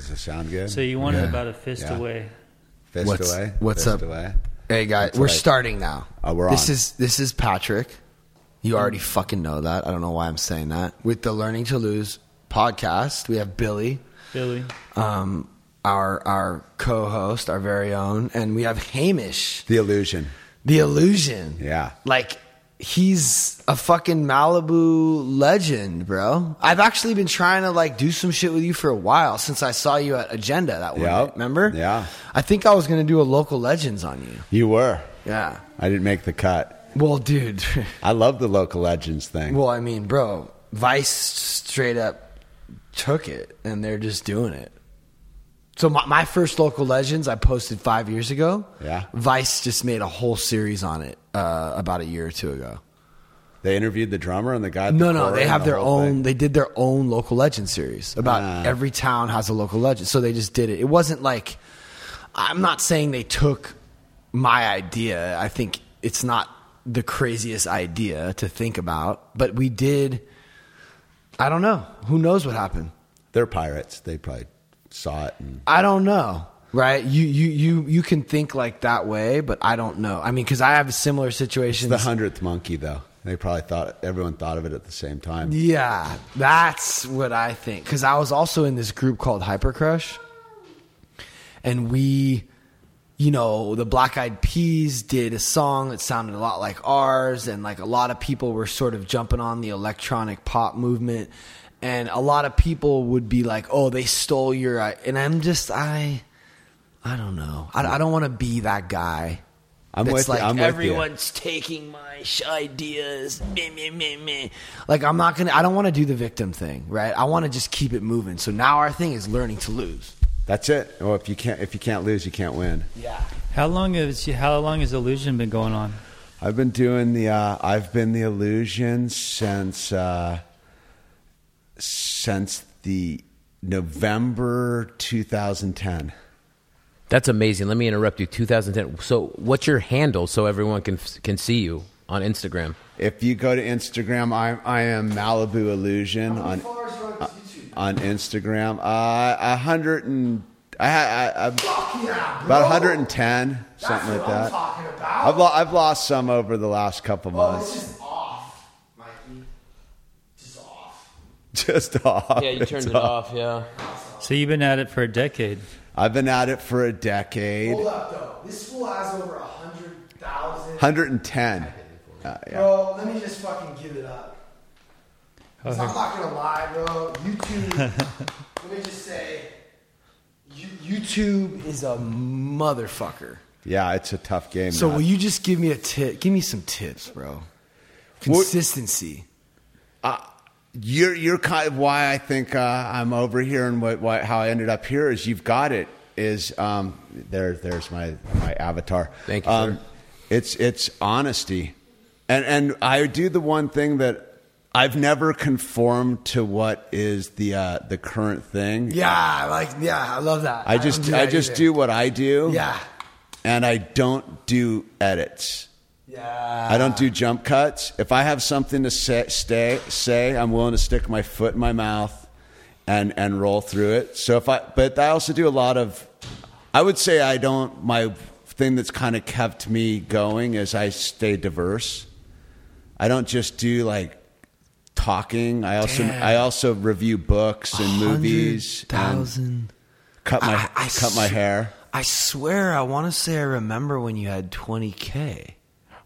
Does it sound good? So you wanted Yeah. about a fist Yeah. away. Fist What's- away. what's Fist up? Away. Hey guys, That's we're right. starting now. Oh, we're this on. is this is Patrick. You already fucking know that. I don't know why I'm saying that. With the Learning to Lose podcast, we have Billy, Billy. um, our our co-host, our very own, and we have Hamish, The illusion. the Illusion. Yeah. like he's a fucking Malibu legend, bro. I've actually been trying to like do some shit with you for a while since I saw you at Agenda that one. Yep. Remember? Yeah. I think I was gonna do a local legends on you. You were. Yeah. I didn't make the cut. Well, dude. I love the local legends thing. Well, I mean, bro, Vice straight up took it, and they're just doing it. So my, my first local legends I posted five years ago. Yeah. Vice just made a whole series on it uh, about a year or two ago. they interviewed the drummer and the guy. No, the no, they have the their own. thing. They did their own local legend series about Ah. every town has a local legend. So they just did it. It wasn't like I'm not saying they took my idea. I think it's not the craziest idea to think about, but we did. I don't know. Who knows what happened? They're pirates. They probably saw it. And I don't know. Right? You you you you can think like that way, but I don't know. I mean, because I have a similar situation the hundredth monkey, though. They probably thought everyone thought of it at the same time. Yeah, that's what I think. Because I was also in this group called Hyper Crush, and we, you know, the Black Eyed Peas did a song that sounded a lot like ours, and like a lot of people were sort of jumping on the electronic pop movement, and a lot of people would be like, "Oh, they stole your," and I'm just I, I don't know. I, I don't want to be that guy. I'm that's with you. like I'm with you. everyone's taking my ideas. Meh, meh, meh, meh. Like I'm not gonna. I don't want to do the victim thing, right? I want to just keep it moving. So now our thing is learning to lose. That's it. Well, if you can't if you can't lose, you can't win. Yeah. How long has how long has illusion been going on? I've been doing the. Uh, I've been the illusion since uh, since the November 2010. That's amazing. Let me interrupt you. 2010. So, what's your handle so everyone can can see you on Instagram? If you go to Instagram, I I am Malibu Illusion on on Instagram. Uh, a hundred and I, I, I about 110, something like that. I've lo- I've lost some over the last couple months. just off, Mikey. Just off. Just off. It's it off. Yeah. So you've been at it for a decade. I've been at it for a decade. Hold up, though. This fool has over a hundred thousand. 110. Uh, yeah. Bro, let me just fucking give it up. 'Cause I'm not gonna lie, bro. YouTube. let me just say, you, YouTube is a motherfucker. yeah, it's a tough game. So man. will you just give me a tip? Give me some tips, bro. Consistency. You're you're kind of why I think uh, I'm over here and what, why, how I ended up here is you've got it is um, there there's my my avatar. Thank you, Um, sir. it's it's honesty, and and I do the one thing that I've never conformed to what is the uh, the current thing. Yeah, like yeah, I love that. I don't just do I just either. do what I do. Yeah, and I don't do edits. Yeah. I don't do jump cuts. If I have something to say, stay, say, I'm willing to stick my foot in my mouth and and roll through it. So if I, but I also do a lot of. I would say I don't. My thing that's kind of kept me going is I stay diverse. I don't just do like talking. I also Damn. I also review books and movies Thousand. cut my I- I cut my hair. I swear, I want to say I remember when you had 20k.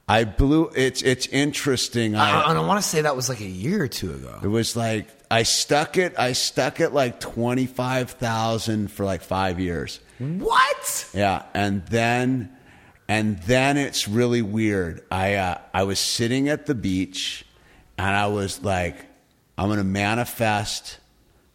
I blew. It's it's interesting. I, I, I want to say that was like a year or two ago. It was like I stuck it. I stuck it like twenty five thousand for like five years. What? Yeah, and then and then it's really weird. I uh, I was sitting at the beach, and I was like, I'm gonna manifest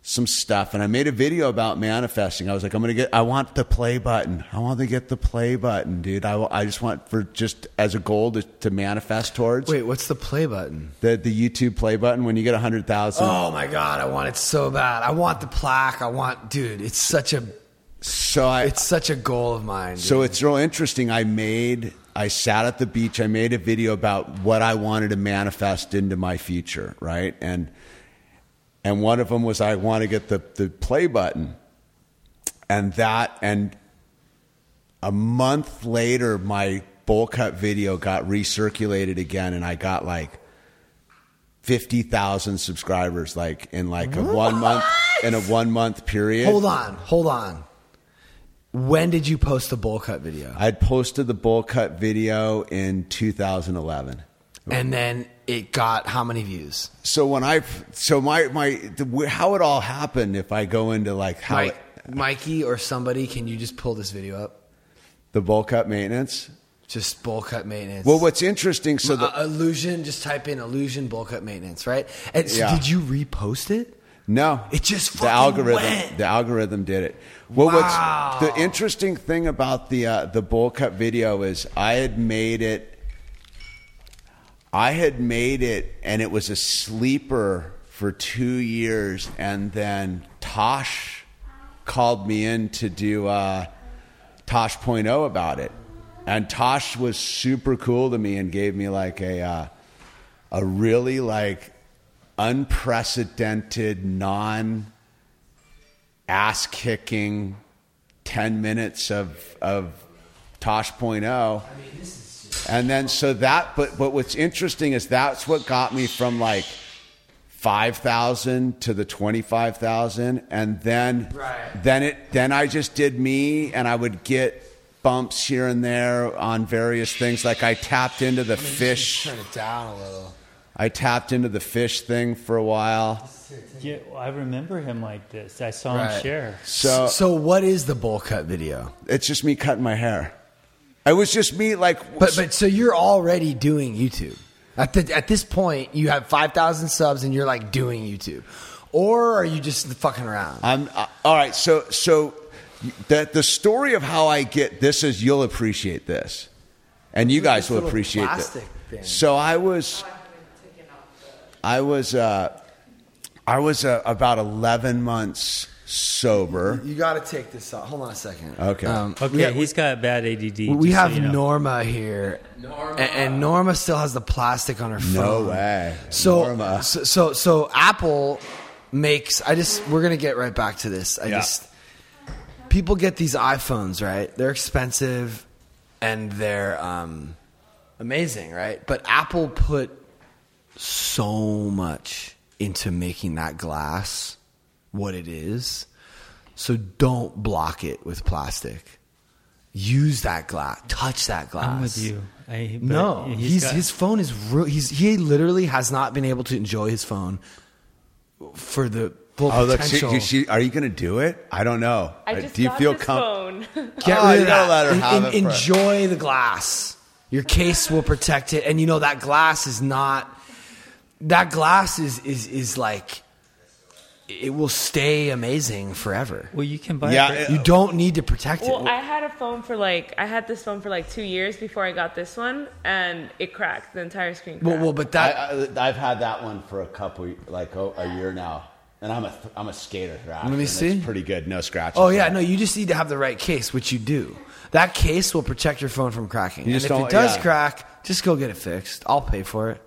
some stuff, and I made a video about manifesting. I was like, I'm gonna get. I want the play button. I want to get the play button, dude. I, I just want for just as a goal to, to manifest towards Wait, what's the play button? the the YouTube play button when you get a hundred thousand. Oh my god, I want it so bad. I want the plaque. I want, dude. It's such a, So I it's such a goal of mine. Dude. So it's real interesting. I made, I sat at the beach. I made a video about what I wanted to manifest into my future, right? And and one of them was I want to get the the play button. and that and a month later my bowl cut video got recirculated again and I got like 50,000 subscribers like in like a one month in a one month period. Hold on, hold on. When did you post the bowl cut video? I'd posted the bowl cut video in 2011. And then it got how many views? So when I so my my the, how it all happened if I go into like how Mike, it, Mikey or somebody, can you just pull this video up? the bowl cut maintenance. Just bowl cut maintenance. Well, what's interesting so the uh, illusion, just type in illusion bowl cut maintenance, right? And so Yeah. did you repost it? No, It just the algorithm. went. The algorithm did it. Well, Wow. what's the interesting thing about the uh, the bowl cut video is I had made it. I had made it, and it was a sleeper for two years, and then Tosh called me in to do uh, Tosh.0 about it, and Tosh was super cool to me and gave me like a uh, a really like unprecedented, non ass kicking 10 minutes of, of Tosh.0. And then so that, but, but what's interesting is that's what got me from like 5,000 to the 25,000. And then, Right. then it, then I just did me and I would get bumps here and there on various things. Like I tapped into the fish. Turn it down a little. I tapped into the fish thing for a while. Yeah, I remember him like this. I saw him share. So So what is the bowl cut video? it's just me cutting my hair. It was just me like But but so you're already doing YouTube. At the, at this point, you have five thousand subs and you're like doing YouTube, or are you just fucking around? I'm uh, all right. So so the the story of how I get this is you'll appreciate this, and you guys will appreciate thing. So I was I was uh, I was uh, about eleven months sober. You got to take this off. Hold on a second. Okay. Um, Okay, we, he's got a bad ADD. we just so have you know. Norma here, Norma. And, and Norma still has the plastic on her phone. No way. So, Norma. so so so Apple makes. I just we're gonna get right back to this. I Yeah. just people get these iPhones right. They're expensive and they're um, amazing, right? But Apple put so much into making that glass what it is. So don't block it with plastic. Use that glass. Touch that glass. I'm with you. I, No, he's, got- his phone is ru- he's he literally has not been able to enjoy his phone for the full Oh, look, she, potential. she, are you going to do it? I don't know. I Uh, just do you got feel comfortable? Get Oh, rid of that. let her En- have en- it enjoy the glass. Your case will protect it, and you know that glass is not. That glass is is is like. It will stay amazing forever. well, you can buy. Yeah, it it- for, You don't need to protect it. well, I had a phone for like I had this phone for like two years before I got this one, and it cracked. The entire screen. Cracked. well, well, but that I, I, I've had that one for a couple, like oh, a year now, and I'm a I'm a skater thrasher. Let me see. It's pretty good, no scratches. Oh yeah, no, you just need to have the right case, which you do. That case will protect your phone from cracking. You and just if it don't- does yeah. crack, just go get it fixed. I'll pay for it.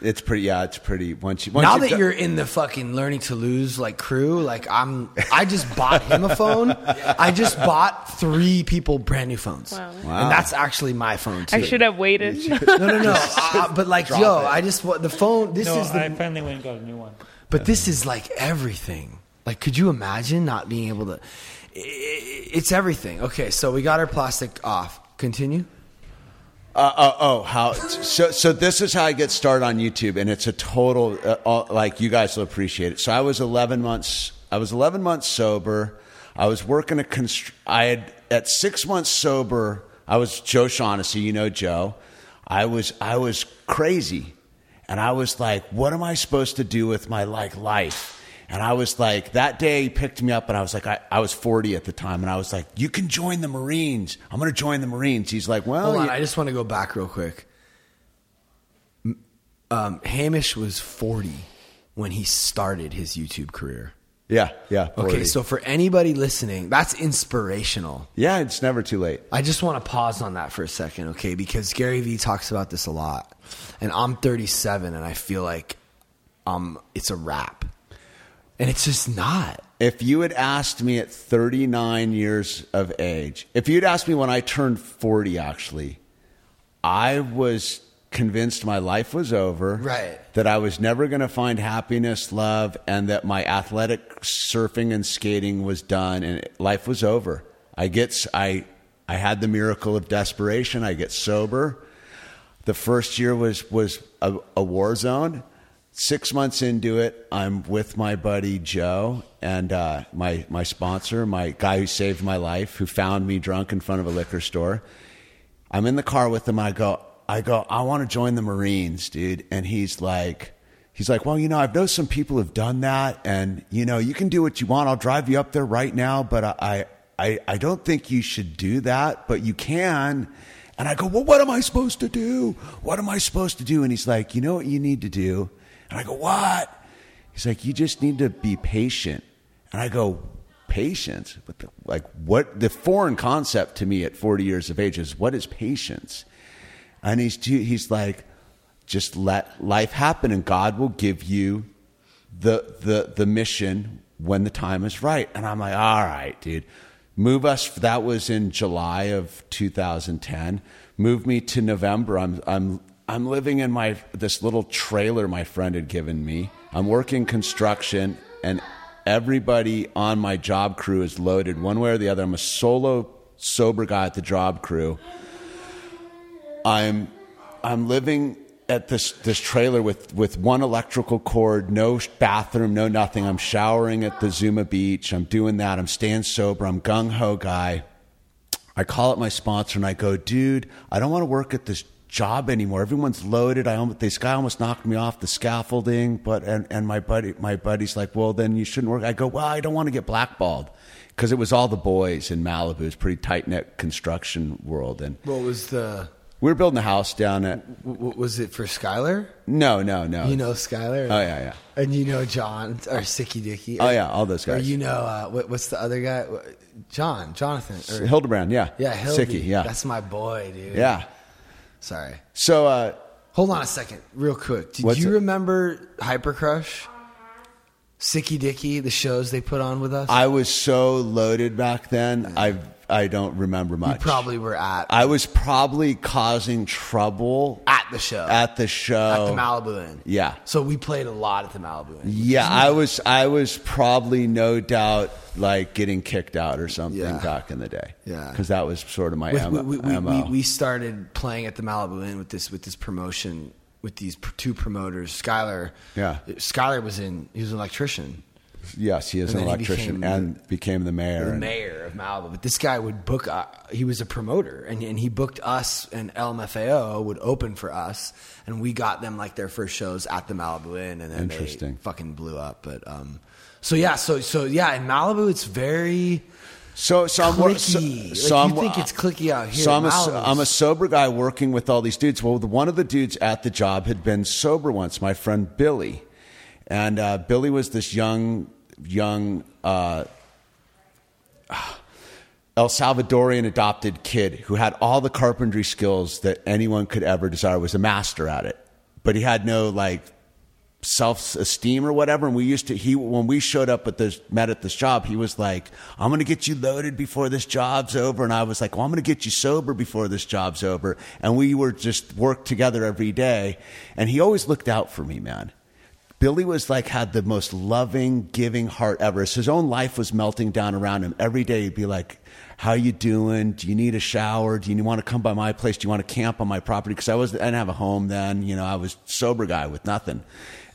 It's pretty. Yeah, it's pretty. Once you once now you that go- you're in the fucking learning to lose like crew, like I'm, I just bought him a phone. I just bought three people brand new phones, Wow. Wow. and that's actually my phone too. I should have waited. No, no, no. uh, but like, Drop yo, it. I just want the phone. This no, is the I finally went and got a new one. But this is like everything. Like, could you imagine not being able to? i- i- It's everything. Okay, so we got our plastic off. Continue. Uh, oh, oh, how? So, so this is how I get started on YouTube, and it's a total uh, all, like you guys will appreciate it. So, I was 11 months. I was 11 months sober. I was working a constr- I had at six months sober. I was Joe Shaughnessy. You know Joe. I was I was crazy, and I was like, "What am I supposed to do with my like life?" And I was like, that day he picked me up and I was like, I, I was 40 at the time. And I was like, you can join the Marines. I'm going to join the Marines. He's like, well, Hold on, I just want to go back real quick. Um, Hamish was 40 when he started his YouTube career. yeah, yeah. Okay, so for anybody listening, that's inspirational. yeah, it's never too late. I just want to pause on that for a second, okay? Because Gary Vee talks about this a lot. And I'm 37 and I feel like um it's a wrap. And it's just not. if you had asked me at 39 years of age, if you'd asked me when I turned 40, actually, I was convinced my life was over. Right. That I was never going to find happiness, love, and that my athletic surfing and skating was done and life was over. I get, I I had the miracle of desperation. I get sober. The first year was, was a, a war zone. Six months into it, I'm with my buddy Joe and uh, my my sponsor, my guy who saved my life, who found me drunk in front of a liquor store. I'm in the car with him. I go, I go, I want to join the Marines, dude. And he's like, he's like, well, you know, I've known some people who've done that, and you know, you can do what you want. I'll drive you up there right now, but I, I, I don't think you should do that, but you can. And I go, well, what am I supposed to do? What am I supposed to do? And he's like, you know what you need to do? And I go, what? He's like, you just need to be patient. And I go, patience? What the, like, what? The foreign concept to me at 40 years of age is what is patience? And he's, he's like, just let life happen and God will give you the, the, the mission when the time is right. And I'm like, all right, dude. Move us. That was in July of 2010. Move me to November. I'm, I'm, I'm living in my, this little trailer my friend had given me. I'm working construction and everybody on my job crew is loaded one way or the other. I'm a solo sober guy at the job crew. I'm I'm living at this this trailer with with one electrical cord, no bathroom, no nothing. I'm showering at the Zuma Beach. I'm doing that. I'm staying sober. I'm gung ho guy. I call up my sponsor and I go, dude, I don't want to work at this job anymore. Everyone's loaded. I almost, this guy almost knocked me off the scaffolding, but and, and my buddy my buddy's like, well, then you shouldn't work. I go, well, I don't want to get blackballed because it was all the boys in Malibu. It's pretty tight knit construction world, and What was the? we were building a house down at w- Was it for Skylar? no, no, no. You know Skylar? Oh yeah, yeah. And you know John or Sicky Dicky? Oh, yeah, all those Or guys. you know uh, what, what's the other guy? John, Jonathan. Or, Hildebrand, yeah, yeah, Hildy. Sicky, yeah, That's my boy, dude. yeah. Sorry. So uh, Hold on a second, real quick. Did you it? remember Hyper Crush? Sicky Dicky, the shows they put on with us? I was so loaded back then. I I don't remember you much. probably were at I was probably causing trouble at the show. at the show. At the Malibu Inn. Yeah. So we played a lot at the Malibu Inn. Yeah, I was I was probably no doubt like getting kicked out or something Yeah. back in the day. Yeah. because that was sort of my With- M- we, we, we, MO. we started playing at the Malibu Inn with this with this promotion with these two promoters. Skylar, Yeah. Skylar was in. He was an electrician, yes, he is and an electrician became and became the mayor. the and- mayor of Malibu. But this guy would book. Uh, he was a promoter, and, and he booked us, and LMFAO would open for us, and we got them like their first shows at the Malibu Inn, and then Interesting. they fucking blew up. But um, so yeah, so so yeah, in Malibu, it's very. So, so I'm wor- so, Clicky. Like, so you I'm, think it's clicky out here. So I'm a, I'm a sober guy working with all these dudes. Well, one of the dudes at the job had been sober once. My friend Billy, and uh, Billy was this young, young uh, El Salvadorian adopted kid who had all the carpentry skills that anyone could ever desire. Was a master at it, but he had no like self esteem or whatever. And we used to he when we showed up at this met at this job, he was like, "I'm going to get you loaded before this job's over," and I was like, "Well, I'm going to get you sober before this job's over." And we were just worked together every day, and he always looked out for me, man. Billy was like had the most loving, giving heart ever. As his own life was melting down around him every day. He'd be like, "How you doing? Do you need a shower? Do you want to come by my place? Do you want to camp on my property?" Because I was I didn't have a home then. You know, I was sober guy with nothing.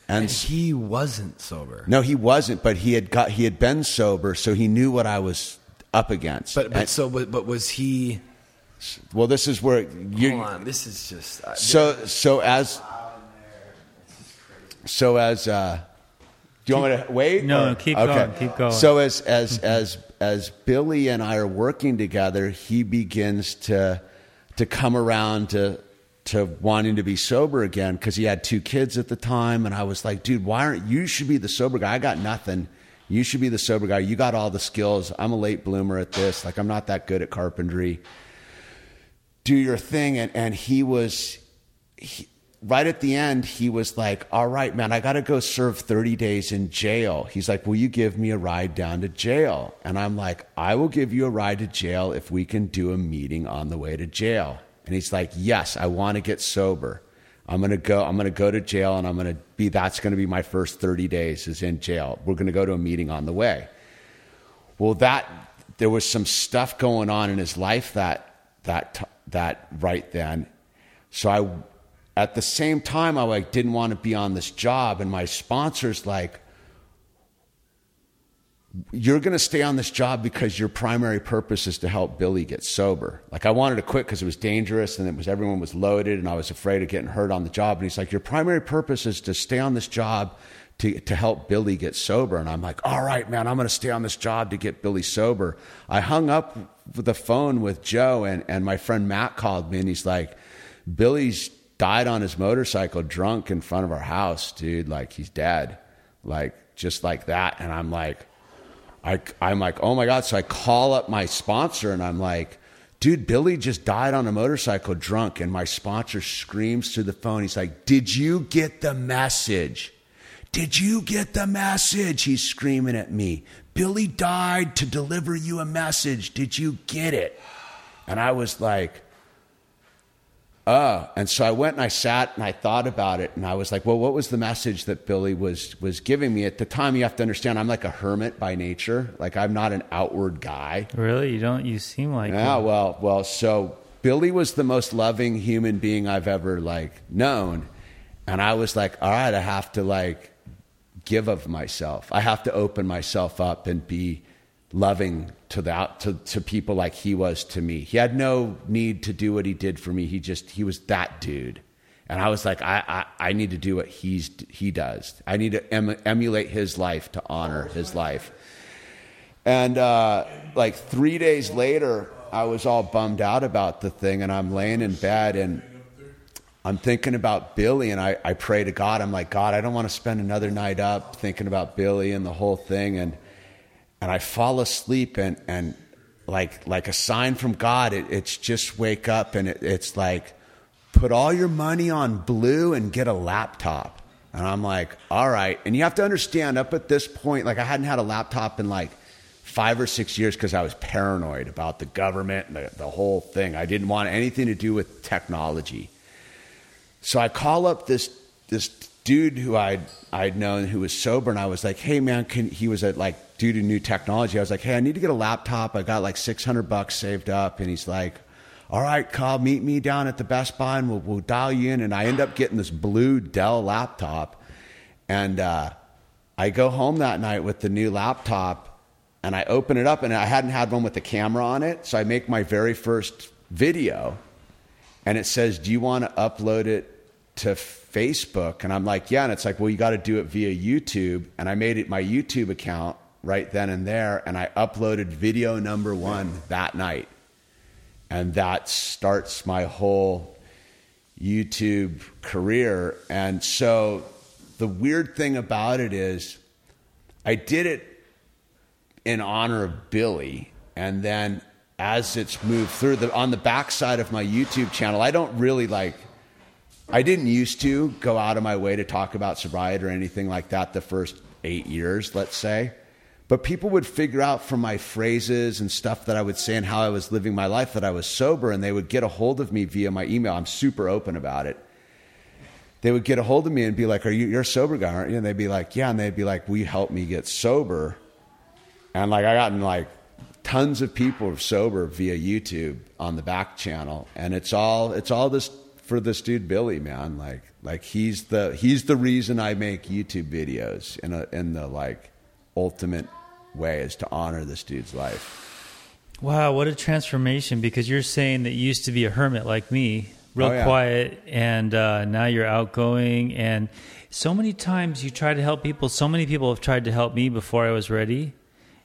And And he wasn't sober. no, he wasn't, but he had got he had been sober, so he knew what I was up against. But but And- so but, but was he? well, this is where you. Hold on, this is just uh, So so as so as uh, do you want me to wait? No, no, keep going, keep going. So as as as as Billy and I are working together, he begins to to come around to to wanting to be sober again because he had two kids at the time, and I was like, dude, why aren't you should be the sober guy? I got nothing. You should be the sober guy. You got all the skills. I'm a late bloomer at this. Like I'm not that good at carpentry do your thing and, and he was he, right at the end, he was like, All right, man, I got to go serve 30 days in jail. He's like, Will you give me a ride down to jail? And I'm like, I will give you a ride to jail if we can do a meeting on the way to jail. And he's like, Yes, I want to get sober. I'm going to go I'm going to go to jail and I'm going to be that's going to be my first 30 days is in jail. We're going to go to a meeting on the way. Well, that there was some stuff going on in his life that that that right then. So I at the same time I like didn't want to be on this job and my sponsors like you're going to stay on this job because your primary purpose is to help Billy get sober. Like I wanted to quit because it was dangerous and it was everyone was loaded and I was afraid of getting hurt on the job. And he's like, your primary purpose is to stay on this job to, to help Billy get sober. And I'm like, all right, man, I'm going to stay on this job to get Billy sober. I hung up the phone with Joe and, and my friend Matt called me and he's like, Billy's died on his motorcycle drunk in front of our house, dude. Like he's dead. Like just like that. And I'm like, I, I'm like, oh my God. So I call up my sponsor and I'm like, dude, Billy just died on a motorcycle drunk. And my sponsor screams through the phone. He's like, did you get the message? Did you get the message? He's screaming at me. Billy died to deliver you a message. Did you get it? And I was like, uh, and so I went and I sat and I thought about it and I was like, well, what was the message that Billy was was giving me at the time? You have to understand, I'm like a hermit by nature. Like I'm not an outward guy. Really? You don't? You seem like Yeah, it. well, well, so Billy was the most loving human being I've ever like known, and I was like, all right, I have to like give of myself. I have to open myself up and be loving to the to, to people like he was to me. He had no need to do what he did for me. He just he was that dude. And I was like, I, I, I need to do what he's he does. I need to em, emulate his life to honor his life. And uh, like three days later, I was all bummed out about the thing, and I'm laying in bed and I'm thinking about Billy, and I, I pray to God. I'm like, God, I don't want to spend another night up thinking about Billy and the whole thing. And and I fall asleep, and and like like a sign from God, it, it's just wake up, and it, it's like put all your money on blue and get a laptop. And I'm like, all right. And you have to understand, up at this point, like I hadn't had a laptop in like five or six years because I was paranoid about the government and the, the whole thing. I didn't want anything to do with technology. So I call up this this dude who I'd I'd known who was sober, and I was like, "Hey man, can he was at like due to new technology?" I was like, "Hey, I need to get a laptop. I got like six hundred bucks saved up," and he's like. All right, Kyle, meet me down at the Best Buy and we'll, we'll dial you in. And I end up getting this blue Dell laptop. And uh, I go home that night with the new laptop and I open it up and I hadn't had one with the camera on it. So I make my very first video and it says, Do you want to upload it to Facebook? And I'm like, Yeah. And it's like, Well, you got to do it via YouTube. And I made it my YouTube account right then and there. And I uploaded video number one that night. And that starts my whole YouTube career. And so the weird thing about it is, I did it in honor of Billy. And then as it's moved through the on the backside of my YouTube channel, I don't really like I didn't used to go out of my way to talk about sobriety or anything like that the first eight years, let's say. But people would figure out from my phrases and stuff that I would say and how I was living my life that I was sober, and they would get a hold of me via my email. I'm super open about it. They would get a hold of me and be like, "Are you you're a sober guy, aren't you?" And they'd be like, "Yeah," and they'd be like, "Will you help me get sober?" And like I gotten like tons of people sober via YouTube on the back channel, and it's all it's all this for this dude Billy, man. Like like he's the he's the reason I make YouTube videos in a in the like ultimate way is to honor this dude's life. Wow, what a transformation! Because you're saying that you used to be a hermit like me, real Oh, yeah. quiet, and uh, now you're outgoing. And so many times you try to help people. So many people have tried to help me before I was ready,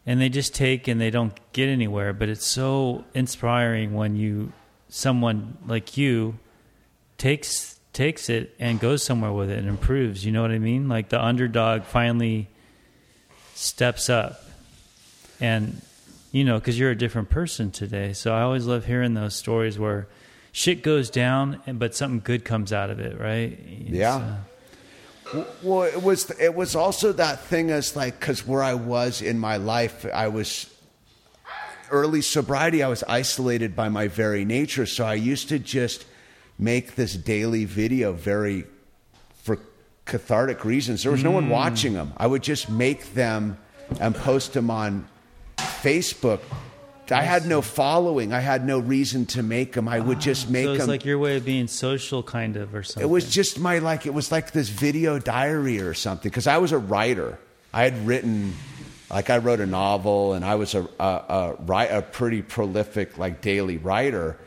and they just take and they don't get anywhere. But it's so inspiring when you, someone like you, takes takes it and goes somewhere with it and improves. You know what I mean? Like the underdog finally steps up and you know because you're a different person today so i always love hearing those stories where shit goes down, and but something good comes out of it, right? It's, Yeah. uh, Well, it was it was also that thing as like because where I was in my life, I was early sobriety. I was isolated by my very nature, so I used to just make this daily video very for cathartic reasons. There was no one hmm. watching them. I would just make them and post them on Facebook. I had no following. I had no reason to make them. I would just ah, make so it's them. like your way of being social, kind of, or something. It was just my like it was like this video diary or something because I was a writer. I had written like I wrote a novel and I was a a, a, a pretty prolific like daily writer.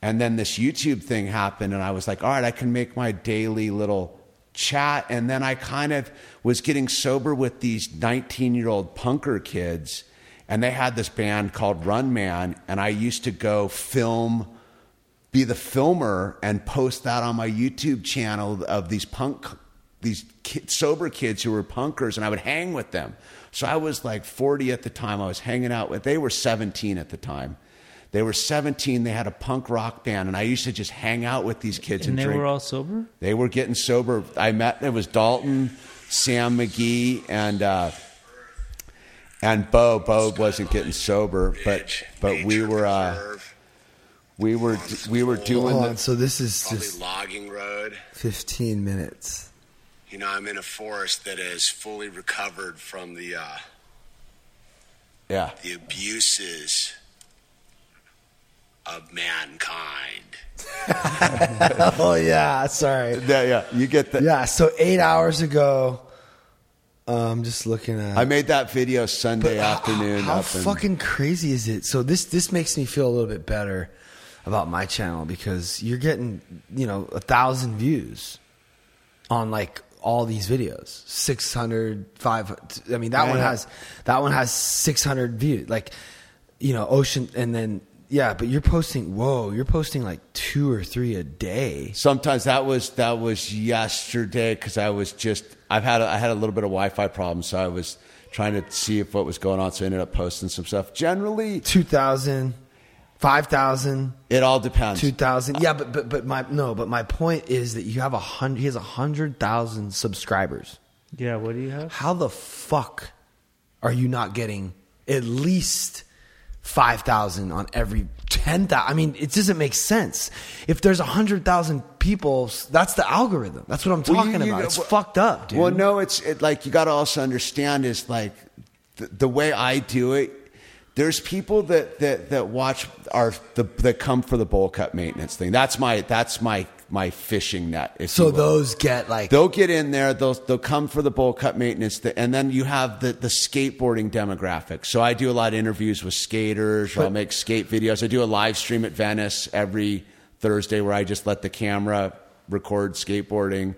And then this YouTube thing happened and I was like, all right, I can make my daily little chat. And then I kind of was getting sober with these 19 year old punker kids and they had this band called Run Man and I used to go film be the filmer and post that on my YouTube channel of these punk, these sober kids who were punkers, and I would hang with them. So I was like 40 at the time. I was hanging out with. They were 17 at the time. They were 17. They had a punk rock band, and I used to just hang out with these kids and, and they drink. were all sober. They were getting sober. I met it was Dalton, Sam McGee, and uh, and Bo. Bo wasn't getting sober, but but we were uh, we were we were doing Hold the, so this is Probably just logging road. 15 minutes. You know, I'm in a forest that is fully recovered from the uh, yeah. the abuses of mankind. Oh yeah, sorry. Yeah, yeah, you get that. Yeah, so eight hours ago, uh, I'm just looking at. I made that video Sunday afternoon. How up in- fucking crazy is it? So this this makes me feel a little bit better about my channel because you're getting you know a thousand views on like all these videos 600 500 i mean that Yeah, one yeah. has that one has 600 views like you know ocean and then yeah but you're posting whoa you're posting like two or three a day Sometimes that was that was yesterday because I was just I've had a, I had a little bit of Wi-Fi problems, so I was trying to see if what was going on. So I ended up posting some stuff. Generally, 2000 5000 it all depends. Two thousand, yeah, but but but my no, but my point is that you have a hundred. He has a hundred thousand subscribers. Yeah. What do you have? How the fuck are you not getting at least five thousand on every ten thousand? I mean, it doesn't make sense. If there's a hundred thousand people, that's the algorithm. That's what I'm Well, talking you- you- about. It's well- fucked up, dude. Well, no, it's it, like you got to also understand is like the, the way I do it. There's people that that that watch are the that come for the bowl cut maintenance thing. That's my that's my my fishing net. If so those get like They'll get in there. They'll they'll come for the bowl cut maintenance, and then you have the the skateboarding demographic. So I do a lot of interviews with skaters. Or I'll make skate videos. I do a live stream at Venice every Thursday where I just let the camera record skateboarding.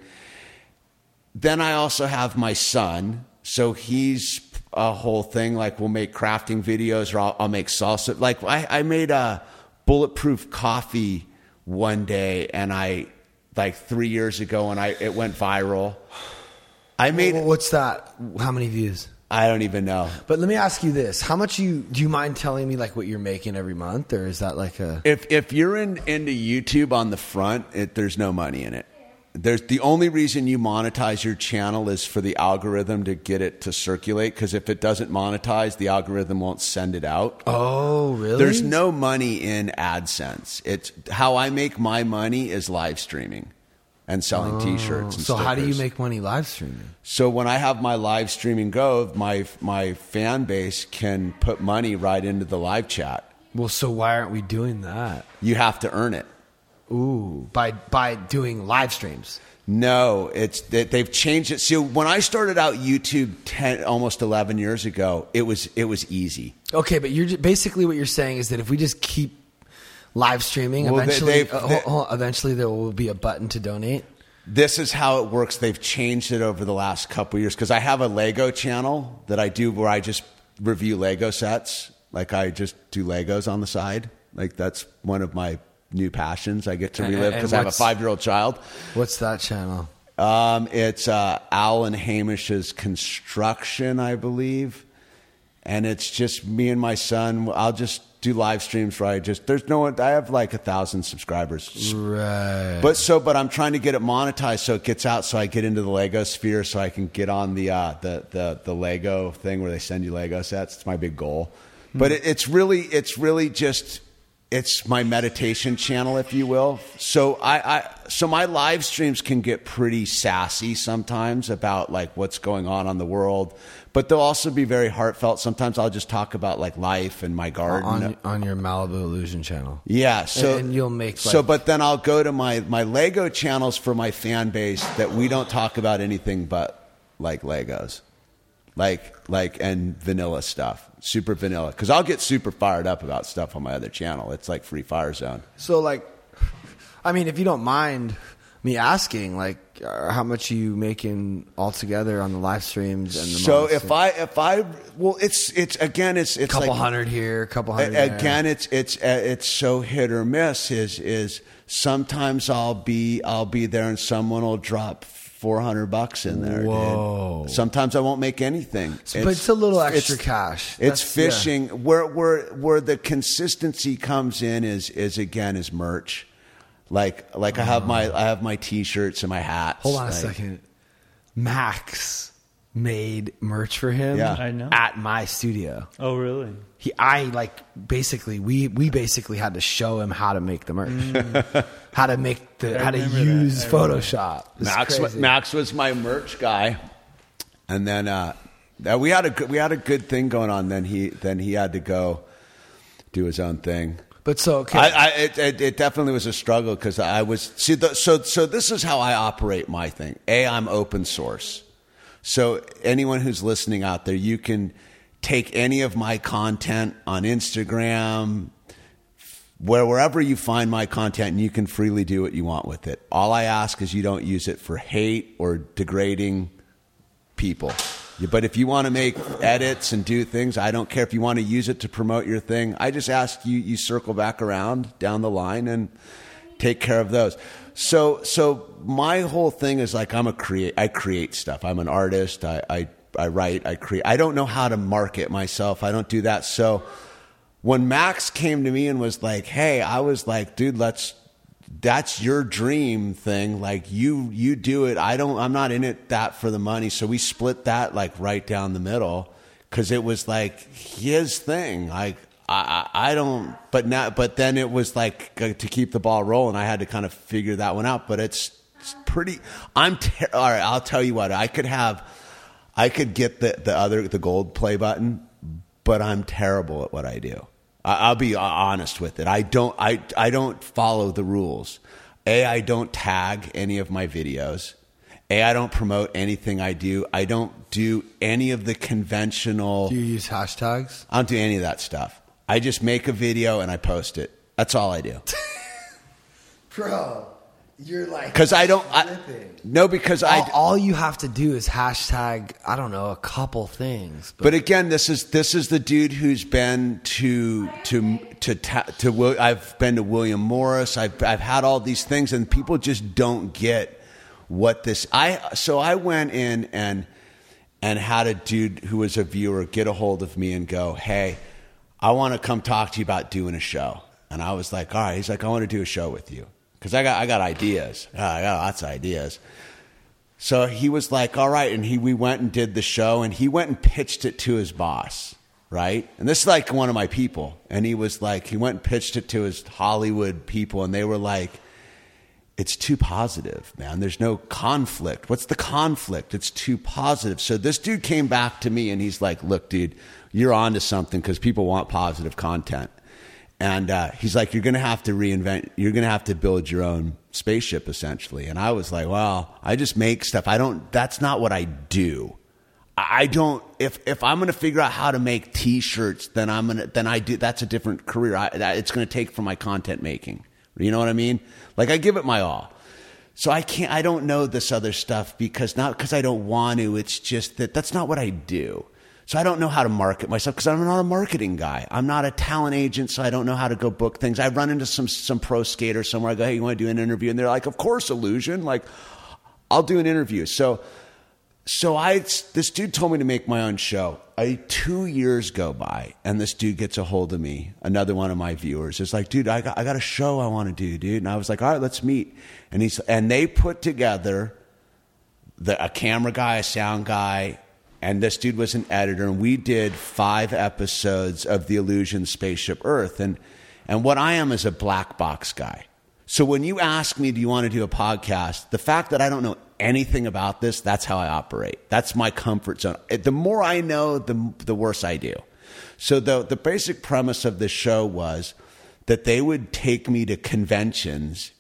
Then I also have my son, so he's a whole thing. Like we'll make crafting videos, or I'll, I'll make salsa. Like I, I made a bulletproof coffee one day, and I like three years ago, and I it went viral. I made. Well, what's that? How many views? I don't even know. But let me ask you this: How much you do you mind telling me like what you're making every month, or is that like a If if you're in into YouTube on the front, it, there's no money in it. There's the only reason you monetize your channel is for the algorithm to get it to circulate. Because if it doesn't monetize, the algorithm won't send it out. Oh, really? There's no money in AdSense. It's how I make my money is live streaming and selling oh. T-shirts. And So how do you make money live streaming? So when I have my live streaming go, my my fan base can put money right into the live chat. Well, so why aren't we doing that? You have to earn it. Ooh, by by doing live streams. No, it's they- they've changed it. So when I started out YouTube 10, almost eleven years ago, it was it was easy. Okay, but you're basically what you're saying is that if we just keep live streaming, Well, eventually, uh, hold- hold eventually there will be a button to donate. This is how it works. They've changed it over the last couple of years because I have a Lego channel that I do where I just review Lego sets. Like I just do Legos on the side. Like that's one of my new passions. I get to relive because I have a five year old child. What's that channel? Um, it's uh, Alan Hamish's construction, I believe, and it's just me and my son. I'll just do live streams where I just there's no one. I have like a thousand subscribers. Right. But so, but I'm trying to get it monetized so it gets out, so I get into the Lego sphere, so I can get on the uh, the the the Lego thing where they send you Lego sets. It's my big goal. But it, it's really, it's really just, it's my meditation channel, if you will. So I, I, so my live streams can get pretty sassy sometimes about like what's going on on the world, but they'll also be very heartfelt. Sometimes I'll just talk about like life and my garden. on on your Malibu Illusion channel. Yeah, so And you'll make, so, but then I'll go to my my Lego channels for my fan base that we don't talk about anything but like Legos, like like and vanilla stuff, super vanilla. Because I'll get super fired up about stuff on my other channel. It's like Free Fire Zone. So like, I mean, if you don't mind me asking, like, uh, how much are you making altogether on the live streams and the So if I if I well, it's it's again it's it's couple like, hundred here, a couple hundred A- there. again it's it's uh, it's so hit or miss is is sometimes i'll be i'll be there and someone will drop 400 bucks in there dude. Sometimes i won't make anything but it's a little extra it's- cash. it's That's- yeah. fishing where where where the consistency comes in is is again is merch like like i have my i have my t-shirts and my hats Hold on a second. Max made merch for him. Yeah. I know. At my studio. Oh, really? He, I like basically we we basically had to show him how to make the merch, how to make the I how to use Photoshop. Max, crazy. Max was my merch guy, and then uh, we had a good, we had a good thing going on. Then he then he had to go do his own thing. But so okay, I, I it, it, it definitely was a struggle because I was see the, so so this is how I operate my thing. A I'm open source, so anyone who's listening out there, you can take any of my content on Instagram, where wherever you find my content, and you can freely do what you want with it. All I ask is you don't use it for hate or degrading people. But if you want to make edits and do things, I don't care if you want to use it to promote your thing. I just ask you you circle back around down the line and take care of those. So so my whole thing is like I'm a create I create stuff. I'm an artist. I I, I write, I create. I don't know how to market myself. I don't do that. So when Max came to me and was like, "Hey," I was like, "Dude, let's that's your dream thing like you you do it i don't i'm not in it that for the money so we split that like right down the middle because it was like his thing like I, I I don't but now but then it was like uh, to keep the ball rolling i had to kind of figure that one out but it's, it's pretty i'm ter- all right i'll tell you what i could have i could get the the other the gold play button but i'm terrible at what i do I- I'll be honest with it. I don't. I I don't follow the rules. A. I don't tag any of my videos. A. I don't promote anything I do. I don't do any of the conventional. do you use hashtags? I don't do any of that stuff. I just make a video and I post it. That's all I do. Bro, you're like Because I don't. I, no, because I. all, all you have to do is hashtag I don't know a couple things. But again, this is this is the dude who's been to to to ta- to. Wil- I've been to William Morris. I've I've had all these things, and people just don't get what this. I so I went in and and had a dude who was a viewer get a hold of me and go, "Hey, I want to come talk to you about doing a show." And I was like, "All right." He's like, "I want to do a show with you because I got I got ideas. I got lots of ideas." So he was like, "All right," and he we went and did the show, and he went and pitched it to his boss, right? And this is like one of my people, and he was like, he went and pitched it to his Hollywood people, and they were like, "It's too positive, man. There's no conflict. What's the conflict? It's too positive." So this dude came back to me, and he's like, "Look, dude, you're onto something because people want positive content." And uh, he's like, "You're going to have to reinvent. You're going to have to build your own spaceship, essentially." And I was like, "Well, I just make stuff. I don't. That's not what I do. I don't. If if I'm going to figure out how to make T-shirts, then I'm gonna. Then I do. That's a different career. I, that, it's going to take from my content making. You know what I mean? Like I give it my all. So I can't. I don't know this other stuff because not because I don't want to. It's just that that's not what I do. So I don't know how to market myself because I'm not a marketing guy. I'm not a talent agent, so I don't know how to go book things. I run into some some pro skater somewhere. I go, hey, you want to do an interview? And they're like, of course, illusion. Like, I'll do an interview. So so I this dude told me to make my own show. I, two years go by, and this dude gets a hold of me. Another one of my viewers is like, "Dude, I got I got a show I want to do, dude." And I was like, "All right, let's meet." And he's and they put together the, a camera guy, a sound guy, and this dude was an editor, and we did five episodes of The Illusion Spaceship Earth. And and what I am is a black box guy. So when you ask me, do you want to do a podcast? The fact that I don't know anything about this, that's how I operate. That's my comfort zone. Eh, the more I know, the the worse I do. So the the basic premise of this show was that they would take me to conventions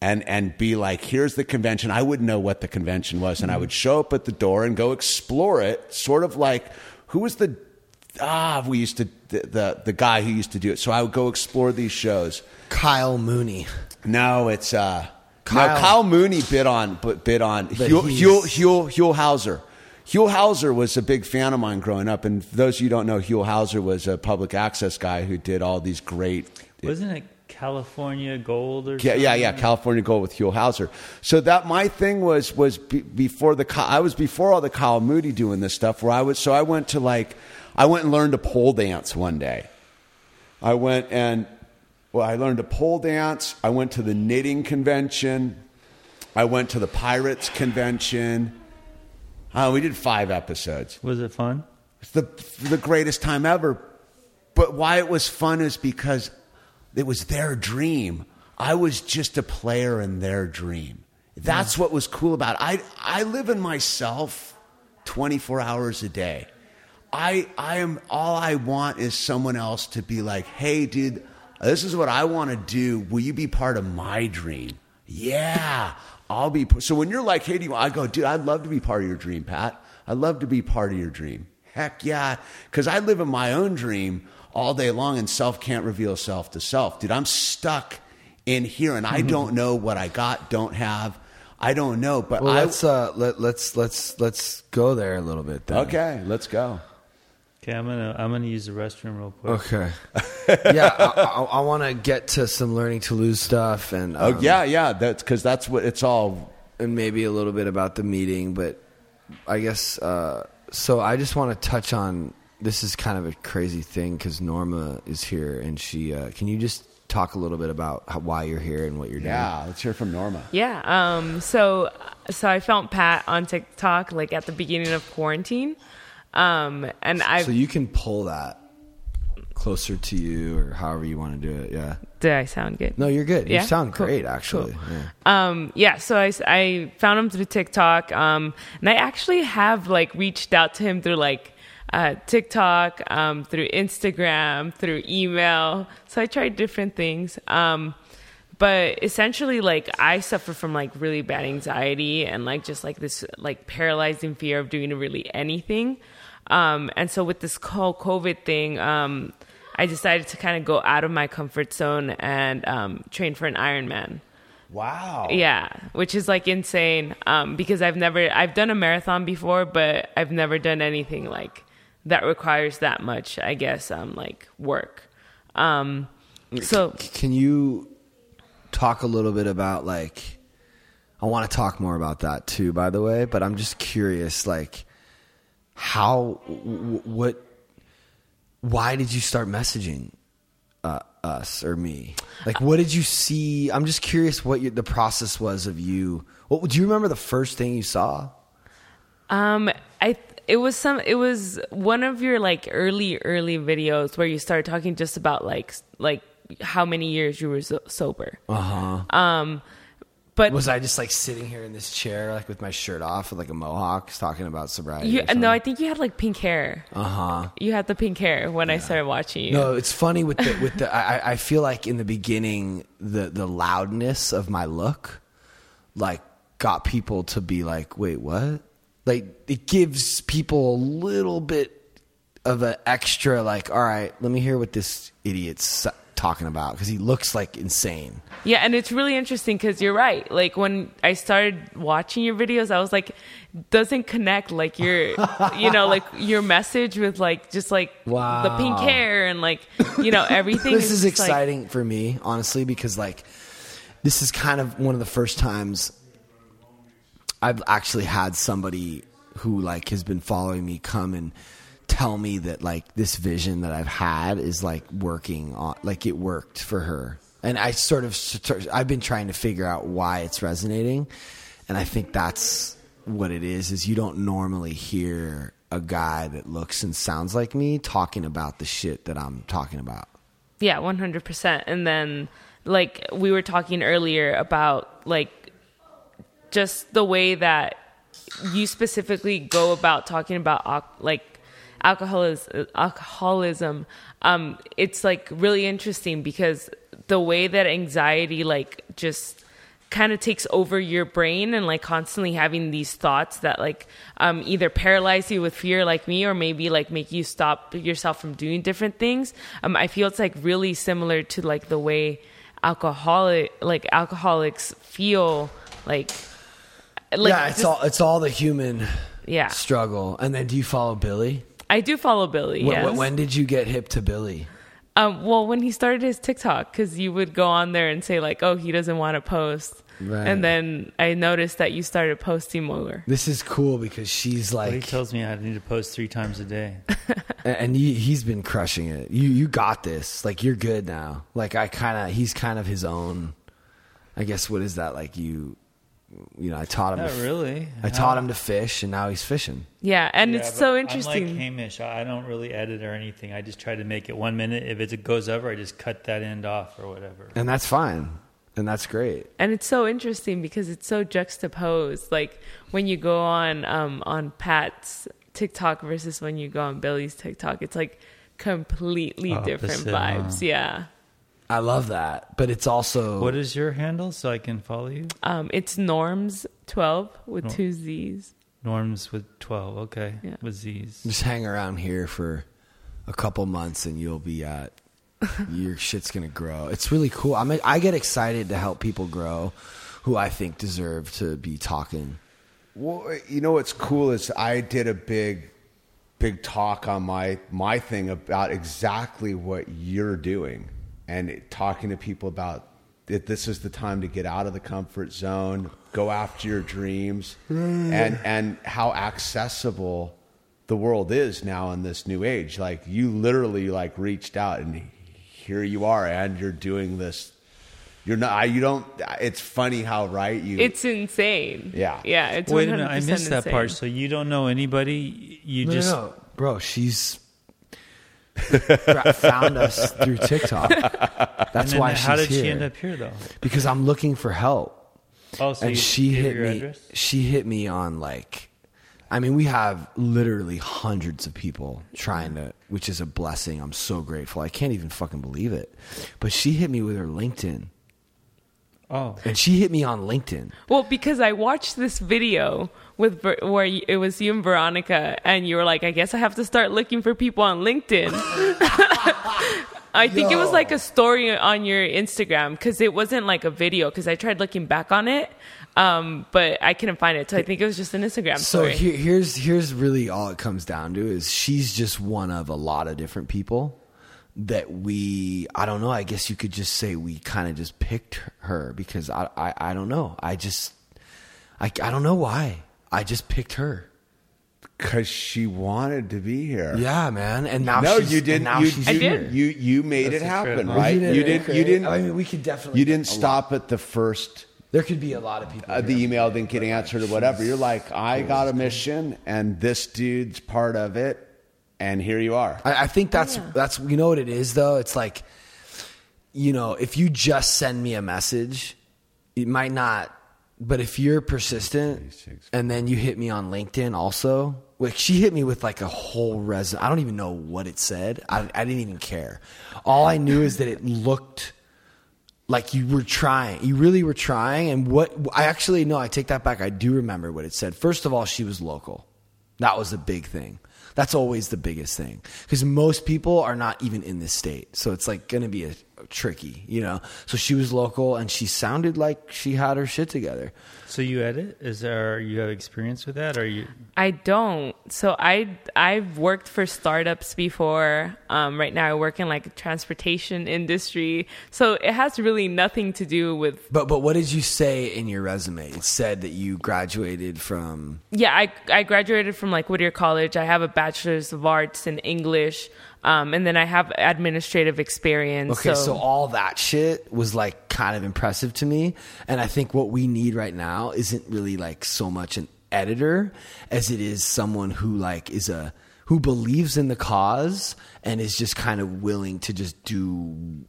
and and be like, here's the convention. I wouldn't know what the convention was, and I would show up at the door and go explore it, sort of like who was the ah we used to the the, the guy who used to do it. So I would go explore these shows. Kyle Mooney. No, it's uh Kyle- Kyle, Kyle Mooney bid on but bid on Huell, he's- Huell, Huell, Huell Howser. Huell Howser was a big fan of mine growing up, and for those of you who don't know, Huell Howser was a public access guy who did all these great Wasn't it California Gold or yeah, something? yeah, yeah. California Gold with Huell Howser. So that my thing was was be, before the I was before all the Kyle Moody doing this stuff. Where I was, so I went to like I went and learned to pole dance one day. I went and well, I learned to pole dance. I went to the knitting convention. I went to the Pirates convention. Uh, we did five episodes. Was it fun? It's the the greatest time ever. But why it was fun is because it was their dream. I was just a player in their dream. That's what was cool about it. I I live in myself 24 hours a day. I I am all I want is someone else to be like, "Hey dude, this is what I want to do. Will you be part of my dream?" Yeah, I'll be. So when you're like, "Hey, do you?" I go, "Dude, I'd love to be part of your dream, Pat. I'd love to be part of your dream." Heck yeah, because I live in my own dream all day long, and self can't reveal self to self, dude. I'm stuck in here, and I don't know what I got, don't have. I don't know, but Well, I. let's uh, let, let's let's let's go there a little bit. Then. okay, let's go. Okay, I'm gonna I'm gonna use the restroom real quick. Okay. yeah, I, I, I want to get to some learning to lose stuff, and Oh um, yeah, yeah. That's because that's what it's all. and maybe a little bit about the meeting, but I guess uh, so. I just want to touch on this is kind of a crazy thing because Norma is here, and she. Uh, can you just talk a little bit about how, why you're here and what you're doing? Yeah, let's hear from Norma. Yeah. Um. So, so I found Pat on TikTok like at the beginning of quarantine. Um. And I So you can pull that closer to you, or however you want to do it. Yeah. did I sound good? No, you're good. Yeah? You sound Cool. great, actually. Cool. Yeah. Um, yeah, so I, I found him through TikTok, um, and I actually have like reached out to him through like uh, TikTok, um, through Instagram, through email. So I tried different things. Um, but essentially, like I suffer from like really bad anxiety and like just like this like paralyzing fear of doing really anything. Um, and so with this whole COVID thing, um, I decided to kind of go out of my comfort zone and um, train for an Ironman. Wow. Yeah, which is like insane um, because I've never I've done a marathon before, but I've never done anything like that requires that much. I guess um, like work. Um, so Can you talk a little bit about like I want to talk more about that too by the way, but I'm just curious like how w- what why did you start messaging uh, us or me? Like what did you see? I'm just curious what your, the process was of you. What do you remember the first thing you saw? Um, I it was some it was one of your like early early videos where you started talking just about like like how many years you were so- sober. Uh-huh. Um, but Was I just like sitting here in this chair like with my shirt off with like a mohawk talking about sobriety? you no, I think you had like pink hair. Uh huh. You had the pink hair when I started watching you. No, it's funny with the with the. I, I feel like in the beginning, the the loudness of my look, like, got people to be like, "Wait, what?" Like, it gives people a little bit of an extra, like, "All right, let me hear what this idiot's talking about," because he looks like insane. Yeah, and it's really interesting because you're right. Like when I started watching your videos, I was like, doesn't connect like your, you know, like your message with like just like the pink hair and like you know everything. this is like- exciting for me, honestly, because like this is kind of one of the first times I've actually had somebody who like has been following me come and tell me that like this vision that I've had is like working on like it worked for her. And I sort of I've been trying to figure out why it's resonating. And I think that's what it is is you don't normally hear a guy that looks and sounds like me talking about the shit that I'm talking about. Yeah, 100%. And then like we were talking earlier about like just the way that you specifically go about talking about like alcoholism alcoholism um it's like really interesting because the way that anxiety like just kind of takes over your brain and like constantly having these thoughts that like um either paralyze you with fear like me or maybe like make you stop yourself from doing different things. Um i feel it's like really similar to like the way alcoholic like alcoholics feel like like yeah, it's just- all it's all the human yeah struggle. And then do you follow Billy? i do follow billy Wh- yes. wh- when did you get hip to Billy? um well when he started his tiktok because you would go on there and say like oh he doesn't want to post Right. and then i noticed that you started posting more This is cool because she's Well, he like, tells me I need to post three times a day. and and he, he's been crushing it. You you got this. Like you're good now. Like I kind of he's kind of his own. I guess what is that like you? You know, I taught him. Not to really. I taught him to fish, and now he's fishing. yeah and Yeah, it's so interesting I'm like Hamish. I I don't really edit or anything. I just try to make it one minute. If it goes over, I just cut that end off or whatever. and that's fine, and that's great. and it's so interesting because it's so juxtaposed like when you go on um on pat's tiktok versus when you go on billy's tiktok it's like completely different vibes huh? yeah I love that, but it's also What is your handle so I can follow you? um it's norms 12 with two z's Norms with twelve. Okay, Yeah. with Z's. just hang around here for a couple months, and you'll be at your shit's gonna grow. It's really cool. I'm I get excited to help people grow, who I think deserve to be talking. Well, you know what's cool is I did a big, big talk on my my thing about exactly what you're doing, and talking to people about that this is the time to get out of the comfort zone, go after your dreams, and and how accessible the world is now in this new age. Like you literally like reached out, and here you are, and you're doing this. You're not. I- You don't. It's funny how right you. it's insane Yeah. yeah it's Wait a minute, I 100% missed that part. So you don't know anybody. You No, just no, no. bro, she's fra- found us through TikTok. That's why she's how did here. she end up here though? Because I'm looking for help. Oh, so and you she hit your me. address? She hit me on like, I mean, we have literally hundreds of people trying to, which is a blessing. I'm so grateful. I can't even fucking believe it. But she hit me with her LinkedIn, Oh, and she hit me on LinkedIn. Well, because I watched this video with where y- it was you and Veronica, and you were like, "I guess I have to start looking for people on LinkedIn." I think it was like a story on your Instagram because it wasn't like a video. Because I tried looking back on it, um, but I couldn't find it. So I think it was just an Instagram So story. here, here's here's really all it comes down to is she's just one of a lot of different people that we I don't know I guess you could just say we kind of just picked her because I, I I don't know I just I I don't know why I just picked her because she wanted to be here. yeah man and now no, she's, you didn't. now You, she's I you, did. You you made That's it happen, incredible. right? You You did, didn't. You didn't. I mean, we could definitely You didn't a stop at the first. there could be a lot of people Uh, the email didn't get answered or whatever. You're like, I got a mission, and this dude's part of it, and here you are. I, I think that's that's you know what it is though. It's like, you know, if you just send me a message, it might not. But if you're persistent, and then you hit me on LinkedIn also, like she hit me with like a whole resume. I don't even know what it said. I, I didn't even care. All I knew is that it looked like you were trying. You really were trying. And what I actually no, I take that back. I do remember what it said. First of all, she was local. That was a big thing. That's always the biggest thing because most people are not even in this state. So it's like going to be a tricky, you know. So she was local and she sounded like she had her shit together. So you edit? Is there you have experience with that? Or you? I don't. So I I've worked for startups before. Um, right now I work in like transportation industry. So it has really nothing to do with. But but what did you say in your resume? It said that you graduated from Yeah, I I graduated from like Whittier College. I have a bachelor's of arts in English. Um, and then I have administrative experience. Okay, so. all that shit was like kind of impressive to me. And I think what we need right now isn't really like so much an editor as it is someone who like is a who believes in the cause and is just kind of willing to just do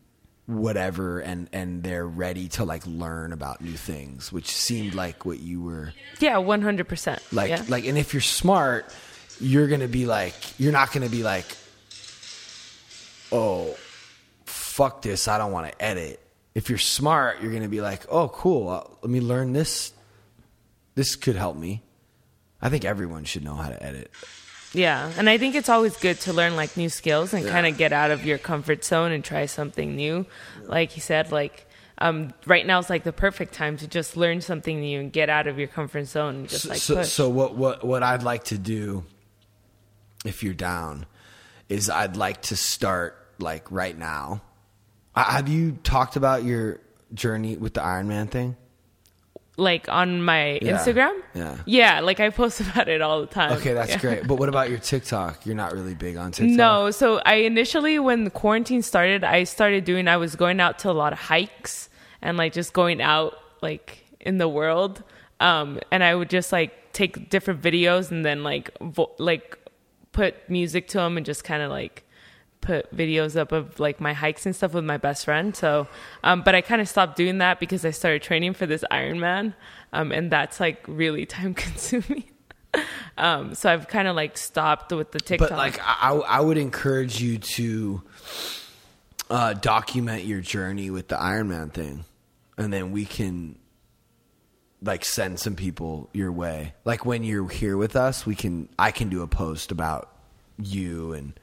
whatever and and they're ready to like learn about new things, which seemed like what you were yeah, one hundred percent. like yeah. like and if you're smart, you're gonna be like you're not gonna be like oh, fuck this, I don't want to edit. If you're smart, you're going to be like, oh, cool, uh, let me learn this. This could help me. I think everyone should know how to edit. Yeah, and I think it's always good to learn like new skills and Yeah. kind of get out of your comfort zone and try something new. Like he said, like um, right now is like the perfect time to just learn something new and get out of your comfort zone and just So, like so, so what, what, what I'd like to do, if you're down, is I'd like to start like right now. Uh, Have you talked about your journey with the Iron Man thing? like on my Yeah. Instagram. Yeah. yeah, like I post about it all the time. Okay, that's Yeah. great. But what about your TikTok? You're not really big on TikTok. No, so I initially when the quarantine started, I started doing I was going out to a lot of hikes and like just going out like in the world. Um and I would just like take different videos and then like vo- like put music to them and just kind of like put videos up of like my hikes and stuff with my best friend. So um but I kind of stopped doing that because I started training for this Ironman. Um and that's like really time consuming. Um, so I've kind of like stopped with the TikTok. But like, I, I would encourage you to uh, document your journey with the Iron Man thing, and then we can like send some people your way. Like when you're here with us, we can I can do a post about you and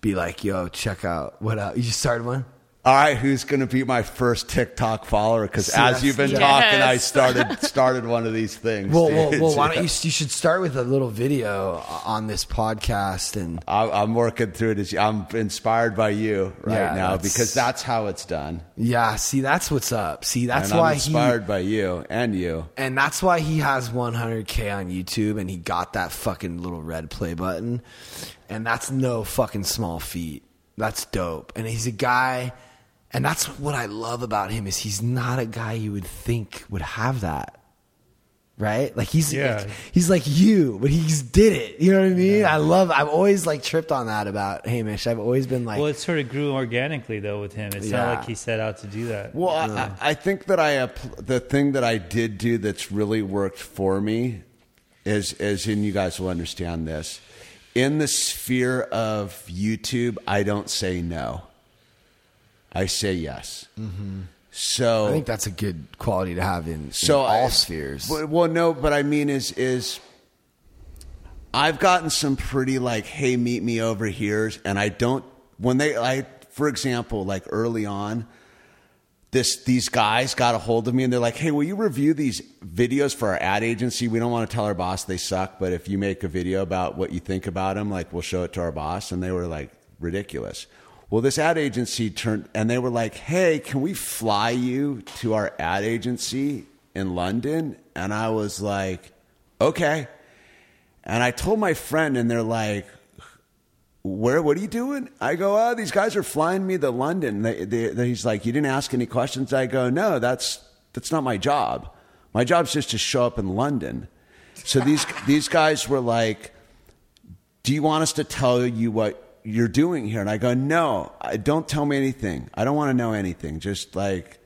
be like, "Yo, check out what up." You just started one. All right, who's going to be my first TikTok follower? Because See, as you've been Yes. talking, I started started one of these things. Well, well, well why don't you? You should start with a little video on this podcast and. I- I'm working through it. As I'm inspired by you right Yeah, now that's- because that's how it's done. Yeah, see, that's what's up. See, that's and why I'm he inspired by you and you. And that's why he has 100k on YouTube and he got that fucking little red play button. And that's no fucking small feat. That's dope. And he's a guy and that's what I love about him is he's not a guy you would think would have that. Right? Like he's Yeah. like, he's like you, but he's did it. You know what I mean? I love I've always like tripped on that about Hamish. I've always been like Well, it sort of grew organically though with him. It's Yeah. not like he set out to do that. Well, I I, I think that I the thing that I did do that's really worked for me is, as in you guys will understand this. In the sphere of YouTube, I don't say no. I say yes. Mm-hmm. So I think that's a good quality to have in, in all I- spheres. Well, well, no, but I mean is is I've gotten some pretty like, hey, meet me over here, and I don't when they I for example, like early on, this these guys got a hold of me and they're like, hey, will you review these videos for our ad agency? We don't want to tell our boss they suck, but if you make a video about what you think about them, like we'll show it to our boss, and they were like ridiculous. Well, this ad agency turned and they were like, "Hey, can we fly you to our ad agency in London?" And I was like, "Okay." And I told my friend, and they're like, "Where? What are you doing?" I go, "Oh, these guys are flying me to London." They, they, they- he's like, "You didn't ask any questions." I go, "No, that's that's not my job. My job's just to show up in London." So these these guys were like, do you want us to tell you what you're doing here? And I go, no, don't tell me anything. I don't want to know anything. Just like,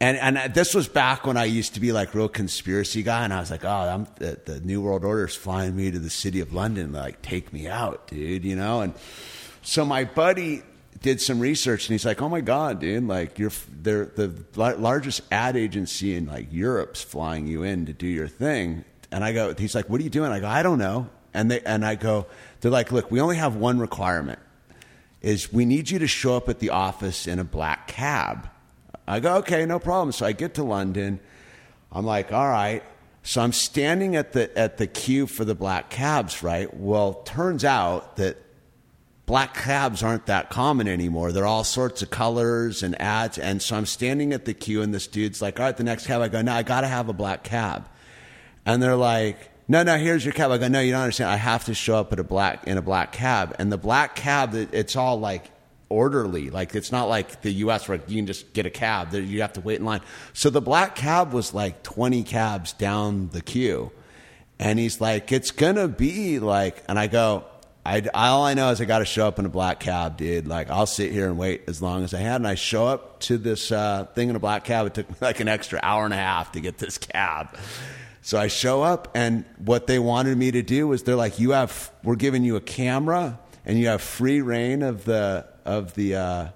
and and this was back when I used to be like real conspiracy guy, and I was like, oh, I'm the, the New World Order is flying me to the city of London, like take me out, dude, you know. And so my buddy did some research, and he's like, oh my god, dude, like you're they're the largest ad agency in like Europe's flying you in to do your thing. And I go, he's like, what are you doing? I go, I don't know. And they and I go, they're like, look, we only have one requirement. is we need you to show up at the office in a black cab. I go, okay, no problem. So I get to London. I'm like, all right. So I'm standing at the at the queue for the black cabs, right? Well, turns out that black cabs aren't that common anymore. They're all sorts of colors and ads. And so I'm standing at the queue, and this dude's like, all right, the next cab. I go, no, I got to have a black cab. And they're like, no, no, here's your cab. I go, no, you don't understand. I have to show up at a black in a black cab. And the black cab, it's all like orderly. Like it's not like the U.S. where you can just get a cab. You have to wait in line. So the black cab was like 20 cabs down the queue. And he's like, it's gonna be like, and I go, I, all I know is I got to show up in a black cab, dude. Like I'll sit here and wait as long as I had. And I show up to this uh, thing in a black cab. It took me like an extra hour and a half to get this cab. So I show up, and what they wanted me to do was they're like, "You have, we're giving you a camera, and you have free reign of the of the uh,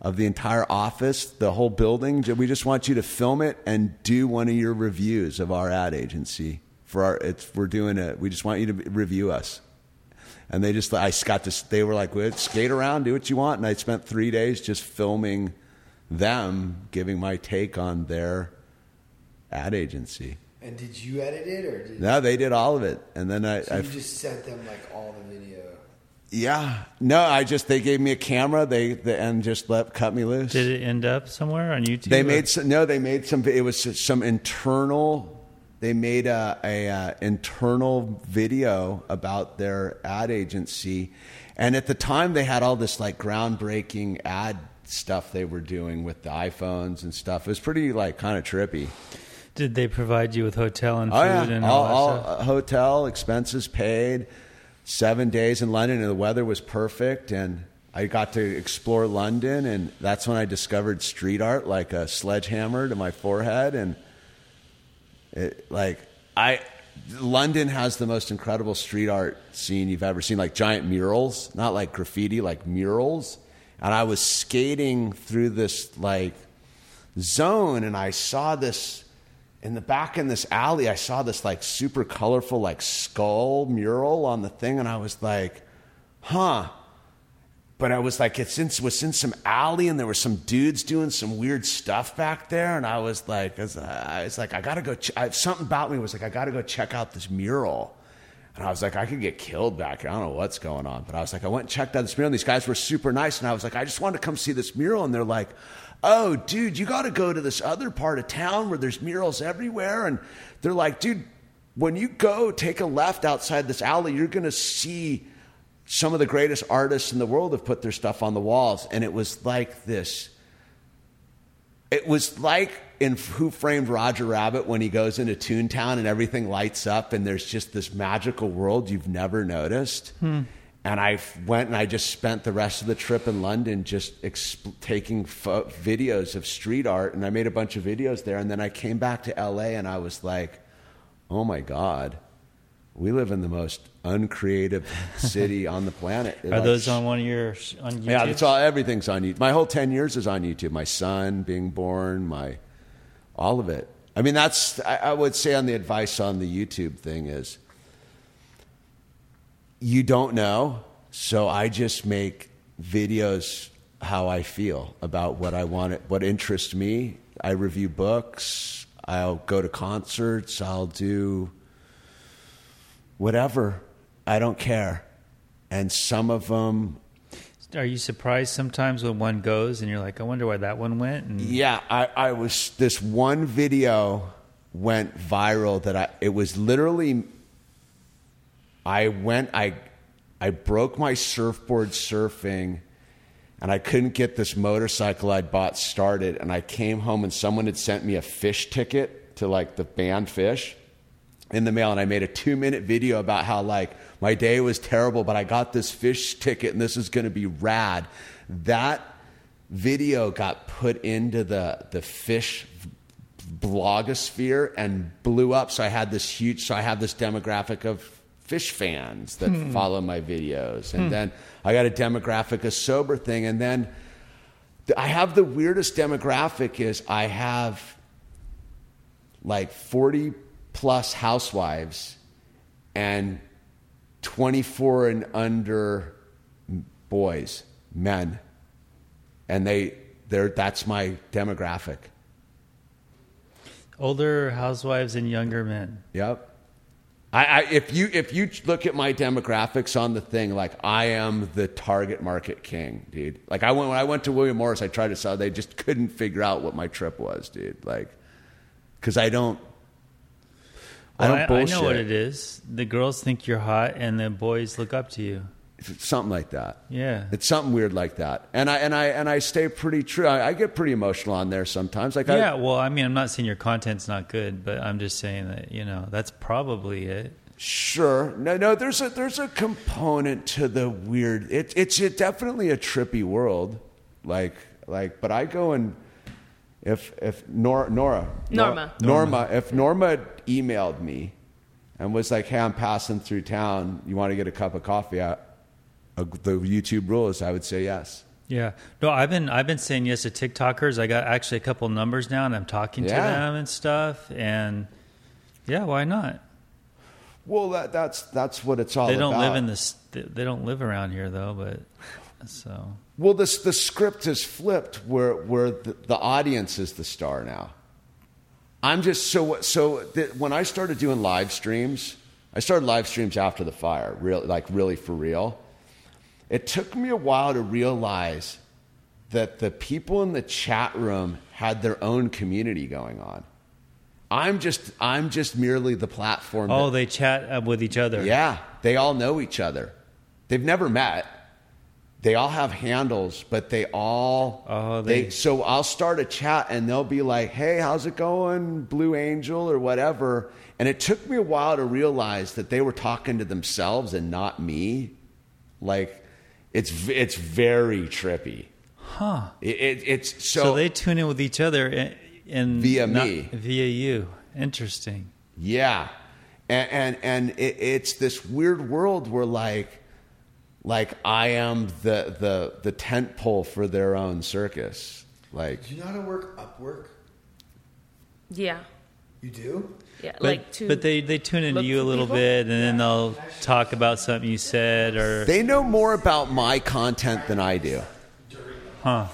of the entire office, the whole building. We just want you to film it and do one of your reviews of our ad agency for our. It's we're doing it. We just want you to review us." And they just, I got to, they were like, well, skate around, do what you want. And I spent three days just filming them, giving my take on their ad agency. And did you edit it or did No, they did all of it. And then I, so I you just sent them like all the video? yeah, no, I just, they gave me a camera, they, they and just let, cut me loose. Did it end up somewhere on YouTube? They or- made some, no, they made some. It was some internal. They made a, a uh, internal video about their ad agency, and at the time they had all this like groundbreaking ad stuff they were doing with the iPhones and stuff. It was pretty like kind of trippy. Did they provide you with hotel and food Oh yeah, and all, all, that all uh, hotel expenses paid. Seven days in London, and the weather was perfect, and I got to explore London, and that's when I discovered street art, like a sledgehammer to my forehead, and it, like I. London has the most incredible street art scene you've ever seen, like giant murals, not like graffiti, like murals. And I was skating through this like zone and I saw this in the back in this alley, I saw this like super colorful like skull mural on the thing, and I was like, huh. But I was like, it's in, was in some alley, and there were some dudes doing some weird stuff back there, and I was like, I was, uh, I was like, I gotta go. Ch- I, something about me was like, I gotta go check out this mural. And I was like, I could get killed back here. I don't know what's going on. But I was like, I went and checked out this mural. And these guys were super nice. And I was like, I just wanted to come see this mural. And they're like, oh, dude, you got to go to this other part of town where there's murals everywhere. And they're like, dude, when you go take a left outside this alley, you're going to see some of the greatest artists in the world have put their stuff on the walls. And it was like this. It was like in Who Framed Roger Rabbit when he goes into Toontown and everything lights up and there's just this magical world you've never noticed. Hmm. And I went and I just spent the rest of the trip in London just exp- taking pho- videos of street art and I made a bunch of videos there. And then I came back to LA and I was like, oh my God, we live in the most uncreative city on the planet. Are Like, those on one of your on YouTube? yeah, that's all. Everything's on YouTube. My whole ten years is on YouTube. My son being born, my all of it. I mean, that's I, I would say on the advice on the YouTube thing is you don't know, so I just make videos how I feel about what I want, what interests me. I review books. I'll go to concerts. I'll do whatever. I don't care. And some of them Are you surprised sometimes when one goes and you're like, I wonder why that one went? And Yeah, I, I was. This one video went viral that I. It was literally. I went. I, I broke my surfboard surfing, and I couldn't get this motorcycle I'd bought started. And I came home, and someone had sent me a Phish ticket to like the band Phish in the mail and I made a two minute video about how like my day was terrible, but I got this Phish ticket and this is going to be rad. That video got put into the, the Phish blogosphere and blew up. So I had this huge, so I have this demographic of Phish fans that hmm. follow my videos. And hmm. then I got a demographic, a sober thing. And then I have the weirdest demographic is I have like 40 plus housewives and 24 and under boys. men, and they they're that's my demographic. Older housewives and younger men. Yep. I, I if you if you look at my demographics on the thing, like I am the target market king, dude. Like I went when I went to William Morris, I tried to sell. They just couldn't figure out what my trip was, dude. Like, because I don't. I don't I, bullshit. know what it is. The girls think you're hot, and the boys look up to you. It's something like that. Yeah. It's something weird like that, and I and I and I stay pretty true. I, I get pretty emotional on there sometimes. Like Yeah, I, well, I mean, I'm not saying your content's not good, but I'm just saying that you know that's probably it. Sure. No, no. There's a there's a component to the weird. It, it's a, definitely a trippy world. Like like, but I go and if if Nora Nora Norma. Norma if Norma emailed me and was like, "Hey, I'm passing through town. You want to get a cup of coffee?" I, the YouTube rules, I would say yes. Yeah. No, I've been I've been saying yes to TikTokers. I got actually a couple numbers now, and I'm talking to them and stuff. And yeah, why not? Well, that that's that's what it's all. They don't about. live in this. They don't live around here though. But so Well, this the script is flipped where where the, the audience is the star now. I'm just so so th- when I started doing live streams, I started live streams after the fire, real like really for real. It took me a while to realize that the people in the chat room had their own community going on. I'm just I'm just merely the platform. oh, that- they chat uh, with each other. yeah, they all know each other. They've never met. They all have handles, but they all Oh, they, they- so I'll start a chat and they'll be like, "Hey, how's it going, Blue Angel or whatever?" And it took me a while to realize that they were talking to themselves and not me. Like it's it's very trippy. Huh. It, it, it's so, So, they tune in with each other and, and Via not- me. via you. Interesting. Yeah, and and, and it, it's this weird world where like, like I am the the the tent pole for their own circus. Like, Do you know how to work Upwork? Yeah. You do? Yeah. But, like to but they, they tune into you a little people? bit and then they'll talk about something you said or they know more about my content than I do. Huh.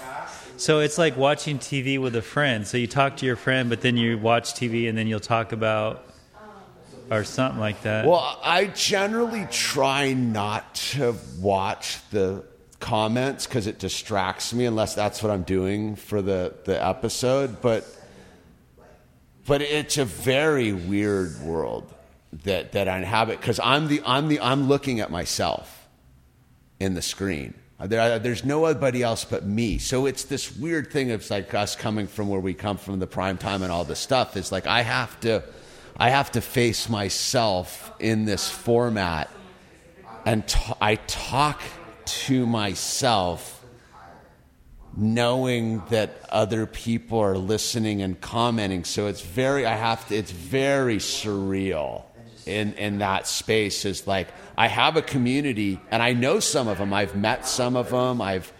So it's like watching TV with a friend. So you talk to your friend, but then you watch TV and then you'll talk about or something like that. Well, I generally try not to watch the comments because it distracts me unless that's what I'm doing for the, the episode. But but it's a very weird world that, that I inhabit because I'm the I'm the I'm looking at myself in the screen. There, there's nobody else but me. So it's this weird thing of like us coming from where we come from, the prime time and all this stuff. Is like I have to, I have to face myself in this format, and t- I talk to myself, knowing that other people are listening and commenting. So it's very, I have to. It's very surreal in in that space. Is like I have a community, and I know some of them. I've met some of them. I've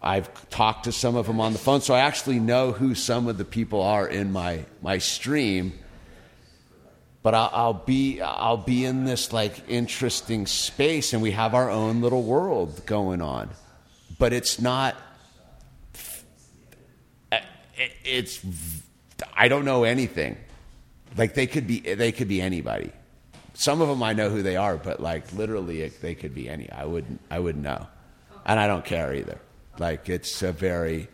I've talked to some of them on the phone, so I actually know who some of the people are in my my stream. But I'll, I'll be I'll be in this like interesting space, and we have our own little world going on. But it's not. It- It's I don't know anything. Like they could be they could be anybody. Some of them I know who they are, but like literally it, they could be any. I wouldn't I wouldn't know, and I don't care either. Like it's a very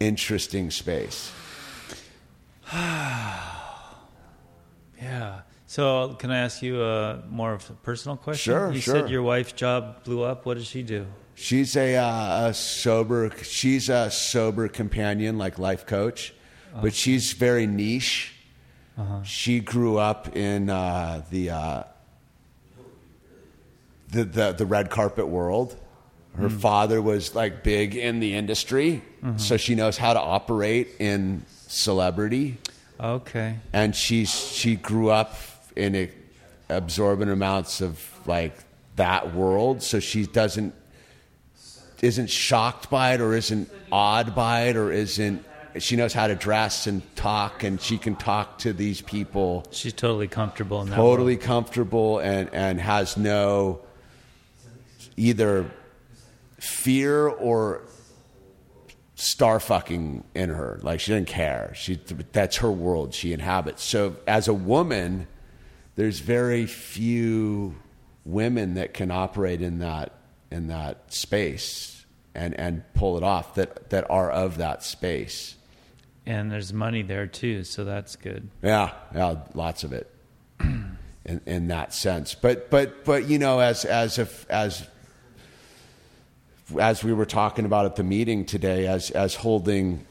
interesting space. yeah. So can I ask you a more of a personal question? Sure, You sure. said your wife's job blew up. What does she do? She's a, uh, a sober. She's a sober companion, like life coach, but she's very niche. She grew up in uh, the, uh, the the the red carpet world. Her father was like big in the industry, so she knows how to operate in celebrity. Okay. and she's she grew up in a, absorbent amounts of like that world so she doesn't isn't shocked by it or isn't awed by it or isn't she knows how to dress and talk and she can talk to these people She's totally comfortable in that. totally comfortable and and has no either fear or star fucking in her. Like she doesn't care. She that's her world she inhabits. So as a woman, there's very few women that can operate in that in that space and and pull it off that that are of that space. And there's money there too, so that's good. Yeah, yeah, lots of it. in in that sense. But but but you know, as as if as as we were talking about at the meeting today, as as holding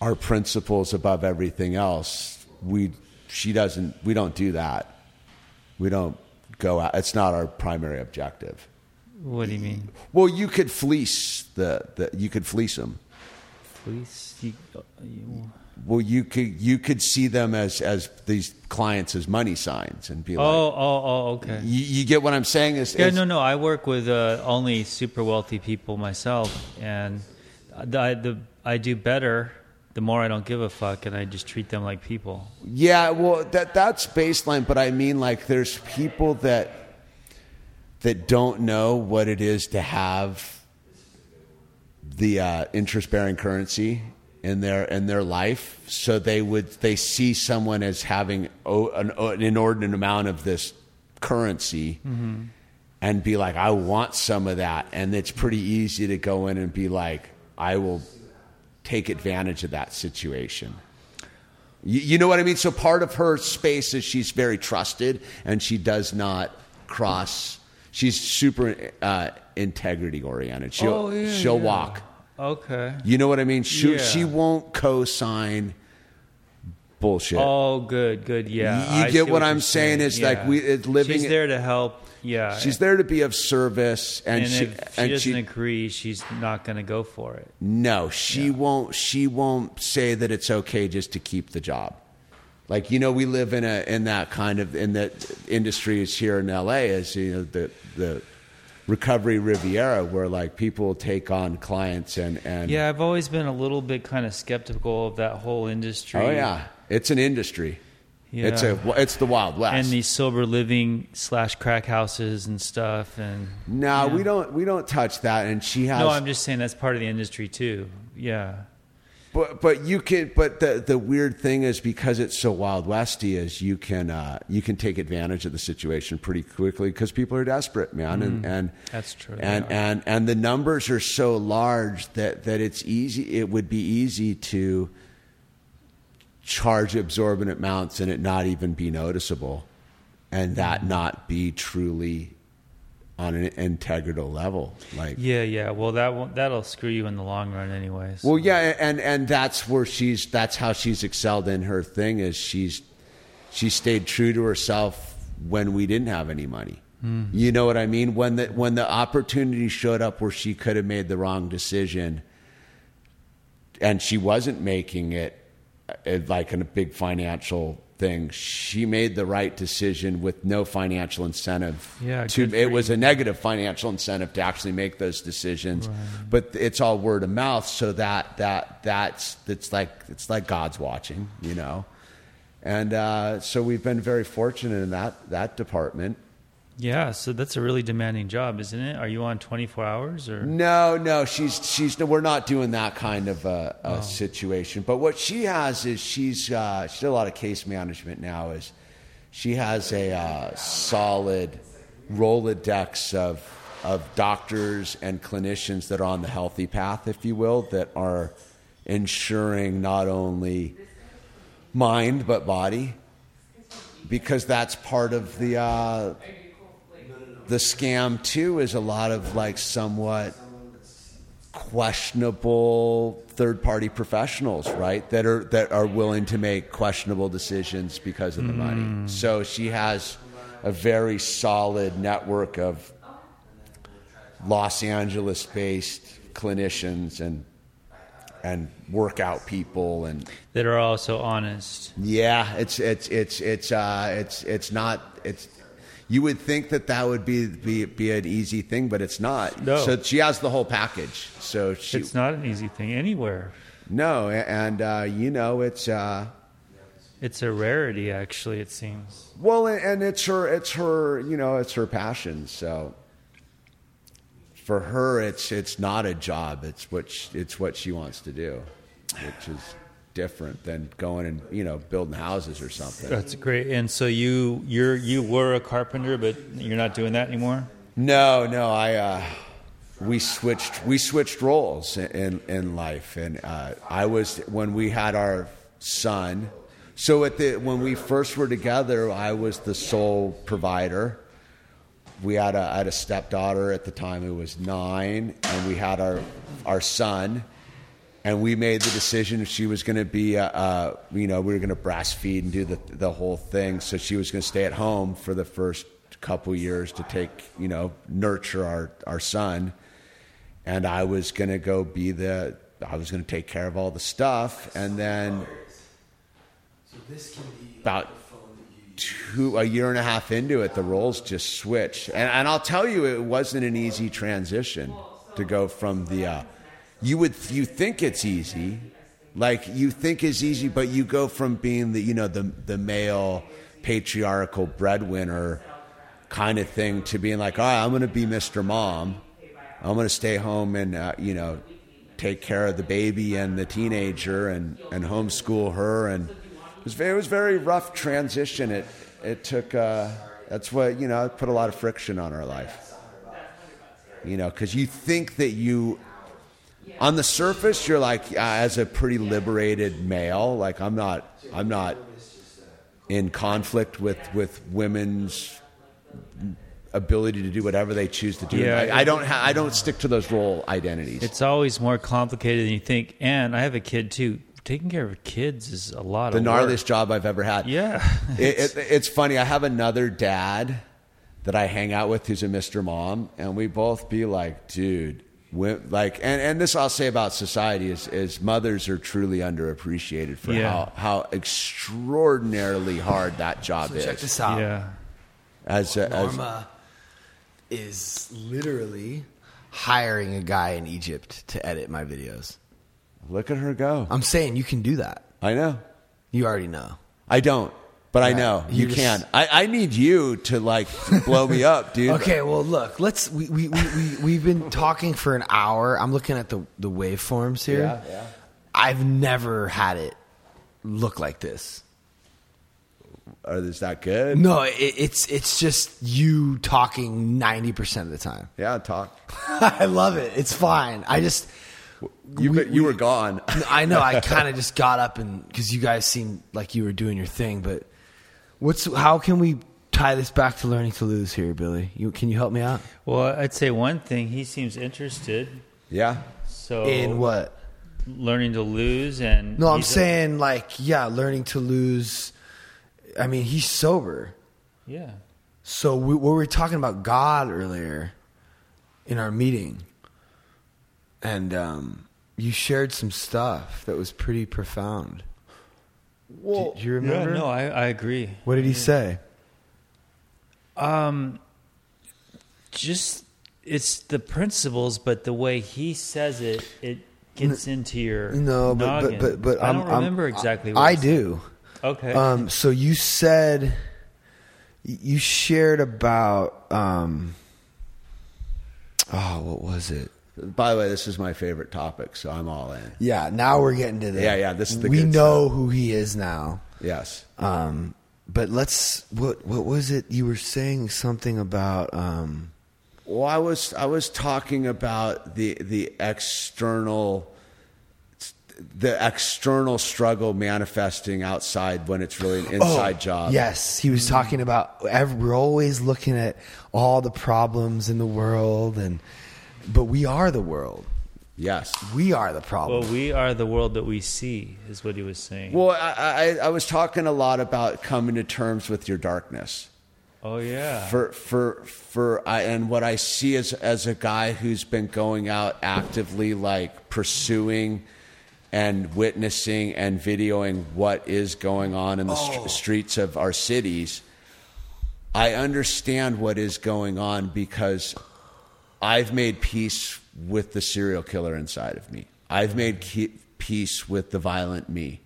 our principles above everything else, we she doesn't we don't do that. We don't go out. It's not our primary objective. What do you mean? Well, you could fleece the, the you could fleece them. Fleece? You, you, Well, you could you could see them as as these clients as money signs and be oh, like, oh, oh, okay. you, you get what I'm saying? Is, Yeah, no, no. I work with uh, only super wealthy people myself, and I, the, I do better the more I don't give a fuck, and I just treat them like people. Yeah, well, that that's baseline, but I mean, like, there's people that that don't know what it is to have the uh, interest-bearing currency in their in their life, so they would they see someone as having o- an, o- an inordinate amount of this currency. And be like, I want some of that, and it's pretty easy to go in and be like, I will take advantage of that situation. You, you know what I mean? So part of her space is she's very trusted and she does not cross. She's super uh, integrity oriented. She'll, Oh, yeah, she'll yeah. walk. Okay. You know what I mean? She, Yeah. she won't co sign bullshit. Oh, good, good. Yeah, You get see what I'm you're saying? It's like we- it's living- She's there to help. Yeah, She's there to be of service, and, And, she, if she and doesn't she agree, she's not going to go for it. No, she won't. She won't say that it's okay just to keep the job. Like you know, we live in a in that kind of in that industry is here in L.A. Is you know the the recovery Riviera where like people take on clients and and Yeah, I've always been a little bit kind of skeptical of that whole industry. oh yeah, it's an industry. Yeah. It's a it's the Wild West. and these sober living slash crack houses and stuff. And no, we don't we don't touch that. And she has No, I'm just saying that's part of the industry too. Yeah. But but you can but the the weird thing is because it's so wild westy is you can uh, you can take advantage of the situation pretty quickly because people are desperate, man, and and Mm. That's true, and and and the numbers are so large that that it's easy. It would be easy to charge absorbent amounts and it not even be noticeable, and that Mm. not be truly on an integral level, like Yeah, yeah. Well, that won't, that'll screw you in the long run, anyways. Well, yeah, and and that's where she's that's how she's excelled in her thing is she's she stayed true to herself when we didn't have any money. You know what I mean? When the when the opportunity showed up where she could have made the wrong decision, and she wasn't making it uh, like in a big financial thing. She made the right decision with no financial incentive. Yeah, to it was a negative financial incentive to actually make those decisions, but it's all word of mouth. So that that that's it's like it's like God's watching, you know. And uh, so we've been very fortunate in that that department. Yeah, so that's a really demanding job, isn't it? Are you on 24 hours or? No, no, she's she's we're not doing that kind of a, a situation. But what she has is she's uh, she did a lot of case management now. Is she has a uh, solid Rolodex of of doctors and clinicians that are on the healthy path, if you will, that are ensuring not only mind but body, because that's part of the. Uh, the scam too is a lot of like somewhat questionable third party professionals right that are that are willing to make questionable decisions because of the money so she has a very solid network of Los Angeles based clinicians and and workout people and That are also honest. yeah, it's it's it's it's uh, it's it's not it's. You would think that that would be be be an easy thing, but it's not. No. So she has the whole package. So she It's not an easy thing anywhere. no, and uh, you know it's uh, It's a rarity, actually. It seems. well, and it's her it's her you know it's her passion. So for her, it's it's not a job. It's what sh it's what she wants to do, which is different than going and you know building houses or something. That's great. And so you you're you were a carpenter, but you're not doing that anymore. No, no, I. Uh, we switched. We switched roles in in, life, and uh, I was when we had our son. So at the when we first were together, I was the sole provider. We had a I had a stepdaughter at the time who was nine, and we had our our son. And we made the decision if she was going to be, uh, uh, you know, we were going to breastfeed and do the the whole thing. So she was going to stay at home for the first couple years to take, you know, nurture our our son, and I was going to go be the, I was going to take care of all the stuff, and then about two a year and a half into it, the roles just switched, and, and I'll tell you, it wasn't an easy transition to go from the. Uh, you would you think it's easy, like you think it's easy, but you go from being the you know the the male patriarchal breadwinner kind of thing to being like, all right, I'm going to be Mr. Mom. I'm going to stay home and uh, you know take care of the baby and the teenager and and homeschool her and it was very, it was very rough transition. It it took uh, that's what you know put a lot of friction on our life. You know, because you think that you on the surface you're like uh, as a pretty liberated male, like I'm not I'm not in conflict with with women's ability to do whatever they choose to do. Yeah, I, I don't ha- I don't stick to those role identities. It's always more complicated than you think. And I have a kid too. Taking care of kids is a lot the of the gnarliest work. job I've ever had. Yeah. it, it, it's funny. I have another dad that I hang out with who's a Mr. Mom, and we both be like, dude, like, and, and this I'll say about society is, is mothers are truly underappreciated for Yeah. how, how extraordinarily hard that job So is. check this out. yeah. As, a, as Norma is literally hiring a guy in Egypt to edit my videos. look at her go. I'm saying you can do that. I know. You already know. I don't, but I know You you, can. I, I need you to like blow me up, dude. Okay, well, look, let's. We, we, we, we, we've been talking for an hour. I'm looking at the, the waveforms here. Yeah, yeah. I've never had it look like this. Or is that good? No, it, it's it's just you talking 90% of the time. Yeah, talk. I love it. It's fine. I just. You, we- you we- were gone. I know. I kind of just got up and because you guys seemed like you were doing your thing, but what's how can we tie this back to learning to lose here, Billy? You can you help me out Well, I'd say one thing. He seems interested. Yeah. So in what? learning to lose and No, I'm he's a- saying like yeah, learning to lose. I mean, he's sober, yeah. so we, we were talking about God earlier in our meeting, and um, you shared some stuff that was pretty profound. Well, do, do you Yeah, remember? no, I, I agree. What did he say? Um, just it's the principles, but the way he says it, it gets into your No, but noggin. but but, but I I'm, don't I'm- remember exactly. What I he said. do. Okay. Um, so you said you shared about um, oh, what was it? By the way, this is my favorite topic, so I'm all in. Yeah, now we're getting to the Yeah, yeah, this is the we good know who he is now. Yes. Um, but let's what what was it you were saying something about um Well, I was I was talking about the the external the external struggle manifesting outside when it's really an inside job. Oh, Yes, he was talking about ev we're always looking at all the problems in the world and but we are the world. Yes. We are the problem. well, we are the world that we see, is what he was saying. Well, I, I, I was talking a lot about coming to terms with your darkness. oh yeah. for for for I, and what I see as as a guy who's been going out actively like pursuing and witnessing and videoing what is going on in the str- oh. streets of our cities I understand what is going on because I've made peace with the serial killer inside of me. I've made ke- peace with the violent me.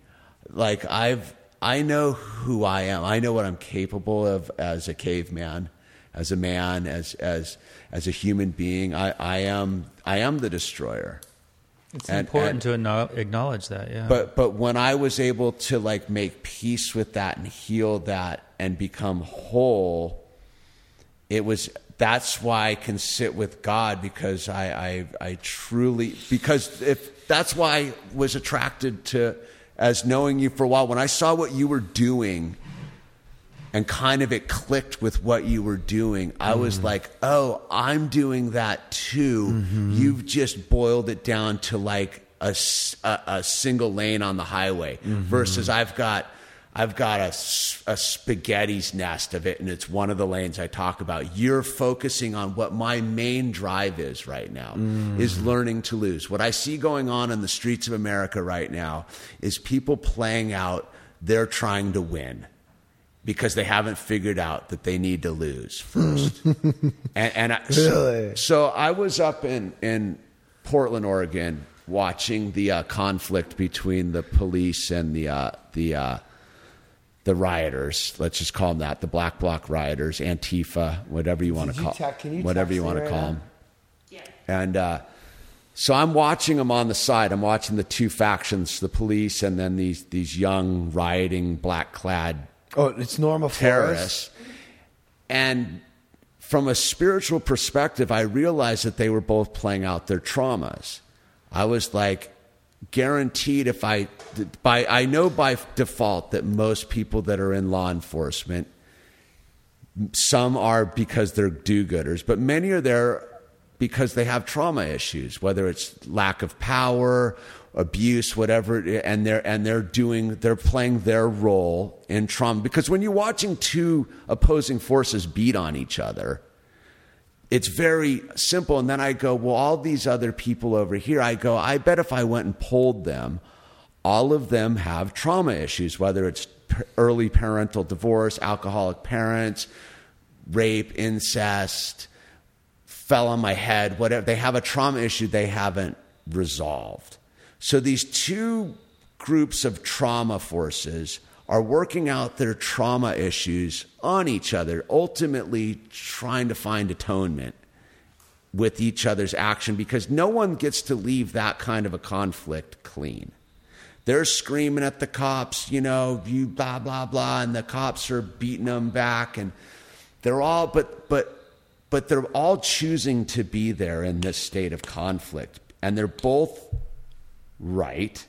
Like I've I know who I am. I know what I'm capable of as a caveman, as a man, as as as a human being. I, I am I am the destroyer. It's And- important and- to acknowledge that. Yeah. But but when I was able to like make peace with that and heal that and become whole, it was that's why I can sit with God because I I, I truly because if that's why I was attracted to as knowing you for a while when I saw what you were doing and kind of it clicked with what you were doing. I was mm-hmm. like, oh, I'm doing that too. Mm-hmm. You've just boiled it down to like a a single lane on the highway mm-hmm. versus I've got. I've got a, a spaghetti's nest of it, and it's one of the lanes I talk about. You're focusing on what my main drive is right now, is learning to lose. What I see going on in the streets of America right now is people playing out, they're trying to win because they haven't figured out that they need to lose first. and and I, Really? so, so I was up in in Portland, Oregon, watching the uh, conflict between the police and the uh, the uh, the rioters. Let's just call them that: the Black Bloc rioters, Antifa, whatever you want Did to call, text- you whatever you want to right call now? them. And uh, so I'm watching them on the side. I'm watching the two factions, the police, and then these these young rioting black clad Oh, it's Norma Flores. terrorists. And from a spiritual perspective, I realized that they were both playing out their traumas. I was like, guaranteed if I, by, I know by default that most people that are in law enforcement, some are because they're do gooders, but many are there because they have trauma issues, whether it's lack of power, abuse, whatever, and they're and they're doing they're playing their role in trauma. Because when you're watching two opposing forces beat on each other, it's very simple. And then I go, well, all these other people over here, I go, I bet if I went and polled them, all of them have trauma issues, whether it's early parental divorce, alcoholic parents, rape, incest, fell on my head, whatever. They have a trauma issue they haven't resolved. So these two groups of trauma forces are working out their trauma issues on each other, ultimately trying to find atonement with each other's action because no one gets to leave that kind of a conflict clean. They're screaming at the cops, you know, you blah blah blah, and the cops are beating them back, and they're all, but but but they're all choosing to be there in this state of conflict, and they're both right,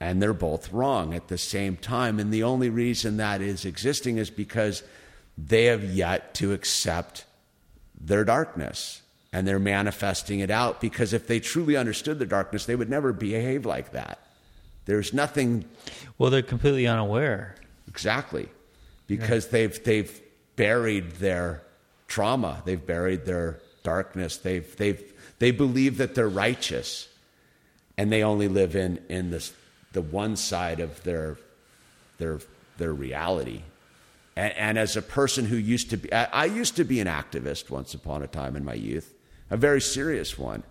and they're both wrong at the same time, and the only reason that is existing is because they have yet to accept their darkness. And they're manifesting it out because if they truly understood the darkness they would never behave like that. There's nothing well, they're completely unaware. exactly. Because they've they've buried their trauma. They've buried their darkness. They've they've they believe that they're righteous. And they only live in in this the one side of their their their reality. And, and as a person who used to be I, I used to be an activist once upon a time in my youth a very serious one.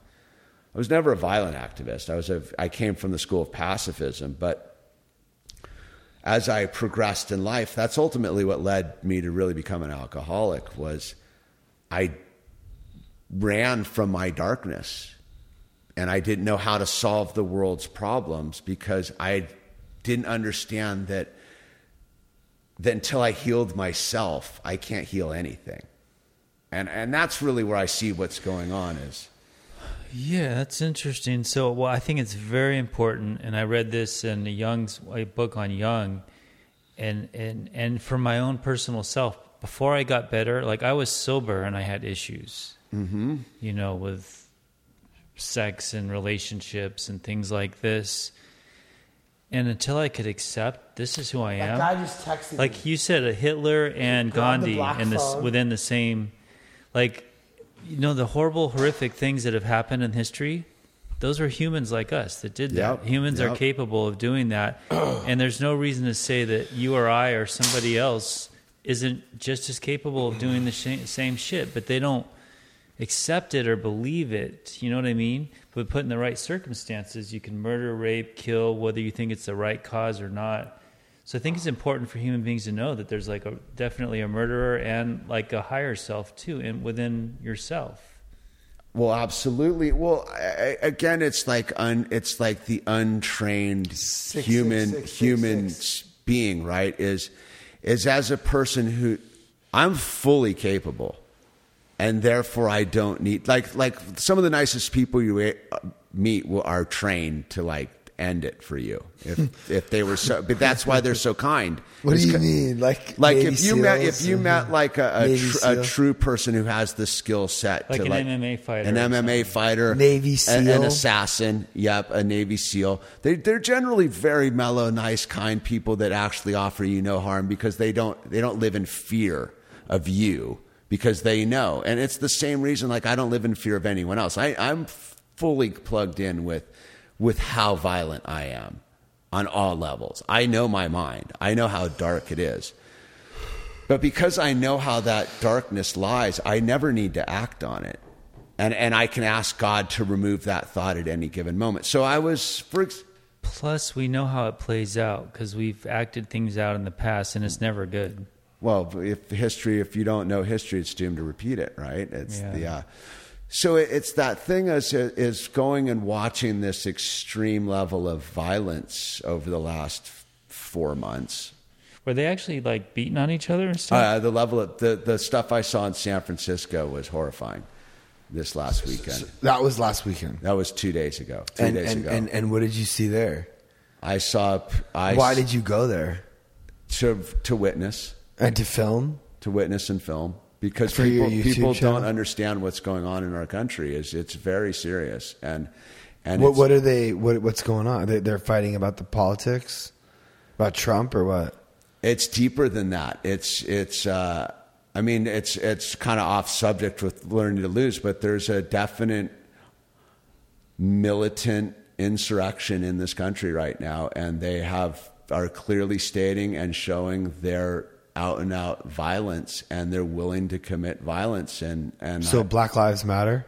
I was never a violent activist. I was a i came from the school of pacifism but as i progressed in life that's ultimately what led me to really become an alcoholic was i ran from my darkness and I didn't know how to solve the world's problems because I didn't understand that, that until I healed myself, I can't heal anything. And, and that's really where I see what's going on is Yeah, that's interesting. So, well, I think it's very important, and I read this in a Jung's a book on Jung, and and and for my own personal self, before I got better, like I was sober and I had issues, mm-hmm. you know, with sex and relationships and things like this. And until I could accept this is who I That am, guy just texted like me. you said, a Hitler and Grab the Gandhi black in this phone. within the same, like, you know, the horrible, horrific things that have happened in history. Those are humans like us that did that. Yep, Humans are capable of doing that, and there's no reason to say that you or I or somebody else isn't just as capable of doing the sh- same shit. But they don't accept it or believe it. You know what I mean? But put in the right circumstances, you can murder, rape, kill, whether you think it's the right cause or not. So I think it's important for human beings to know that there's like a definitely a murderer and like a higher self too, and within yourself. Well, absolutely. Well, I, I- again, it's like un, it's like the untrained Six, human six, six, human six, six. being, right? Is is as a person who I'm fully capable, and therefore I don't need like like some of the nicest people you uh, meet will- are trained to like end it for you if if they were so. But that's why they're so kind. What It's do you ca- mean? Like Like if you met if you met like a, a, tr- a true person who has the skill set Like to an like an MMA fighter an MMA fighter, Navy an, an assassin, yep, a Navy SEAL. They they're generally very mellow, nice, kind people that actually offer you no harm because they don't they don't live in fear of you because they know, and it's the same reason. Like I don't live in fear of anyone else. I I'm fully plugged in with with how violent I am on all levels. I know my mind. I know how dark it is. But because I know how that darkness lies, I never need to act on it. And, and I can ask God to remove that thought at any given moment. So I was, for ex- Plus, we know how it plays out because we've acted things out in the past, and it's never good. Well, if history, if you don't know history, it's doomed to repeat it, right? It's Yeah. the, uh, so it, it's that thing is, is going and watching this extreme level of violence over the last four months. Were they actually like beating on each other and stuff? Uh, the level of the, the stuff I saw in San Francisco was horrifying this last weekend. That was last weekend. That was two days ago. Two And, days and, ago. and and what did you see there? I saw. I Why did you go there? to to witness And to film? to witness and film because For people people channel? don't understand what's going on in our country. is It's very serious and and What what are they? What what's going on? They, they're fighting about the politics, about Trump or what? It's deeper than that. It's it's. Uh, I mean, it's it's kind of off subject with learning to lose, but there's a definite militant insurrection in this country right now, and they have are clearly stating and showing their out and out violence, and they're willing to commit violence, and and So I- Black Lives Matter.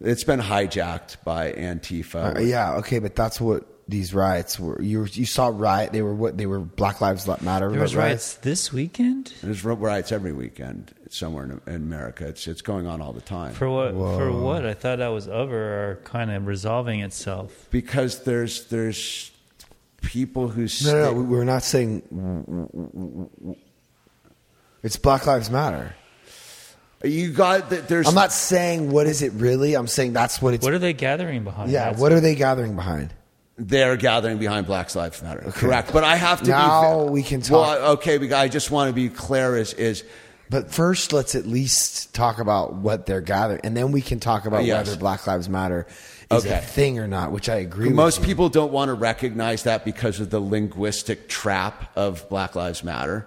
it's been hijacked by Antifa. Uh, yeah, okay, but that's what these riots were. You you saw riot. They were what? They were Black Lives Matter. there was riots. riots this weekend There's riots every weekend somewhere in, in America. It's it's going on all the time. for what? For what? I thought that was over or kind of resolving itself. because there's there's people who No, sta- no, no, we're not saying. It's Black Lives Matter. you got that there's I'm not saying what is it really. I'm saying that's what it's. What are they gathering behind? yeah, That's- what are they gathering behind? they're gathering behind Black Lives Matter. Correct, but I have to Now be, we can talk- Well, okay, we- I just want to be clear. Is is But first, let's at least talk about what they're gathering, and then we can talk about yes. whether Black Lives Matter is a thing or not. Which I agree. with most people don't want to recognize that because of the linguistic trap of Black Lives Matter.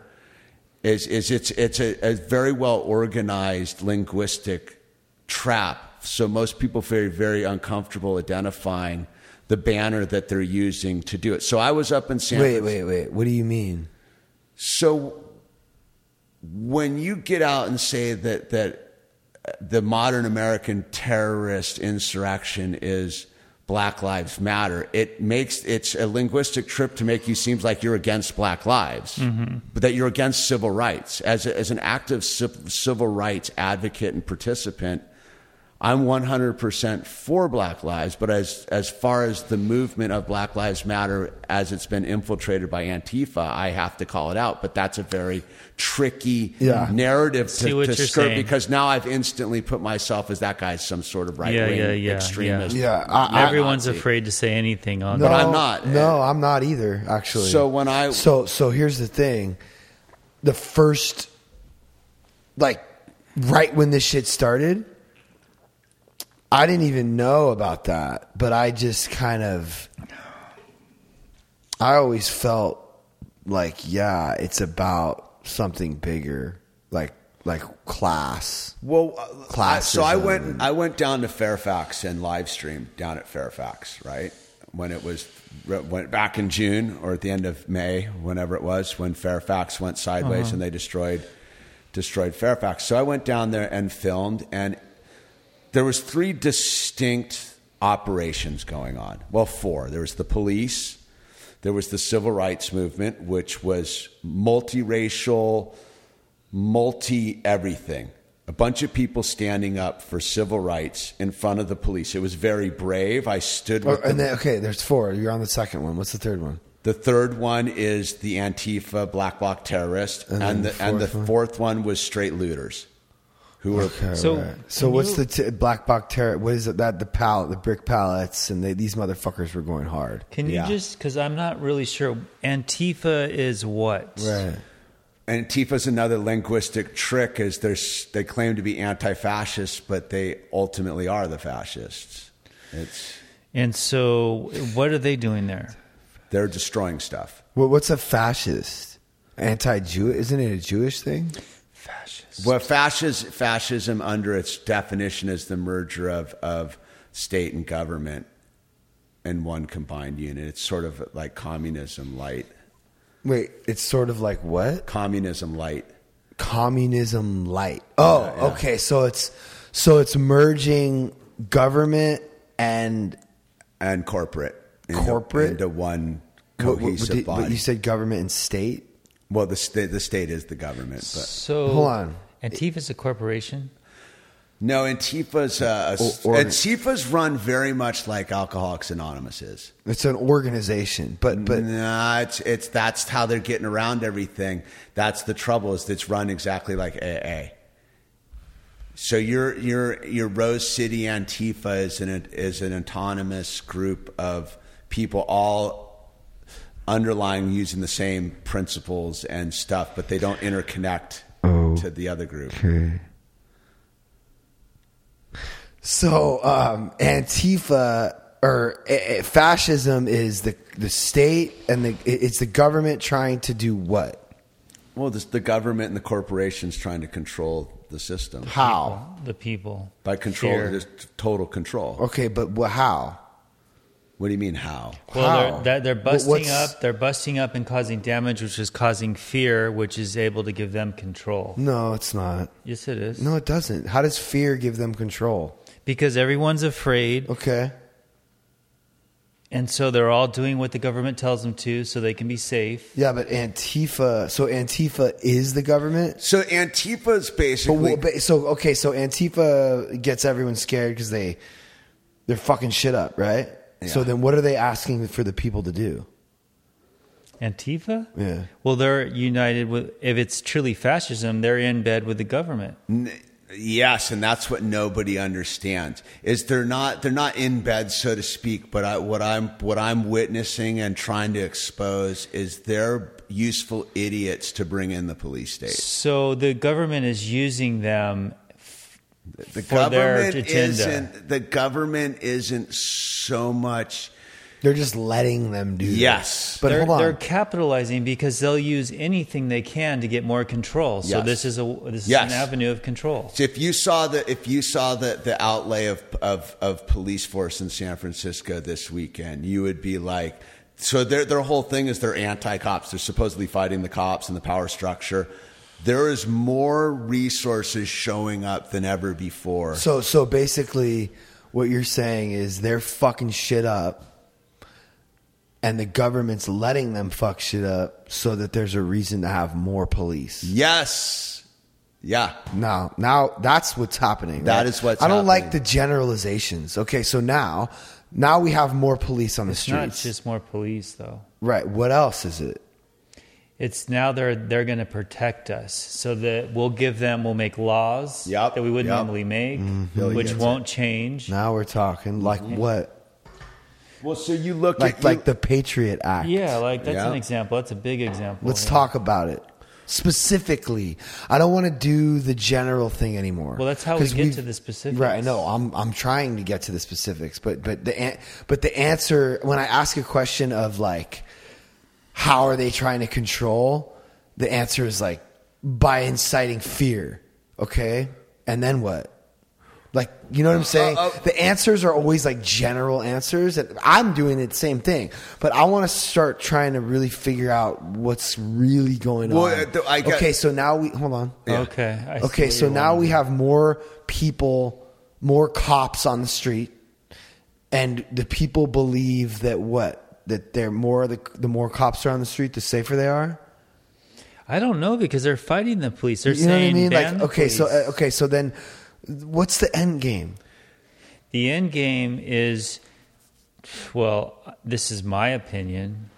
Is is it's it's a, a very well organized linguistic trap. So most people feel very uncomfortable identifying the banner that they're using to do it. So I was up in San. Wait, Francisco. wait, wait. What do you mean? So when you get out and say that that the modern American terrorist insurrection is Black Lives Matter, it makes it's a linguistic trip to make you seem like you're against Black lives, but that you're against civil rights. As a, as an active civ- civil rights advocate and participant, I'm 100% for Black Lives, but as as far as the movement of Black Lives Matter as it's been infiltrated by Antifa, I have to call it out. But that's a very tricky Yeah. narrative See to, what to you're skirt saying. because now I've instantly put myself as that guy's some sort of right wing yeah, yeah, extremist. Yeah, I- I- Everyone's Nazi. afraid to say anything on No, But I'm not. No, I'm not either. Actually. So when I So so here's the thing. The first like right when this shit started, I didn't even know about that, but I just kind of I always felt like yeah, it's about something bigger, like like class. Well, uh, class. So I Classism. went. I went down to Fairfax and live streamed down at Fairfax, right when it was went back in June or at the end of May, whenever it was, when Fairfax went sideways uh-huh. and they destroyed destroyed Fairfax. So I went down there and filmed, and there was three distinct operations going on. Well, four. There was the police, There was the civil rights movement, which was multiracial, multi everything. A bunch of people standing up for civil rights in front of the police. It was very brave. I stood Oh, with and the, then, okay, there's four. You're on the second one. What's the third one? the third one is the Antifa black bloc terrorist, and, then the the and the one? fourth one was straight looters, who were Okay, So, right. so what's you- the t- black box terror? What is it? That the pallet, the brick pallets, and they, these motherfuckers were going hard. Can you Yeah. just because I'm not really sure. Antifa is what? Right. Antifa's another linguistic trick is they're, they claim to be anti-fascist, but they ultimately are the fascists. It's And so, what are they doing there? they're destroying stuff. Well, what's a fascist? Anti-Jew? Isn't it a Jewish thing? Fascist. Well, fascism, fascism under its definition is the merger of, of state and government in one combined unit. It's sort of like communism light. Wait, it's sort of like what? Communism light. Communism light. Oh, okay. So it's so it's merging government and and corporate. into- Corporate? into one what, what, cohesive did- body. but you said government and state. well, the state, the state is the government, but So Hold on. Antifa's a corporation. no, Antifa's uh, Or- or- Antifa's run very much like Alcoholics Anonymous is. It's an organization, but but nah, it's it's that's how they're getting around everything. That's the trouble is it's run exactly like AA. So your your your Rose City Antifa is an is an autonomous group of people all underlying using the same principles and stuff, but they don't interconnect to the other group. Okay. So um, Antifa or uh, uh, fascism is the the state and the it's the government trying to do what? Well, this, the government and the corporations trying to control the system How? The people. by control, just total control. Okay, but wha- how? What do you mean how? Well, How? they're, they're, they're busting what's- up. They're busting up and causing damage, which is causing fear, which is able to give them control. No, it's not. Yes, it is. No, it doesn't. How does fear give them control? Because everyone's afraid, Okay. and so they're all doing what the government tells them to, so they can be safe. Yeah, but Antifa. So Antifa is the government. So Antifa's But, basically wha- but so okay, so Antifa gets everyone scared because they they're fucking shit up, right? So then, what are they asking for the people to do? Antifa? Yeah. Well, they're united with. If it's truly fascism, they're in bed with the government. Yes, and that's what nobody understands. Is they're not they're not in bed, so to speak. But I, what I'm what I'm witnessing and trying to expose is they're useful idiots to bring in the police state. So the government is using them. The for their government isn't the government isn't so much. They're just letting them do. that. Yes. but they're, hold on. they're capitalizing because they'll use anything they can to get more control. So Yes. this is a this Yes. is an avenue of control. So if you saw the if you saw the, the outlay of, of of police force in San Francisco this weekend, you would be like, so their their whole thing is they're anti cops. They're supposedly fighting the cops and the power structure. There is more resources showing up than ever before. So so basically, what you're saying is they're fucking shit up, and the government's letting them fuck shit up so that there's a reason to have more police. yes, yeah, Now, now that's what's happening. That right? is what's I don't like the generalizations. Okay, so now, now we have more police on the streets. It's not just more police though. right. What else is it? It's now they're they're going to protect us, so that we'll give them we'll make laws Yep, that we wouldn't yep. normally make, mm-hmm. Billy which won't change. Now we're talking like mm-hmm. what? Well, so you look Like at like you- the Patriot Act. Yeah, like that's Yeah. an example. That's a big example. Let's yeah. talk about it specifically. I don't want to do the general thing anymore. Well, that's how we 'Cause get to the specifics. Right. I know. I'm I'm trying to get to the specifics, but but the but the answer when I ask a question of like, how are they trying to control? The answer is like by inciting fear. Okay, and then what? Like, you know what I'm saying? uh, the answers are always like general answers, and I'm doing the same thing. But I want to start trying to really figure out what's really going Well, on. uh, I got- okay, so now we hold on. Okay. I Okay, so now we have more people, more cops on the street, and the people believe that what that they're more the the more cops are on the street, the safer they are? I don't know because they're fighting the police. They're You know what I saying mean? Like okay, so uh, okay, so then what's the end game? The end game is, well, this is my opinion.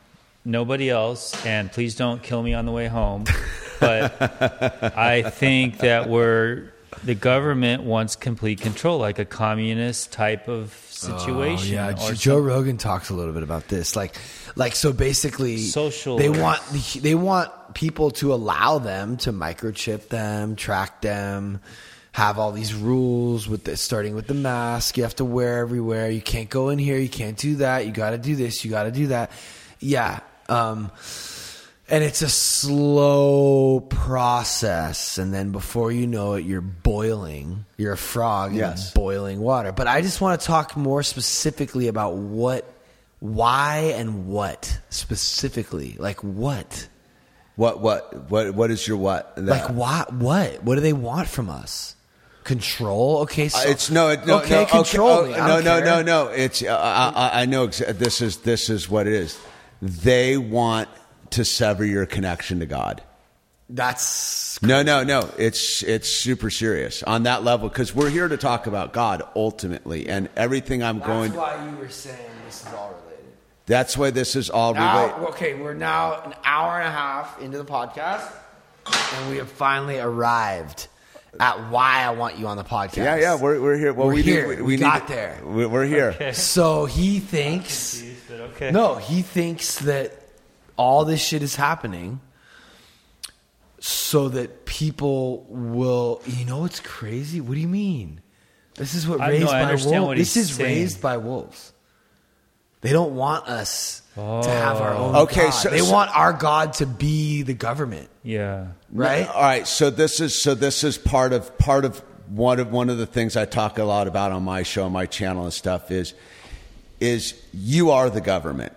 Nobody else, and please don't kill me on the way home. But I think that we're the government wants complete control, like a communist type of situation. Oh, yeah, Joe Rogan talks a little bit about this. Like, like so basically, Social- They want they want people to allow them to microchip them, track them, have all these rules with this, starting with the mask. You have to wear everywhere. You can't go in here. You can't do that. You got to do this. You got to do that. Yeah. Um, and it's a slow process. And then before you know it you're boiling. You're a frog in boiling water. But i just want to talk more specifically about what why and what specifically. Like what? What what what what is your what? like why what? What do they want from us? Control? Okay so Uh, it's no, it- no, okay no, control oh, me. I no, don't no, no, no. It's uh, I, I- I know exa- this is this is what it is. They want to sever your connection to God. that's No, no, no. It's it's super serious on that level because we're here to talk about God ultimately, and everything I'm going. That's why you were saying this is all related That's why this is all Now, related. okay, we're now an hour and a half into the podcast, and we have finally arrived at why I want you on the podcast. Yeah, yeah, we're we're here. Well, We're we here. Need, we, We need got to- there. we- We're here. So he thinks. But okay. No, he thinks that all this shit is happening so that people will. You know what's crazy? What do you mean? This is what I- raised no, I by wolves. This is saying. raised by wolves. They don't want us to have our own. Okay, God. so- they so- want our God to be the government, Yeah. right? All right. So this is so this is part of part of one of one of the things I talk a lot about on my show, my channel and stuff is is you are the government.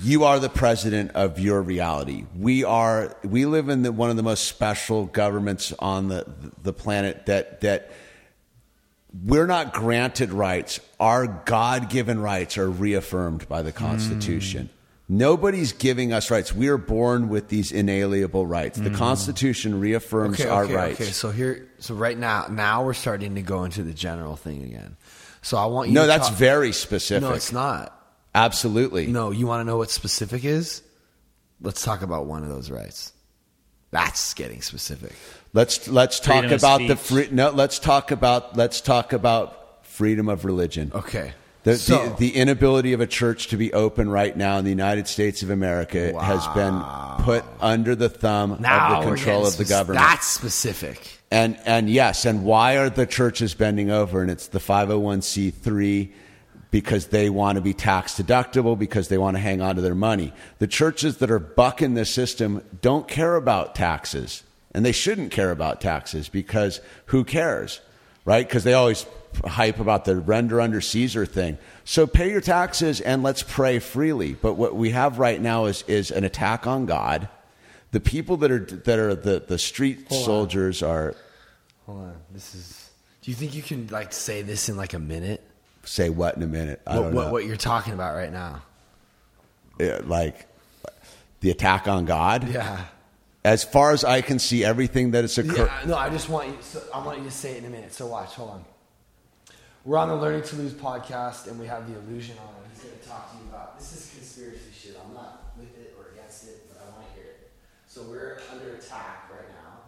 You are the president of your reality. We are we live in the, one of the most special governments on the the planet that that we're not granted rights. Our God given rights are reaffirmed by the Constitution. Hmm. Nobody's giving us rights. We are born with these inalienable rights. The hmm. Constitution reaffirms Okay, our okay, rights. okay. So here, so right now, now we're starting to go into the general thing again. So I want you. No, that's talk- very specific. No, it's not. Absolutely. No, you want to know what specific is? Let's talk about one of those rights. That's getting specific. Let's let's talk Freedom of about the free. No, let's talk about let's talk about freedom of religion. Okay. The, So- the, the inability of a church to be open right now in the United States of America has been put under the thumb Now of the control of the government. That's specific. And and yes, and why are the churches bending over? And it's the 501c3 because they want to be tax deductible because they want to hang on to their money. The churches that are bucking the system don't care about taxes. And they shouldn't care about taxes because who cares? Right? Because they always hype about the render under Caesar thing. So pay your taxes and let's pray freely. But what we have right now is is an attack on God. The people that are that are the, the street soldiers are Hold on. This is. Do you think you can like say this in like a minute? Say what in a minute. I What, don't what, know. what you're talking about right now? Yeah, like the attack on God. Yeah. As far as I can see, everything that is occurring. Yeah, no, I just want you. So I want you to say it in a minute. So watch. Hold on. We're on the Learning to Lose podcast, and we have the illusion on. And he's going to talk to you about this is conspiracy shit. I'm not with it or against it, but I want to hear it. So we're under attack right now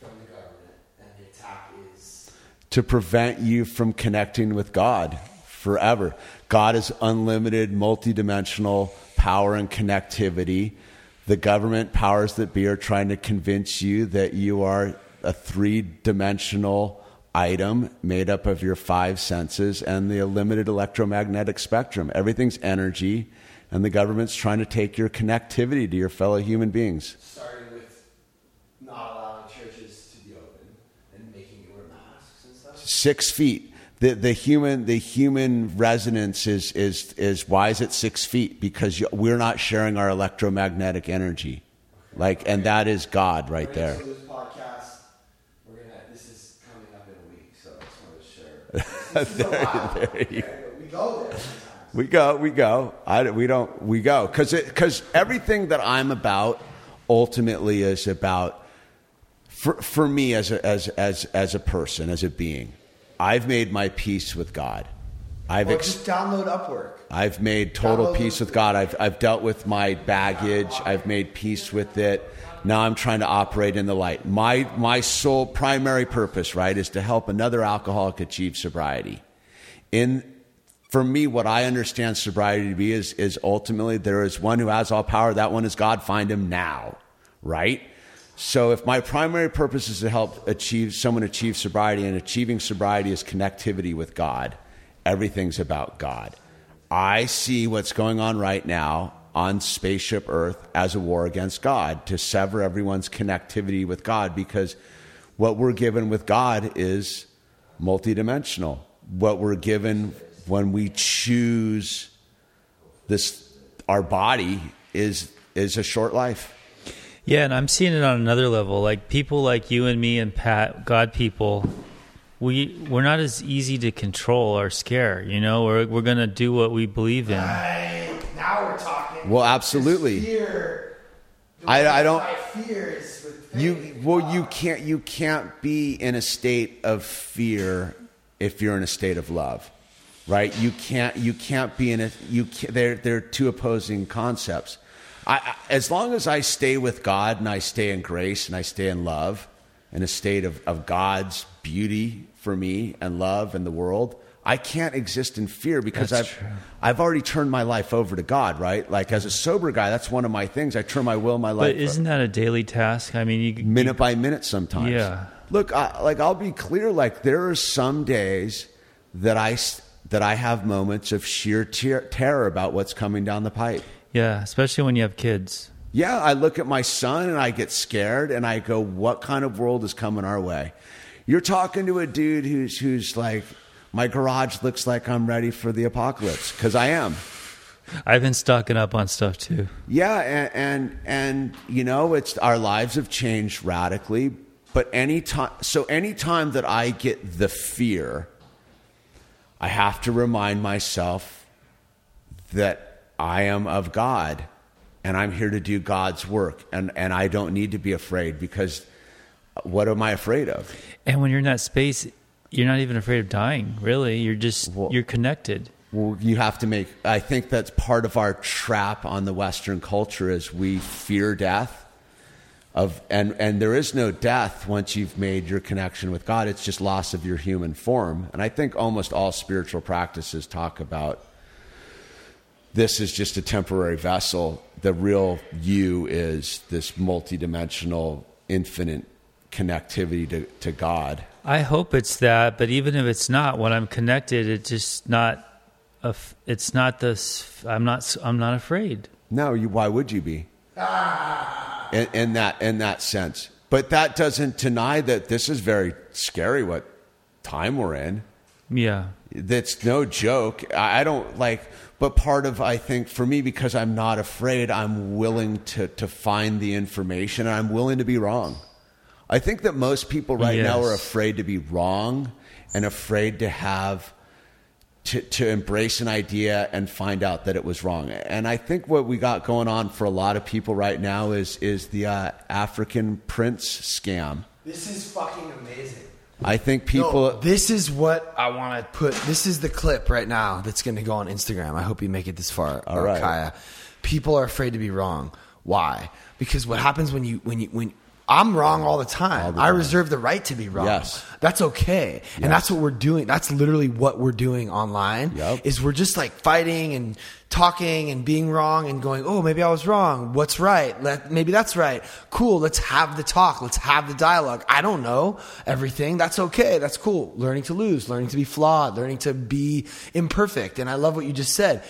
from the government, and the attack is to prevent you from connecting with God forever. God is unlimited, multidimensional power and connectivity. The government powers that be are trying to convince you that you are a three dimensional item made up of your five senses and the limited electromagnetic spectrum. Everything's energy, and the government's trying to take your connectivity to your fellow human beings. starting with not allowing churches to be open and making you wear masks and stuff. six feet. The, the human the human resonance is is is why is it six feet? Because you, we're not sharing our electromagnetic energy, like, and that is God right there. Learning to Lose. We're gonna. This is coming up in a week, so I just wanted to share. This is a lot, okay, but we go We go, we go. I, we don't, we go. Because because everything that I'm about ultimately is about, for, for me as a, as, as, as a person, as a being, I've made my peace with God. I've, ex- just download Upwork. I've made total Download- peace with God. I've, I've dealt with my baggage. I've made peace with it. Now I'm trying to operate in the light. My, my sole primary purpose, right, is to help another alcoholic achieve sobriety. In, for me, what I understand sobriety to be is, is ultimately there is one who has all power. That one is God. Find him now, right? So if my primary purpose is to help achieve someone achieve sobriety and achieving sobriety is connectivity with God, everything's about God. I see what's going on right now on spaceship Earth as a war against God to sever everyone's connectivity with God because what we're given with God is multidimensional. What we're given when we choose this our body is is a short life. Yeah, and I'm seeing it on another level. Like people like you and me and Pat, God people, we we're not as easy to control or scare. You know, we're we're gonna do what we believe in. Right. Now we're talking. Well, absolutely. Fear. The I- I don't- fight Fear is. You well, you can't you can't be in a state of fear if you're in a state of love, right? You can't you can't be in a you can't, they're they're two opposing concepts. I, as long as I stay with God and I stay in grace and I stay in love, in a state of, of God's beauty for me and love and the world, I can't exist in fear because That's I've true. I've already turned my life over to God, right? Like as a sober guy, that's one of my things. I turn my will, my life. But isn't that a daily task? I mean, you minute by minute sometimes. Yeah. Look, I, like I'll be clear. Like there are some days that I that I have moments of sheer ter- terror about what's coming down the pipe. Yeah, especially when you have kids. Yeah, I look at my son and I get scared and I go, "What kind of world is coming our way?" You're talking to a dude who's who's like, "My garage looks like I'm ready for the apocalypse," because I am. I've been stocking up on stuff too. Yeah, and, and and you know, it's our lives have changed radically. But any time, so any time that I get the fear, I have to remind myself that I am of God, and I'm here to do God's work, and and I don't need to be afraid because what am I afraid of? And when you're in that space, you're not even afraid of dying. Really, you're just Well- you're connected. Well, you have to make. I think that's part of our trap on the Western culture is we fear death. Of and and there is no death once you've made your connection with God. It's just loss of your human form. And I think almost all spiritual practices talk about this is just a temporary vessel. The real you is this multidimensional, infinite connectivity to, to God. I hope it's that, but even if it's not, when I'm connected, it's just not. A, f- it's not this. I'm not. I'm not afraid. No, you, why would you be? Ah. In, in that in that sense, but that doesn't deny that this is very scary. What time we're in? Yeah. That's no joke. I I don't like, but part of I think for me because I'm not afraid, I'm willing to to find the information. and I'm willing to be wrong. I think that most people right now are afraid to be wrong and afraid to have to, to embrace an idea and find out that it was wrong. And I think what we got going on for a lot of people right now is is the uh, African prince scam. This is fucking amazing. I think people. No, this is what I want to put. This is the clip right now that's going to go on Instagram. I hope you make it this far, uh, All right. Kaya. People are afraid to be wrong. Why? Because what happens when you when you when I'm wrong all the time. All the I time. reserve the right to be wrong. Yes. That's okay. And that's what we're doing. That's literally what we're doing online. Yep. Is we're just like fighting and talking and being wrong and going, "Oh, maybe I was wrong. What's right? Let maybe that's right. Cool. Let's have the talk. Let's have the dialogue. I don't know everything. That's okay. That's cool. Learning to lose, learning to be flawed, learning to be imperfect. And I love what you just said.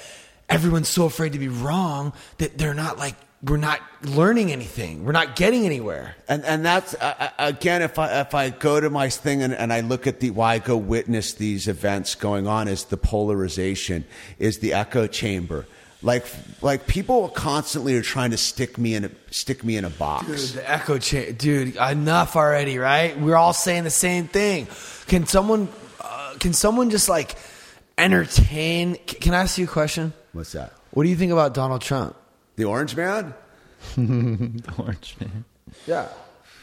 Everyone's so afraid to be wrong that they're not like we're not learning anything. We're not getting anywhere. And and that's uh, uh, again, if I if I go to my thing and, and I look at the why I go witness these events going on is the polarization, is the echo chamber. Like like people constantly are trying to stick me in a stick me in a box. Dude, the echo chamber. Dude, enough already, right? We're all saying the same thing. Can someone, uh, can someone just like entertain. Can I ask you a question? What's that? What do you think about Donald Trump? The Orange Man? The Orange man. Yeah.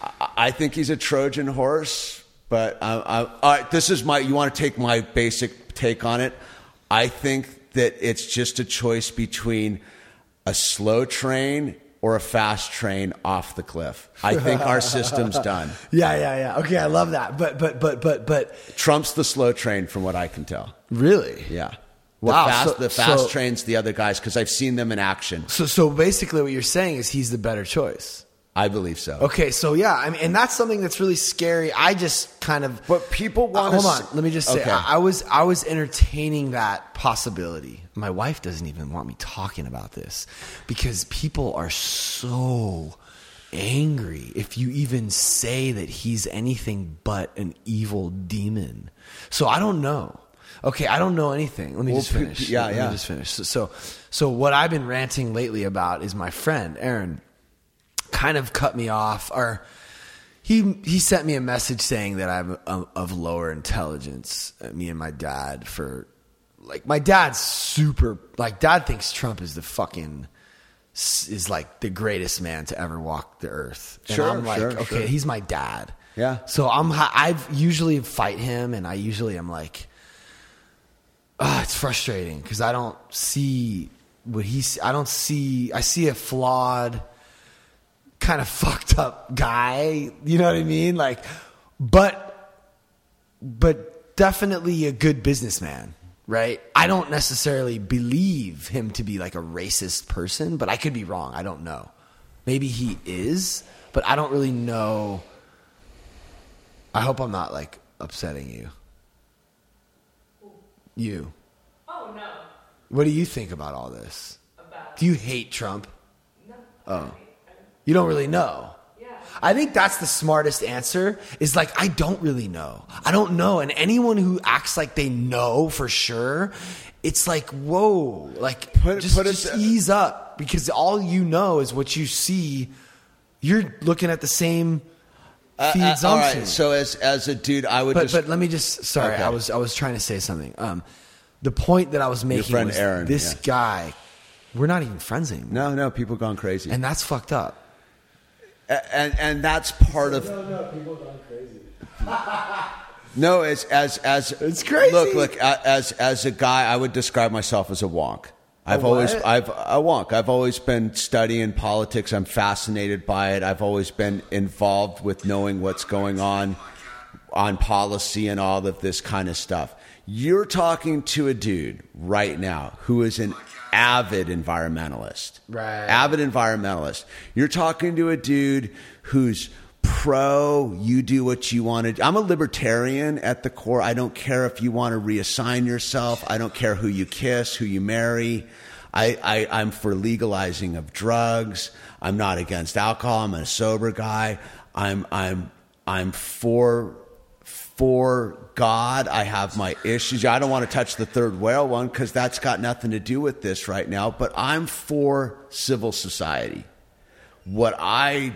I- I think he's a Trojan horse, but I, I, right, this is my. You want to take my basic take on it? I think that it's just a choice between a slow train or a fast train off the cliff. I think our system's done. Yeah, yeah, yeah. Okay, I love that. But but but but but Trump's the slow train, from what I can tell. really? Yeah. The Wow, fast, so- the fast so- train's the other guys because I've seen them in action. So so basically what you're saying is he's the better choice. I believe so. Okay, so yeah, I mean, and that's something that's really scary. I just kind of. But people Uh, want to. hold on. Let me just say, Okay. I, I was I was entertaining that possibility. My wife doesn't even want me talking about this because people are so angry if you even say that he's anything but an evil demon. So I don't know. Okay, I don't know anything. Let me Well, just finish. yeah, Let yeah. me just finish. So, so, so what I've been ranting lately about is my friend Aaron kind of cut me off or he he sent me a message saying that I'm of, of lower intelligence uh, me and my dad for like my dad's super like dad thinks Trump is the fucking is like the greatest man to ever walk the earth and Sure, I'm like sure, okay sure. he's my dad Yeah. so I'm I've usually fight him and I usually am like ah, it's frustrating because I don't see what he's. I don't see. I see a flawed, kind of fucked up guy. You know what I mean? Like, but, but definitely a good businessman, right? I don't necessarily believe him to be like a racist person, but I could be wrong. I don't know. Maybe he is, but I don't really know. I hope I'm not like upsetting you. You. Oh no. What do you think about all this? Do you hate Trump? No. Oh. You don't really know. Yeah. I think that's the smartest answer is like I don't really know. I don't know and anyone who acts like they know for sure, it's like whoa, like Put- just, put it- just ease up because all you know is what you see. You're looking at the same feeds Uh, all I'm So as as a dude, I would but just but let me just sorry, Okay. I was I was trying to say something. Um, the point that I was making friend was Aaron, this yeah. guy, we're not even friends anymore, no no people gone crazy and that's fucked up. A- and and that's part of No, no. people gone crazy. no as as as It's crazy. look look as as a guy i would describe myself as a wonk i've always i've a wonk i've always been studying politics. I'm fascinated by it. I've always been involved with knowing what's going on on policy and all of this kind of stuff. You're talking to a dude right now who is an avid environmentalist. Right. avid environmentalist. You're talking to a dude who's pro, you do what you want to I'm a libertarian at the core. I don't care if you want to reassign yourself. I don't care who you kiss, who you marry. I, I, I'm for legalizing of drugs. I'm not against alcohol. I'm a sober guy. I'm, I'm, I'm for for God. I have my issues. I don't want to touch the third whale one because that's got nothing to do with this right now. But I'm for civil society. What I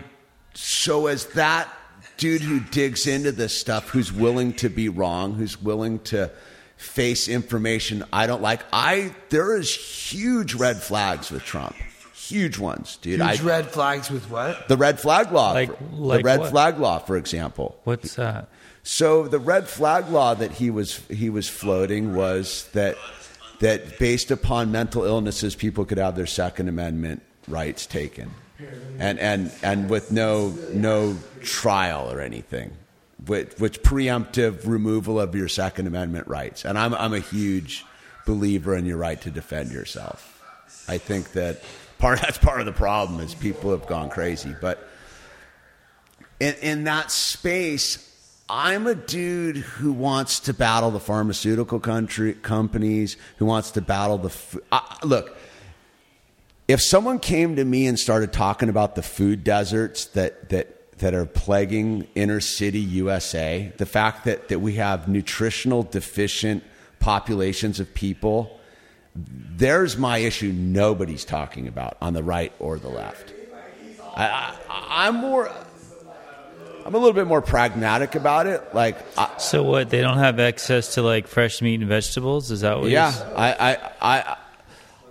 so as that dude who digs into this stuff, who's willing to be wrong, who's willing to face information I don't like. I there is huge red flags with Trump. Huge ones, dude. Huge I, red flags with what? the red flag law, Like- for- like the red what? flag law, for example. What's that? So the red flag law that he was he was floating was that that based upon mental illnesses, people could have their Second Amendment rights taken, and and and with no no trial or anything, which, which preemptive removal of your Second Amendment rights. And I'm I'm a huge believer in your right to defend yourself. I think that part that's part of the problem is people have gone crazy, but in, in that space, I'm a dude who wants to battle the pharmaceutical country companies, who wants to battle the. F- uh, look, if someone came to me and started talking about the food deserts that that that are plaguing inner city USA, the fact that that we have nutritional deficient populations of people, there's my issue. Nobody's talking about on the right or the left. I, I, I'm more. I'm a little bit more pragmatic about it. Like, I, So what? They don't have access to like fresh meat and vegetables. Is that what? yeah, you're- I, I, I,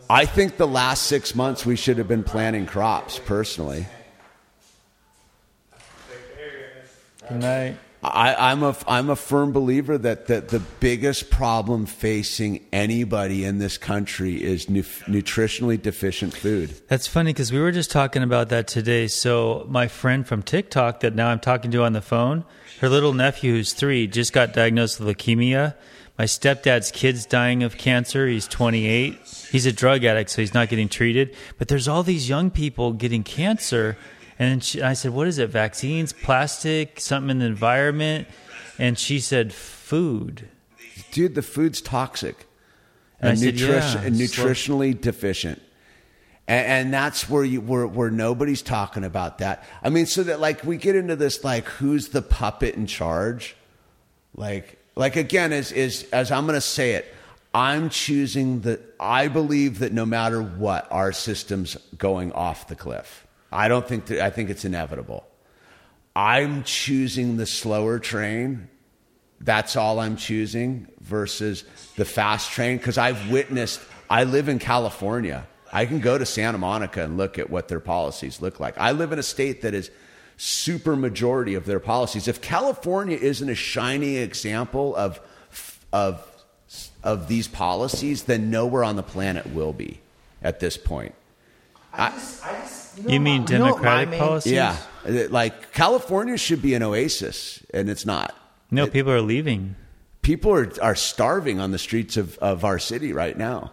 I think the last six months we should have been planting crops. Personally, Good night. I, I'm a I'm a firm believer that, that the biggest problem facing anybody in this country is nu- nutritionally deficient food. That's funny because we were just talking about that today. So my friend from TikTok that now I'm talking to on the phone, her little nephew who's three just got diagnosed with leukemia. My stepdad's kid's dying of cancer. He's 28. He's a drug addict, so he's not getting treated. But there's all these young people getting cancer. And she, I said, "What is it? Vaccines, plastic, something in the environment?" And she said, "Food." Dude, the food's toxic And and, said, nutrition, yeah, and nutritionally deficient. And, and that's where you where, where nobody's talking about that. I mean, so that like we get into this like who's the puppet in charge? Like like again, as is as I'm gonna say it, I'm choosing the I believe that no matter what, our system's going off the cliff. I don't think that I think it's inevitable. I'm choosing the slower train that's all I'm choosing versus the fast train because I've witnessed, I live in California. I can go to Santa Monica and look at what their policies look like. I live in a state that is super majority of their policies. If California isn't a shining example of, of, of these policies, then nowhere on the planet will be at this point. I just, I just, You mean know what my democratic main- policies? Yeah. Like California should be an oasis, and it's not. No, people are leaving. people are, are starving on the streets of, of our city right now.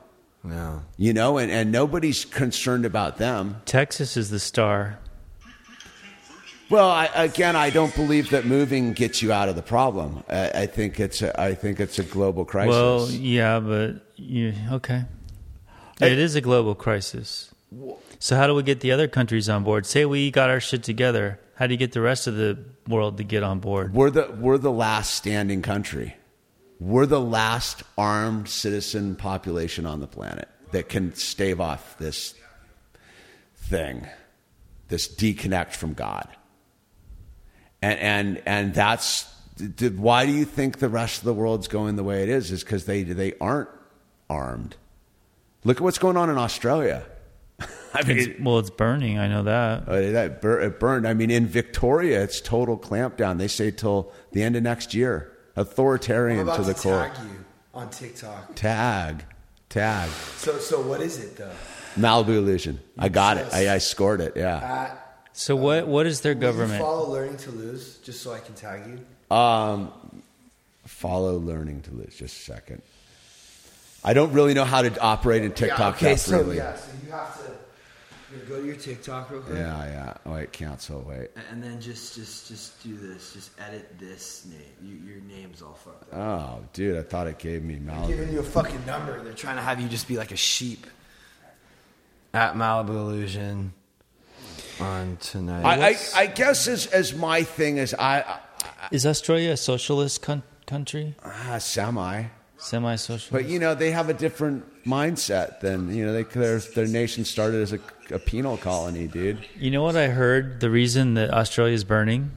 Yeah. You know, and, and nobody's concerned about them. Texas is the star. Well, I, again, I don't believe that moving gets you out of the problem. I, I think it's a, I think it's a global crisis. Well, yeah, but you okay? It is a global crisis. So how do we get the other countries on board? Say we got our shit together. How do you get the rest of the world to get on board? we're the we're the last standing country. We're the last armed citizen population on the planet that can stave off this thing, this disconnect from God. And and and that's th- why do you think the rest of the world's going the way it is? Is because they they aren't armed. Look at what's going on in Australia. I mean, It's- well, it's burning. I know that. uh, that bur- it burned. I mean, in Victoria, it's total clampdown. They say till the end of next year. Authoritarian I'm about to the to core. tag you on TikTok. Tag, tag. So, so what is it though? Malibu illusion. I got it. I, I scored it. Yeah. At, So what? What is their will you government? follow learning to lose, just so I can tag you. Um, follow learning to lose. Just a second. I don't really know how to operate in TikTok okay, that so freely. yeah, so you have to you go to your TikTok real quick. yeah, yeah. Oh, wait, cancel. Wait. And then just, just, just do this. Just edit this name. You, your name's all fucked up. Oh, dude, I thought it gave me Malibu. They're giving you a fucking number. They're trying to have you just be like a sheep. At Malibu Illusion on tonight. I, I, I guess as, as my thing is I, Is Australia a socialist con- country? I ah, semi. Semi-socialist. But you know, they have a different mindset than you know. They their their nation started as a, a penal colony, dude. You know what I heard? The reason that Australia is burning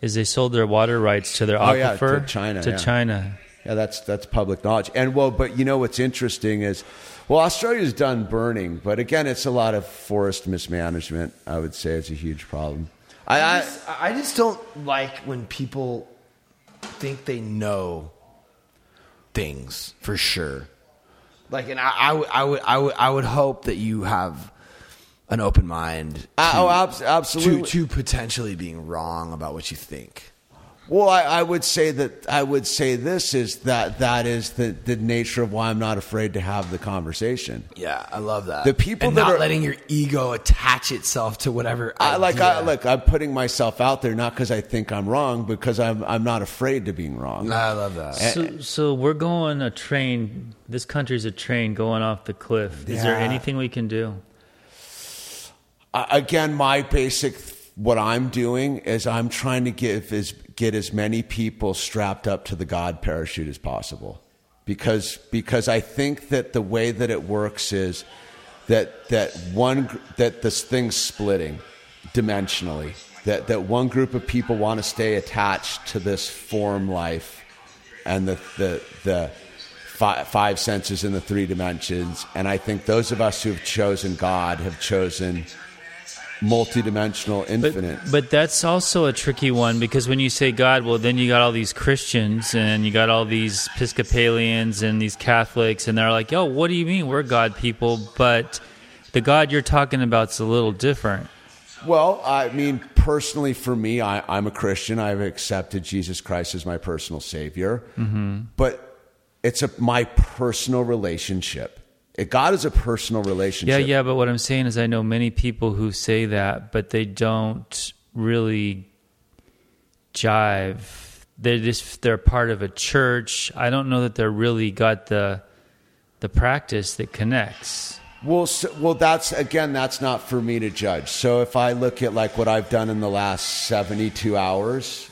is they sold their water rights to their Oh, yeah, aquifer to China, To yeah. China. Yeah, that's that's public knowledge. And well, but you know what's interesting is, well, Australia's done burning, but again, it's a lot of forest mismanagement. I would say it's a huge problem. I, I just, I just don't like when people think they know things for sure. Like, and I, I, would, I would, I would, I would hope that you have an open mind. To- oh, abs- absolutely. To, to potentially being wrong about what you think. Well, I, I would say that I would say this is that that is the, the nature of why I'm not afraid to have the conversation. Yeah, I love that. The people and that not are- letting your ego attach itself to whatever. I like I look. I'm putting myself out there not because I think I'm wrong, because I'm I'm not afraid to being wrong. I love that. So, so we're going a train. This country's a train going off the cliff. Is there anything we can do? Again, my basic what I'm doing is I'm trying to give as get as many people strapped up to the God parachute as possible, because because I think that the way that it works is that that one that this thing's splitting dimensionally, That that one group of people want to stay attached to this form life, and the the the five, five senses in the three dimensions. And I think those of us who have chosen God have chosen multidimensional, infinite. But, but that's also a tricky one because when you say God, well, then you got all these Christians and you got all these Episcopalians and these Catholics, and they're like, yo, what do you mean we're God people? But the God you're talking about's a little different. Well, I mean, personally, for me, I, I'm a Christian. I've accepted Jesus Christ as my personal Savior. Mm-hmm. But it's a, my personal relationship. It- God is a personal relationship. Yeah, yeah, but what I'm saying is I know many people who say that, but they don't really jive. They're just they're part of a church. I don't know that they're really got the the practice that connects. Well, so, well, that's again, that's not for me to judge. So if I look at like what I've done in the last seventy-two hours,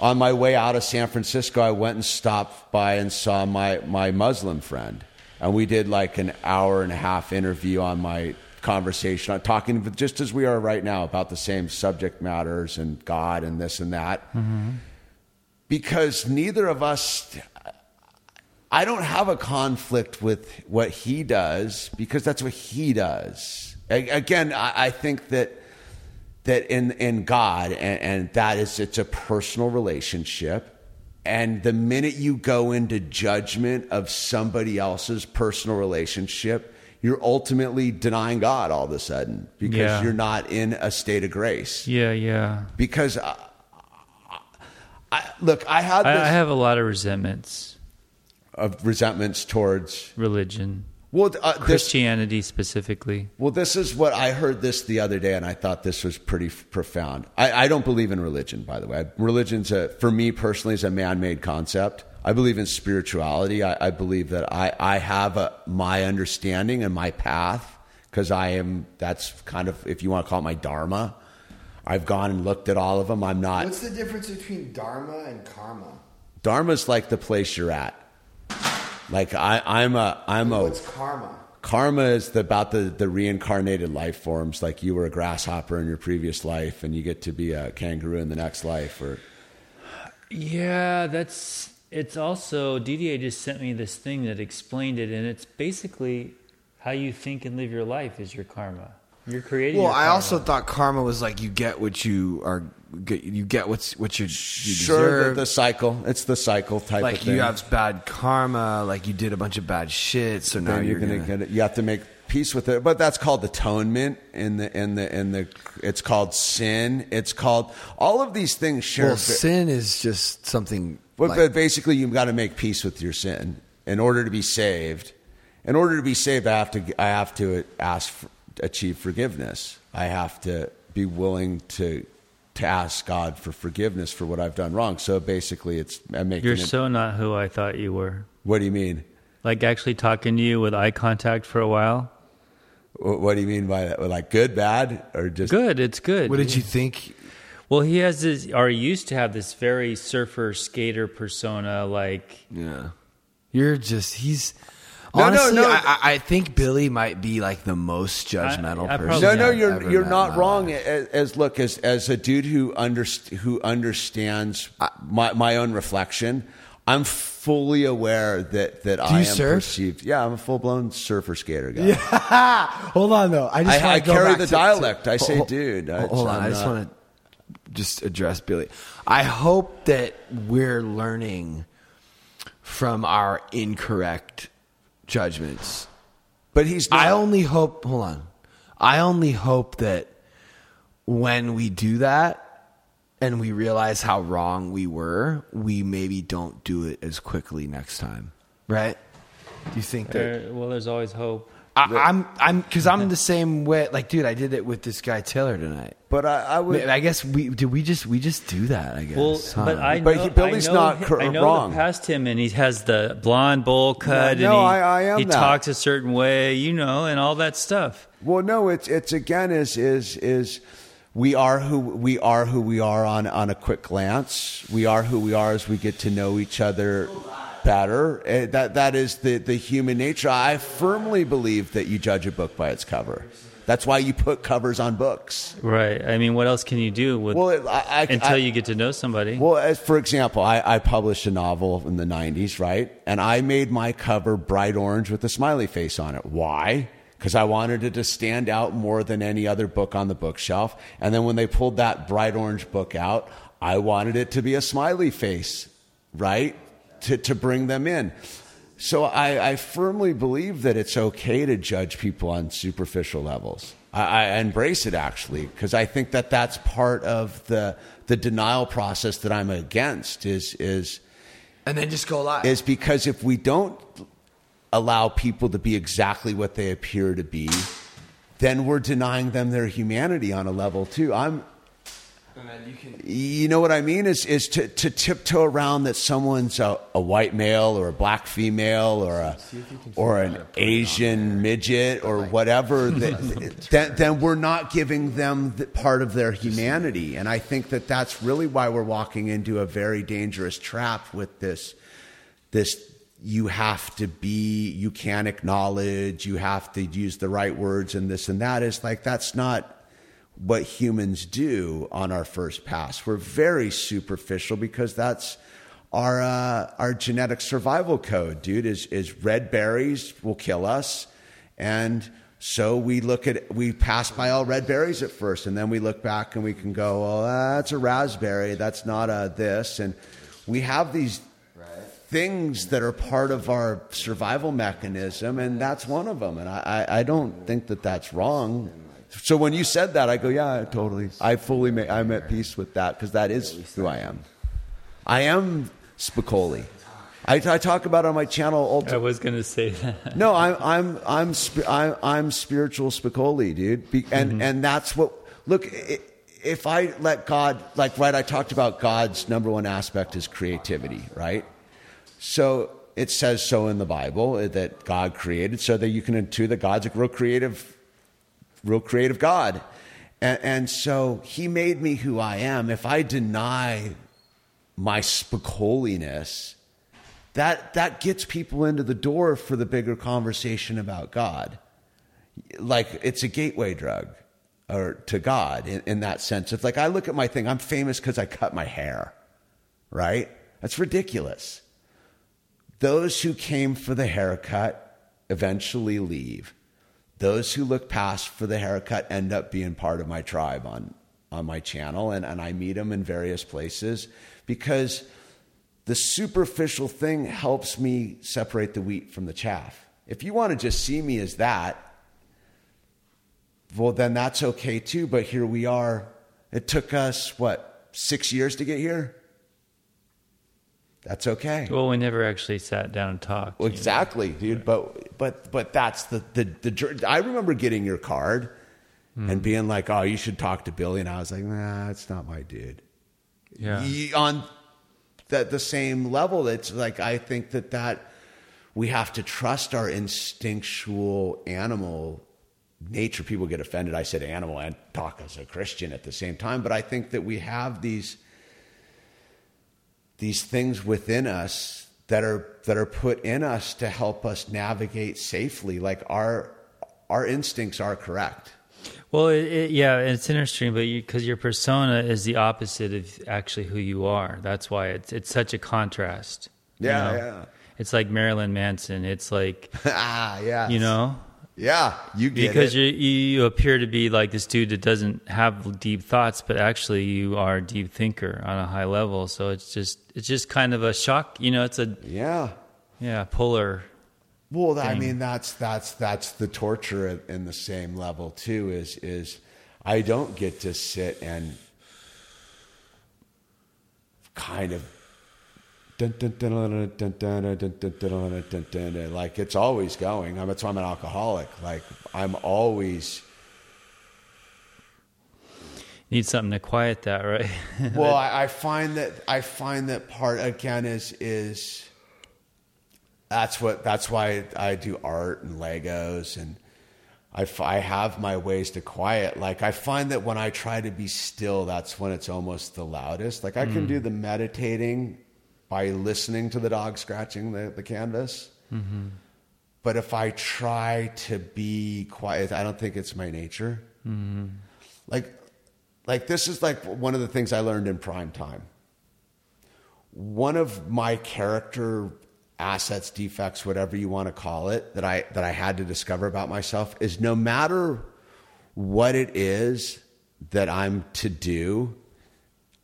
on my way out of San Francisco, I went and stopped by and saw my my Muslim friend, and we did like an hour and a half interview on my conversation, on talking just as we are right now about the same subject matters and God and this and that, mm-hmm. because neither of us I don't have a conflict with what he does because that's what he does. Again, I, I think that that in in God and, and that is it's a personal relationship. And the minute you go into judgment of somebody else's personal relationship, you're ultimately denying God all of a sudden because Yeah. you're not in a state of grace. Yeah, yeah. Because I, I, look, I had this I, I have a lot of resentments. of resentments towards Religion, well, uh, this, Christianity specifically. Well, this is what I heard this the other day, and I thought this was pretty f- profound. I, I don't believe in religion, by the way. Religion's a, for me personally is a man-made concept. I believe in spirituality. I, I believe that I, I have a, my understanding and my path because I am. That's kind of if you want to call it my dharma. I've gone and looked at all of them. I'm not. What's the difference between dharma and karma? Dharma's like the place you're at. Like I, I'm a, I'm a. Oh, What's karma? Karma is the, about the, the reincarnated life forms, like you were a grasshopper in your previous life, and you get to be a kangaroo in the next life. Or Yeah, that's. It's also DDA just sent me this thing that explained it, and it's basically how you think and live your life is your karma. You're creating. Well, your I also thought karma was like you get what you are, get, you get what's what you, you sure, deserve. the, the cycle. It's the cycle type like of thing. you have bad karma, like you did a bunch of bad shit, so now then you're, you're gonna, gonna, get it. You have to make peace with it, but that's called atonement in the in the in the. It's called sin. It's called all of these things. Share. Well, sin is just something. But, like- but basically, you've got to make peace with your sin in order to be saved. In order to be saved, I have to I have to ask for, achieve forgiveness. I have to be willing to to ask God for forgiveness for what I've done wrong. So basically, it's I'm making. You're it, so not who I thought you were. what do you mean? Like actually talking to you with eye contact for a while. What, what do you mean by that? Like good, bad, or just Good, it's good. what did you think? Well, he has this, or he used to have this very surfer skater persona. Like, Yeah, you're just he's. No, no, no. I, I- I think Billy might be like the most judgmental I person. No, no, I've you're you're not wrong. As, as look as as a dude who underst- who understands my my own reflection, I'm fully aware that that I you am surf? perceived. Yeah, I'm a full blown surfer skater guy. Yeah. Hold on, though. I just I, I go carry back the to- dialect. to- I say, hold- dude. I, Hold on, I'm I just want to just address Billy. I hope that we're learning from our incorrect judgments. But he's not. I only hope. Hold on. I only hope that when we do that and we realize how wrong we were, we maybe don't do it as quickly next time. Right? Do you think that? there, well, there's always hope. I, I'm I'm because I'm the same way. Like, dude, I did it with this guy Taylor tonight. but I, I would. I guess we did. We just we just do that. I guess. Well, huh? but I know, But he- Billy's I know, not hi- cor- I know wrong. the past him, and he has the blonde bowl cut, no, and he, I- I am he that. talks a certain way, you know, and all that stuff. Well, no, it's it's again is is is we are who we are who we are on on a quick glance. We are who we are as we get to know each other better. Eh, That that is the the human nature. I firmly believe that you judge a book by its cover. That's why you put covers on books. Right. I mean, what else can you do with Well, I, I, until I- you get to know somebody? Well, as for example, I, I published a novel in the 90s, right? And I made my cover bright orange with a smiley face on it. Why? Because I wanted it to stand out more than any other book on the bookshelf. And then when they pulled that bright orange book out, I wanted it to be a smiley face, right? To, to bring them in. So I, I firmly believe that it's okay to judge people on superficial levels. I, I embrace it actually because I think that that's part of the the denial process that I'm against. Is is And then just go live. is because if we don't allow people to be exactly what they appear to be, then we're denying them their humanity on a level too. I'm you can. you know what I mean? Is is to, to tiptoe around that someone's a, a white male or a black female or a or an Asian midget or whatever. That, then, then we're not giving them the part of their humanity, and I think that that's really why we're walking into a very dangerous trap with this this. You have to be. You can't acknowledge. You have to use the right words and this and that. Is like that's not what humans do on our first pass. We're very superficial because that's our uh, our genetic survival code, dude. Is is red berries will kill us, and so we look at we pass by all red berries at first, and then we look back and we can go, well, that's a raspberry. That's not a this, and we have these things that are part of our survival mechanism, and that's one of them. And I, I, I don't think that that's wrong. So when you said that, I go, yeah, I totally. I fully, ma- I'm at peace with that because that is who I am. I am Spicoli. I, I talk about it on my channel. all I was going to say that. no, I'm I'm I'm sp- I'm, I'm spiritual Spicoli, dude, Be- and mm-hmm. and that's what. Look, i- if I let God, like, right, I talked about God's number one aspect is creativity, right? So it says so in the Bible that God created, so that you can intuit that God's a real creative, real creative God, and, and so He made me who I am. If I deny my Spicoliness, that that gets people into the door for the bigger conversation about God. Like it's a gateway drug or to God in, in that sense. It's like I look at my thing, I'm famous because I cut my hair. Right? That's ridiculous. Those who came for the haircut eventually leave. Those who look past for the haircut end up being part of my tribe on, on my channel, and, and I meet them in various places because the superficial thing helps me separate the wheat from the chaff. If you want to just see me as that, well, then that's okay too. But here we are. It took us, what, six years to get here? That's okay. Well, we never actually sat down and talked. Well, you know. exactly, dude. But but but that's the the the. I remember getting your card and hmm. being like, "Oh, you should talk to Billy," and I was like, "Nah, it's not my dude." Yeah. Ye- on that the same level, it's like I think that that we have to trust our instinctual animal nature. People get offended. I said animal and talk as a Christian at the same time, but I think that we have these these things within us that are that are put in us to help us navigate safely. Like our our instincts are correct. Well, it, it, yeah, it's interesting, but because your persona is the opposite of actually who you are. That's why it's it's such a contrast. you Yeah, know? yeah. It's like Marilyn Manson. It's like ah, yeah. you know Yeah, you get because it. you you appear to be like this dude that doesn't have deep thoughts, but actually you are a deep thinker on a high level. So it's just it's just kind of a shock. You know, it's a yeah. yeah polar. Well, I mean that's that's that's the torture at, in the same level too. Is is I don't get to sit and kind of like it's always going. I'm that's why I'm an alcoholic. Like I'm always. Need something to quiet that, right? well I, I find that i find that part again is is that's what that's why i do art and legos and I, I have my ways to quiet like i find that when i try to be still that's when it's almost the loudest like i can do the meditating by listening to the dog scratching the, the canvas mm-hmm. but if I try to be quiet, I don't think it's my nature. Mm-hmm. Like, like this is like one of the things I learned in prime time. One of my character assets, defects, whatever you want to call it, that I that I had to discover about myself is no matter what it is that I'm to do,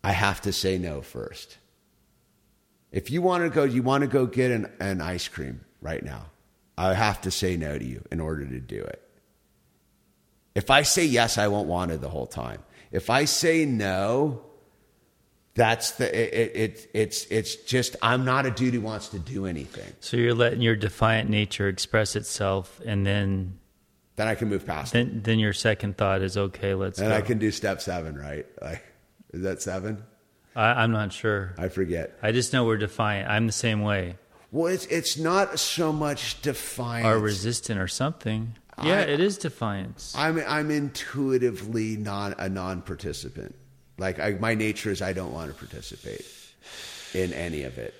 I have to say no first. If you want to go, you want to go get an, an ice cream right now. I have to say no to you in order to do it. If I say yes, I won't want it the whole time. If I say no, that's the it, it, it it's it's just I'm not a dude who wants to do anything. So you're letting your defiant nature express itself, and then Then I can move past it. then then your second thought is okay. Let's And. I can do step seven, right? Like, is that seven? I, I'm not sure. I forget. I just know we're defiant. I'm the same way, Well, it's it's not so much defiance. or resistant, or something. Yeah, I- it is defiance. I'm I'm intuitively non a non-participant. Like I, my nature is I don't want to participate in any of it.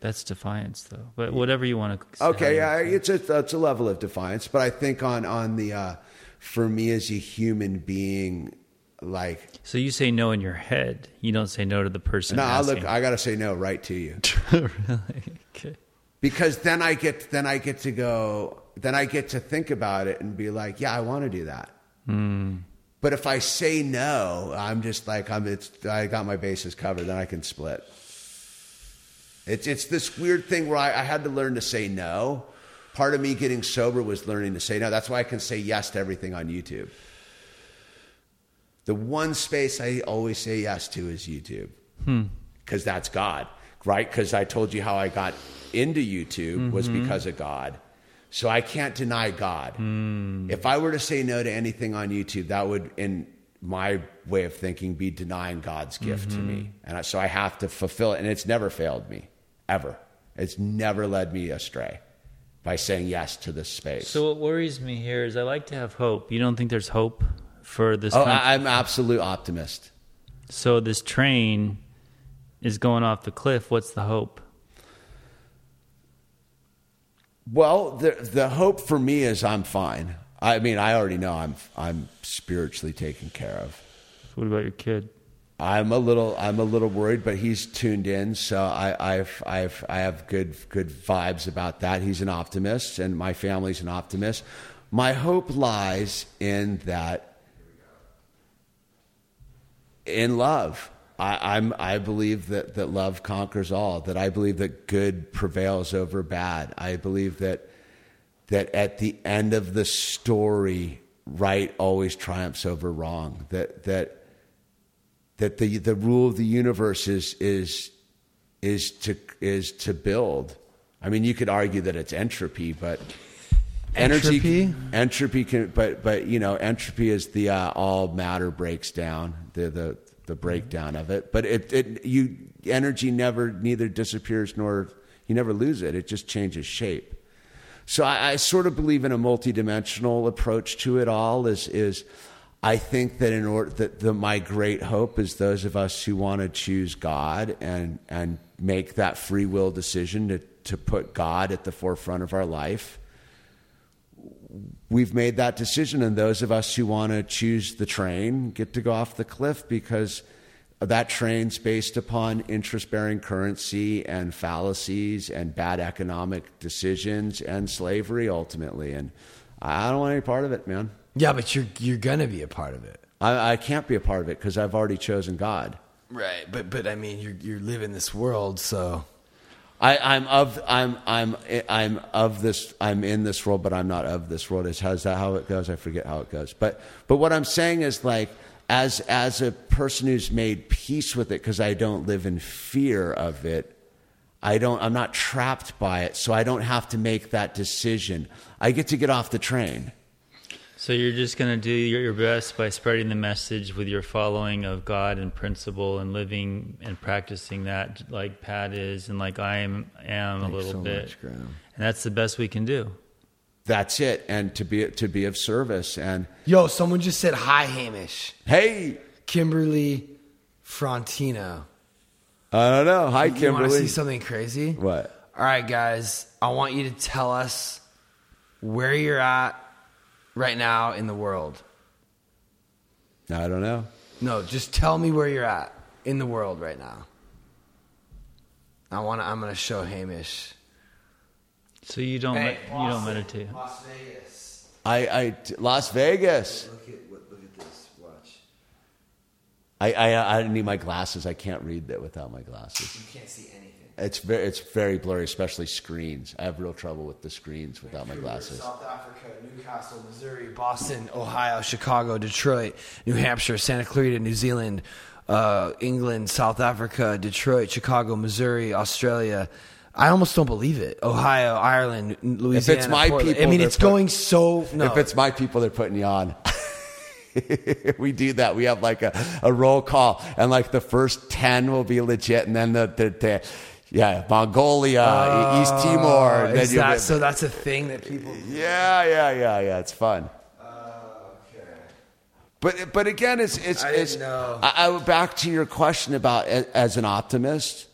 That's defiance, though. But whatever you want to. Okay, yeah, it's a it's a level of defiance, but I think on on the uh, for me as a human being, like So you say no in your head. You don't say no to the person. no, I look. I got to say no right to you really? Okay. because then I get then I get to go then I get to think about it and be like, yeah, I want to do that. Hmm. But if I say no, I'm just like I'm. It's I got my bases covered. Then I can split. It's it's this weird thing where I, I had to learn to say no. Part of me getting sober was learning to say no. That's why I can say yes to everything on YouTube. The one space I always say yes to is YouTube, hmm. because that's God, right? Because I told you how I got into YouTube was mm-hmm. because of God. So I can't deny God. Hmm. If I were to say no to anything on YouTube, that would, in my way of thinking, be denying God's gift to me. Mm-hmm. And I, so I have to fulfill it. And it's never failed me, ever. It's never led me astray by saying yes to this space. So what worries me here is I like to have hope. You don't think there's hope for this? oh, country? I'm absolute optimist. so this train is going off the cliff. What's the hope? Well, the the hope for me is I'm fine. I mean, I already know I'm I'm spiritually taken care of. What about your kid? I'm a little I'm a little worried, but he's tuned in, so I, I've I've I have good good vibes about that. He's an optimist, and my family's an optimist. My hope lies in that in love. I, I'm I believe that, that love conquers all. That I believe that good prevails over bad. I believe that that at the end of the story, right always triumphs over wrong. That that that the the rule of the universe is is is to is to build. I mean, you could argue that it's entropy, but energy Entropy? entropy can but but you know entropy is the uh, all matter breaks down the the the breakdown of it. But it it you energy never neither disappears nor you never lose it. It just changes shape. So I, I sort of believe in a multidimensional approach to it all. Is is I think that in order that the, my great hope is those of us who want to choose God and and make that free will decision to to put God at the forefront of our life. We've made that decision, and those of us who want to choose the train get to go off the cliff because that train's based upon interest bearing currency and fallacies and bad economic decisions and slavery ultimately. And I don't want any part of it, man. Yeah, but you're you're gonna be a part of it. I, I can't be a part of it because I've already chosen God. Right. But but I mean you're you're living this world, so I, I'm of I'm I'm I'm of this I'm in this world, but I'm not of this world. Is how's that how it goes? I forget how it goes. But but what I'm saying is like as as a person who's made peace with it because I don't live in fear of it. I don't I'm not trapped by it, so I don't have to make that decision. I get to get off the train. So you're just going to do your, your best by spreading the message with your following of God and principle and living and practicing that like Pat is and like I am, am a little so bit. much, Graham. And that's the best we can do. That's it. And to be to be of service and Yo, someone just said hi Hamish. hey, Kimberly Frontino. I don't know. Hi You want to Kimberly. see something crazy? What? All right, guys. I want you to tell us where you're at right now in the world. I don't know. No, just tell me where you're at in the world right now. I want to. I'm going to show Hamish. So you don't Hey, me- you don't meditate. Las Vegas. I, I Las Vegas. Look at what, look at this. Watch. I, I I need my glasses. I can't read that without my glasses. You can't see anything. It's very it's very blurry, especially screens. I have real trouble with the screens without my glasses. South Africa, Newcastle, Missouri, Boston, Ohio, Chicago, Detroit, New Hampshire, Santa Clarita, New Zealand, uh, England, South Africa, Detroit, Chicago, Missouri, Australia. I almost don't believe it. Ohio, Ireland, Louisiana. If it's my Portland. people, I mean, it's put- going so. No, If it's my people, they're putting you on. we do that. We have like a, a roll call, and like the first ten will be legit, and then the the, the yeah Mongolia, East Timor. and then Uh, you- so that's a thing that people. yeah, yeah, yeah, yeah. It's fun. Okay. But but again, it's it's I it's. know. I, I back to your question about as an optimist.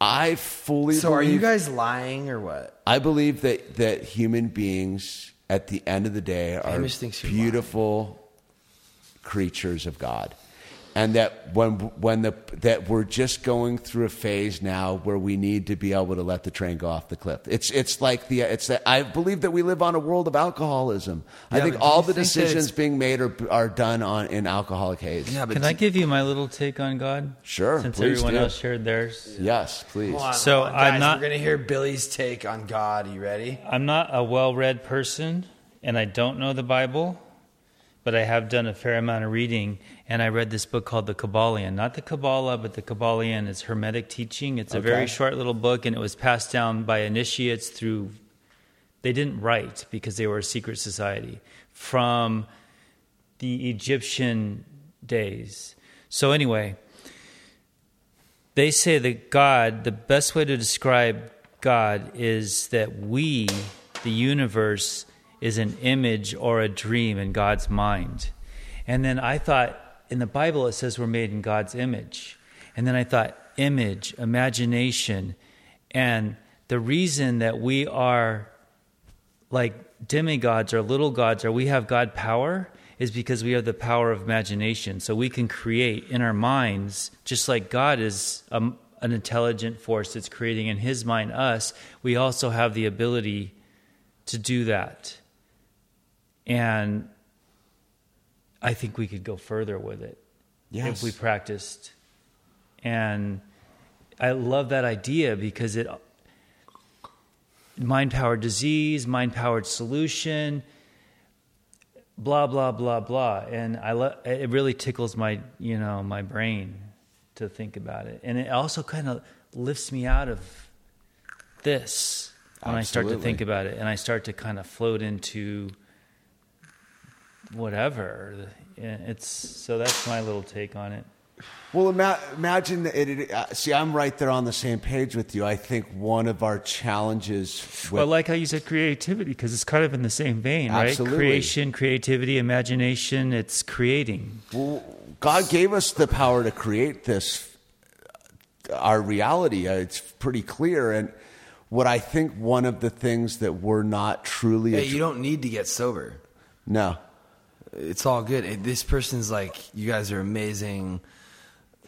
I fully So are you guys lying or what? I believe that that human beings at the end of the day are Hamish thinks you're beautiful creatures of God. And that when when the that we're just going through a phase now where we need to be able to let the train go off the cliff. It's it's like the it's that I believe that we live on a world of alcoholism. I think all the think decisions being made are are done on in alcoholic haze. Yeah, but Can I give you my little take on God? Sure, Since everyone do. else shared theirs. Yes, please. On, So hold on, I'm not- We're gonna hear Billy's take on God. Are you ready? I'm not a well-read person, and I don't know the Bible, but I have done a fair amount of reading, and I read this book called The Kybalion. Not the Kabbalah, but the Kybalion. It's Hermetic teaching. It's a very short little book, and it was passed down by initiates through. They didn't write because they were a secret society from the Egyptian days. So anyway, they say that God, the best way to describe God is that we, the universe, is an image or a dream in God's mind. And then I thought, in the Bible, it says we're made in God's image. And then I thought, image, imagination. And the reason that we are like demigods or little gods or we have God power is because we have the power of imagination. So we can create in our minds, just like God is a, an intelligent force that's creating in his mind us, we also have the ability to do that. And I think we could go further with it Yes. if we practiced. And I love that idea because it mind powered disease, mind powered solution, blah blah blah blah, and I lo- it really tickles my you know my brain to think about it, and it also kind of lifts me out of this when I start to think about it, and I start to kind of float into whatever. It's so that's my little take on it. Well, ima- imagine that it, it, uh, see, I'm right there on the same page with you. I think one of our challenges with Well, like how you said creativity because it's kind of in the same vein, Absolutely. right? Creation, creativity, imagination, it's creating. Well, God gave us the power to create this, our reality. Uh, It's pretty clear. And what I think one of the things that we're not truly, Hey, you don't need to get sober. no, It's all good. This person's like, you guys are amazing,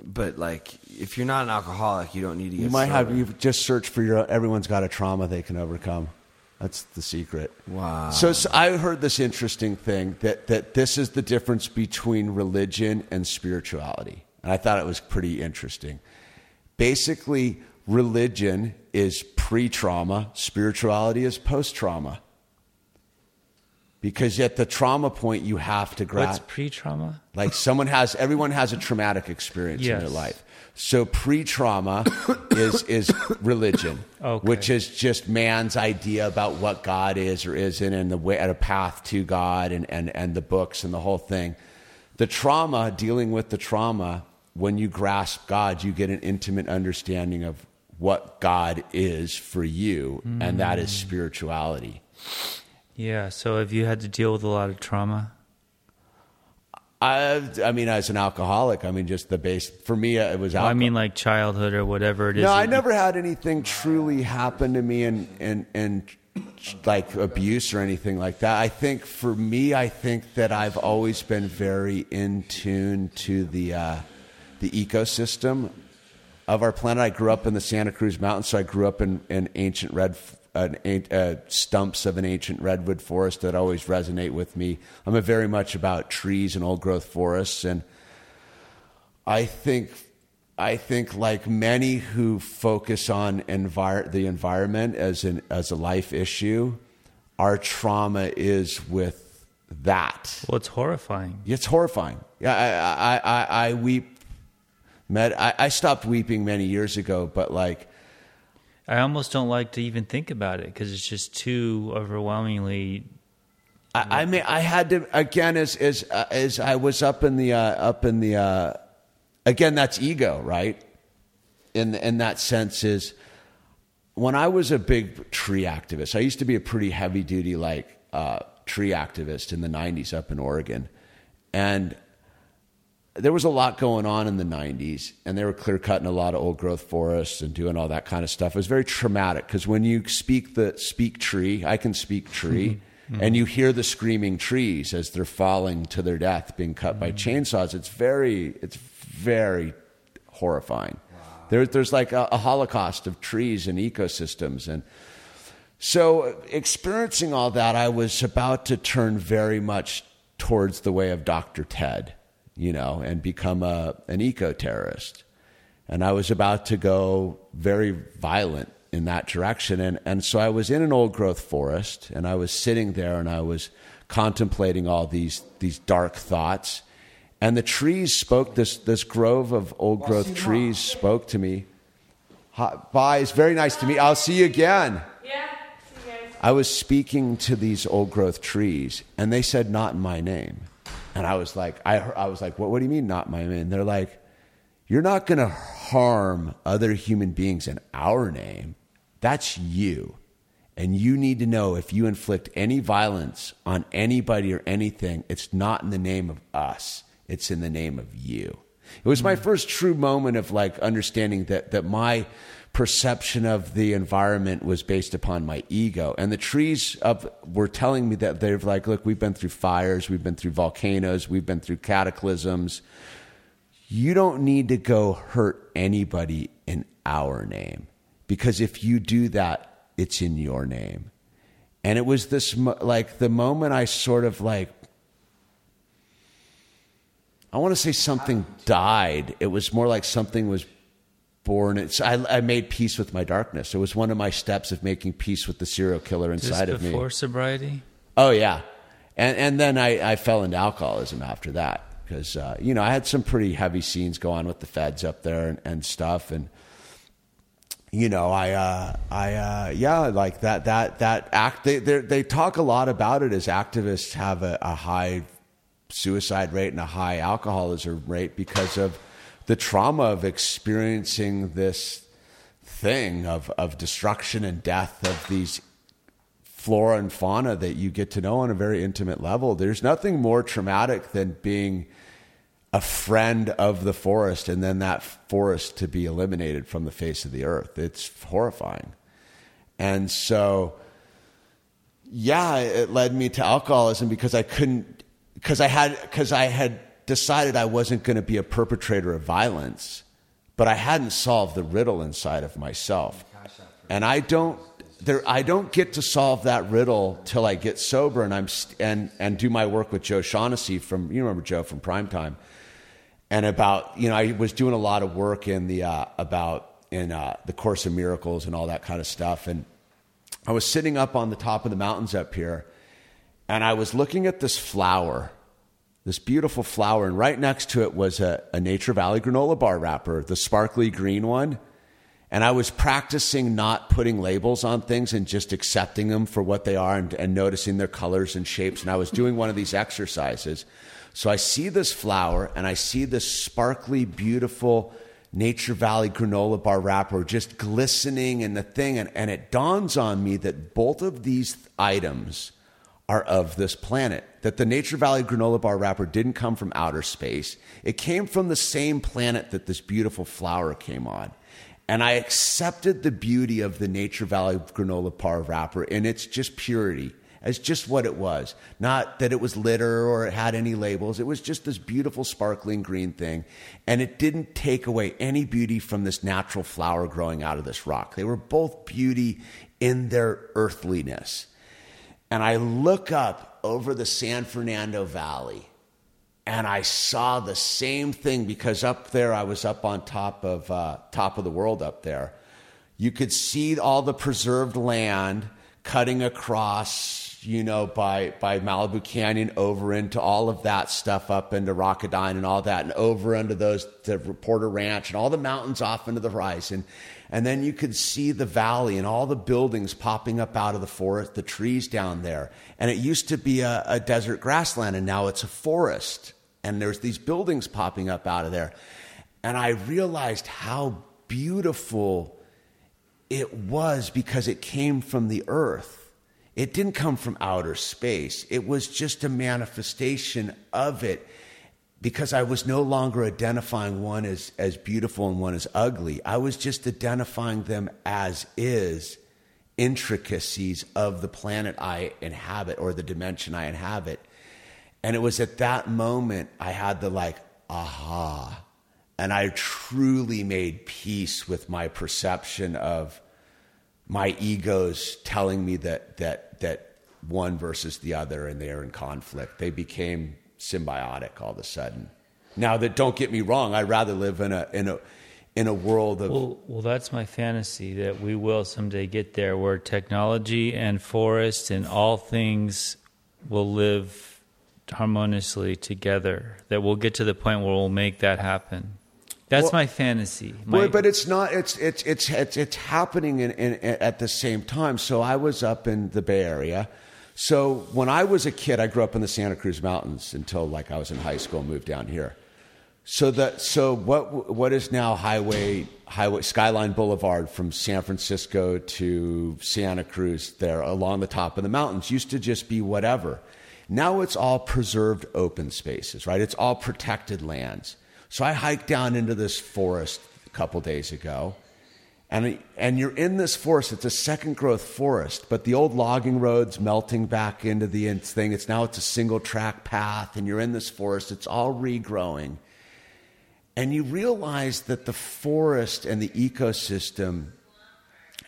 but like, if you're not an alcoholic, you don't need to get. you might sober. have, you just search for your, everyone's got a trauma they can overcome. That's the secret. Wow. So, so I heard this interesting thing that, that this is the difference between religion and spirituality. And I thought it was pretty interesting. Basically, religion is pre trauma, spirituality is post trauma. Because at the trauma point, you have to What's grasp. pre-trauma? Like someone has, everyone has a traumatic experience in their life. So pre-trauma is is religion, Okay. which is just man's idea about what God is or isn't, and the way at a path to God, and and and the books and the whole thing. The trauma, dealing with the trauma, when you grasp God, you get an intimate understanding of what God is for you, and that is mm. spirituality. Yeah. So have you had to deal with a lot of trauma? I, I mean, as an alcoholic, I mean, just the base for me, it was. Well, I mean, like childhood or whatever it is. No, I never had anything truly happen to me and in, in like abuse or anything like that. I think for me, I think that I've always been very in tune to the uh, the ecosystem of our planet. I grew up in the Santa Cruz Mountains, so I grew up in, in ancient red an, uh, stumps of an ancient redwood forest that always resonate with me. I'm a very much about trees and old growth forests, and I think I think like many who focus on envir- the environment as an as a life issue, our trauma is with that. Well, it's horrifying. It's horrifying. Yeah, I I, I, I weep. Med- I, I stopped weeping many years ago, but like I almost don't like to even think about it because it's just too overwhelmingly. I, I mean, I had to again as as uh, as I was up in the uh, up in the uh, again that's ego, right? In in that sense is when I was a big tree activist. I used to be a pretty heavy duty like uh, tree activist in the '90s up in Oregon, and there was a lot going on in the 90s and they were clear cutting a lot of old growth forests and doing all that kind of stuff it was very traumatic because when you speak the speak tree i can speak tree mm-hmm. and you hear the screaming trees as they're falling to their death being cut mm-hmm. by chainsaws it's very it's very horrifying wow. there, there's like a, a holocaust of trees and ecosystems and so experiencing all that i was about to turn very much towards the way of dr ted you know, and become a, an eco terrorist. And I was about to go very violent in that direction. And, and so I was in an old growth forest and I was sitting there and I was contemplating all these, these dark thoughts. And the trees spoke, this, this grove of old growth trees spoke to me. Hi, bye, it's very nice to meet you. I'll see you again. Yeah, see you guys. I was speaking to these old growth trees and they said, not in my name. And I was like, I, I was like, what, what do you mean not my name? They're like, you're not going to harm other human beings in our name. That's you. And you need to know if you inflict any violence on anybody or anything, it's not in the name of us. It's in the name of you. It was my hmm. first true moment of like understanding that, that my perception of the environment was based upon my ego. And the trees of, were telling me that they're like, look, we've been through fires, we've been through volcanoes, we've been through cataclysms. You don't need to go hurt anybody in our name because if you do that, it's in your name. And it was this, like, the moment I sort of like, I want to say something died. It was more like something was born. It's I, I, made peace with my darkness. It was one of my steps of making peace with the serial killer inside of me. Before sobriety. Oh yeah, and and then I, I fell into alcoholism after that because uh, you know I had some pretty heavy scenes go on with the feds up there and, and stuff and. You know, I, uh, I, uh, yeah, like that, that, that act. They, they talk a lot about it as activists have a, a high suicide rate and a high alcoholism rate because of the trauma of experiencing this thing of, of destruction and death of these flora and fauna that you get to know on a very intimate level. There's nothing more traumatic than being a friend of the forest and then that forest to be eliminated from the face of the earth. It's horrifying. And so, yeah, it led me to alcoholism because I couldn't, because I had, because I had decided I wasn't going to be a perpetrator of violence, but I hadn't solved the riddle inside of myself. And I don't there I don't get to solve that riddle till I get sober and I'm st- and and do my work with Joe Shaughnessy from you remember Joe from Primetime. And about you know I was doing a lot of work in the uh, about in uh, the Course of Miracles and all that kind of stuff and I was sitting up on the top of the mountains up here and I was looking at this flower this beautiful flower, and right next to it was a, a Nature Valley granola bar wrapper, the sparkly green one. And I was practicing not putting labels on things and just accepting them for what they are and, and noticing their colors and shapes. And I was doing one of these exercises. So I see this flower and I see this sparkly, beautiful Nature Valley granola bar wrapper just glistening in the thing. And, and it dawns on me that both of these items are of this planet. That the Nature Valley granola bar wrapper didn't come from outer space. It came from the same planet that this beautiful flower came on. And I accepted the beauty of the Nature Valley granola bar wrapper in its just purity as just what it was. Not that it was litter or it had any labels. It was just this beautiful sparkling green thing. And it didn't take away any beauty from this natural flower growing out of this rock. They were both beauty in their earthliness. And I look up over the San Fernando Valley and I saw the same thing because up there I was up on top of uh, top of the world up there. You could see all the preserved land cutting across, you know, by by Malibu Canyon over into all of that stuff up into Rocketdyne and all that, and over into those the Porter Ranch and all the mountains off into the horizon. Then you could see the valley and all the buildings popping up out of the forest, the trees down there. And it used to be a, a desert grassland, and now it's a forest and there's these buildings popping up out of there. And I realized how beautiful it was because it came from the earth. It didn't come from outer space. It was just a manifestation of it because I was no longer identifying one as, as beautiful and one as ugly. I was just identifying them as is intricacies of the planet I inhabit or the dimension I inhabit. And it was at that moment I had the like, aha. And I truly made peace with my perception of my egos telling me that that that one versus the other and they're in conflict. They became symbiotic all of a sudden. Now that don't get me wrong, I'd rather live in a in a in a world of Well, well, that's my fantasy that we will someday get there where technology and forest and all things will live harmoniously together. That we'll get to the point where we'll make that happen. That's Well- my fantasy. My, Well, but it's not. It's it's it's it's, it's happening in, in, at the same time. So I was up in the Bay Area. So when I was a kid, I grew up in the Santa Cruz Mountains until like I was in high school and moved down here. So that so what what is now highway highway Skyline Boulevard from San Francisco to Santa Cruz there along the top of the mountains used to just be whatever. Now it's all preserved open spaces, right? It's all protected lands. So I hiked down into this forest a couple days ago. And, and you're in this forest. It's a second growth forest, but the old logging roads melting back into the thing. It's now it's a single track path, and you're in this forest. It's all regrowing, and you realize that the forest and the ecosystem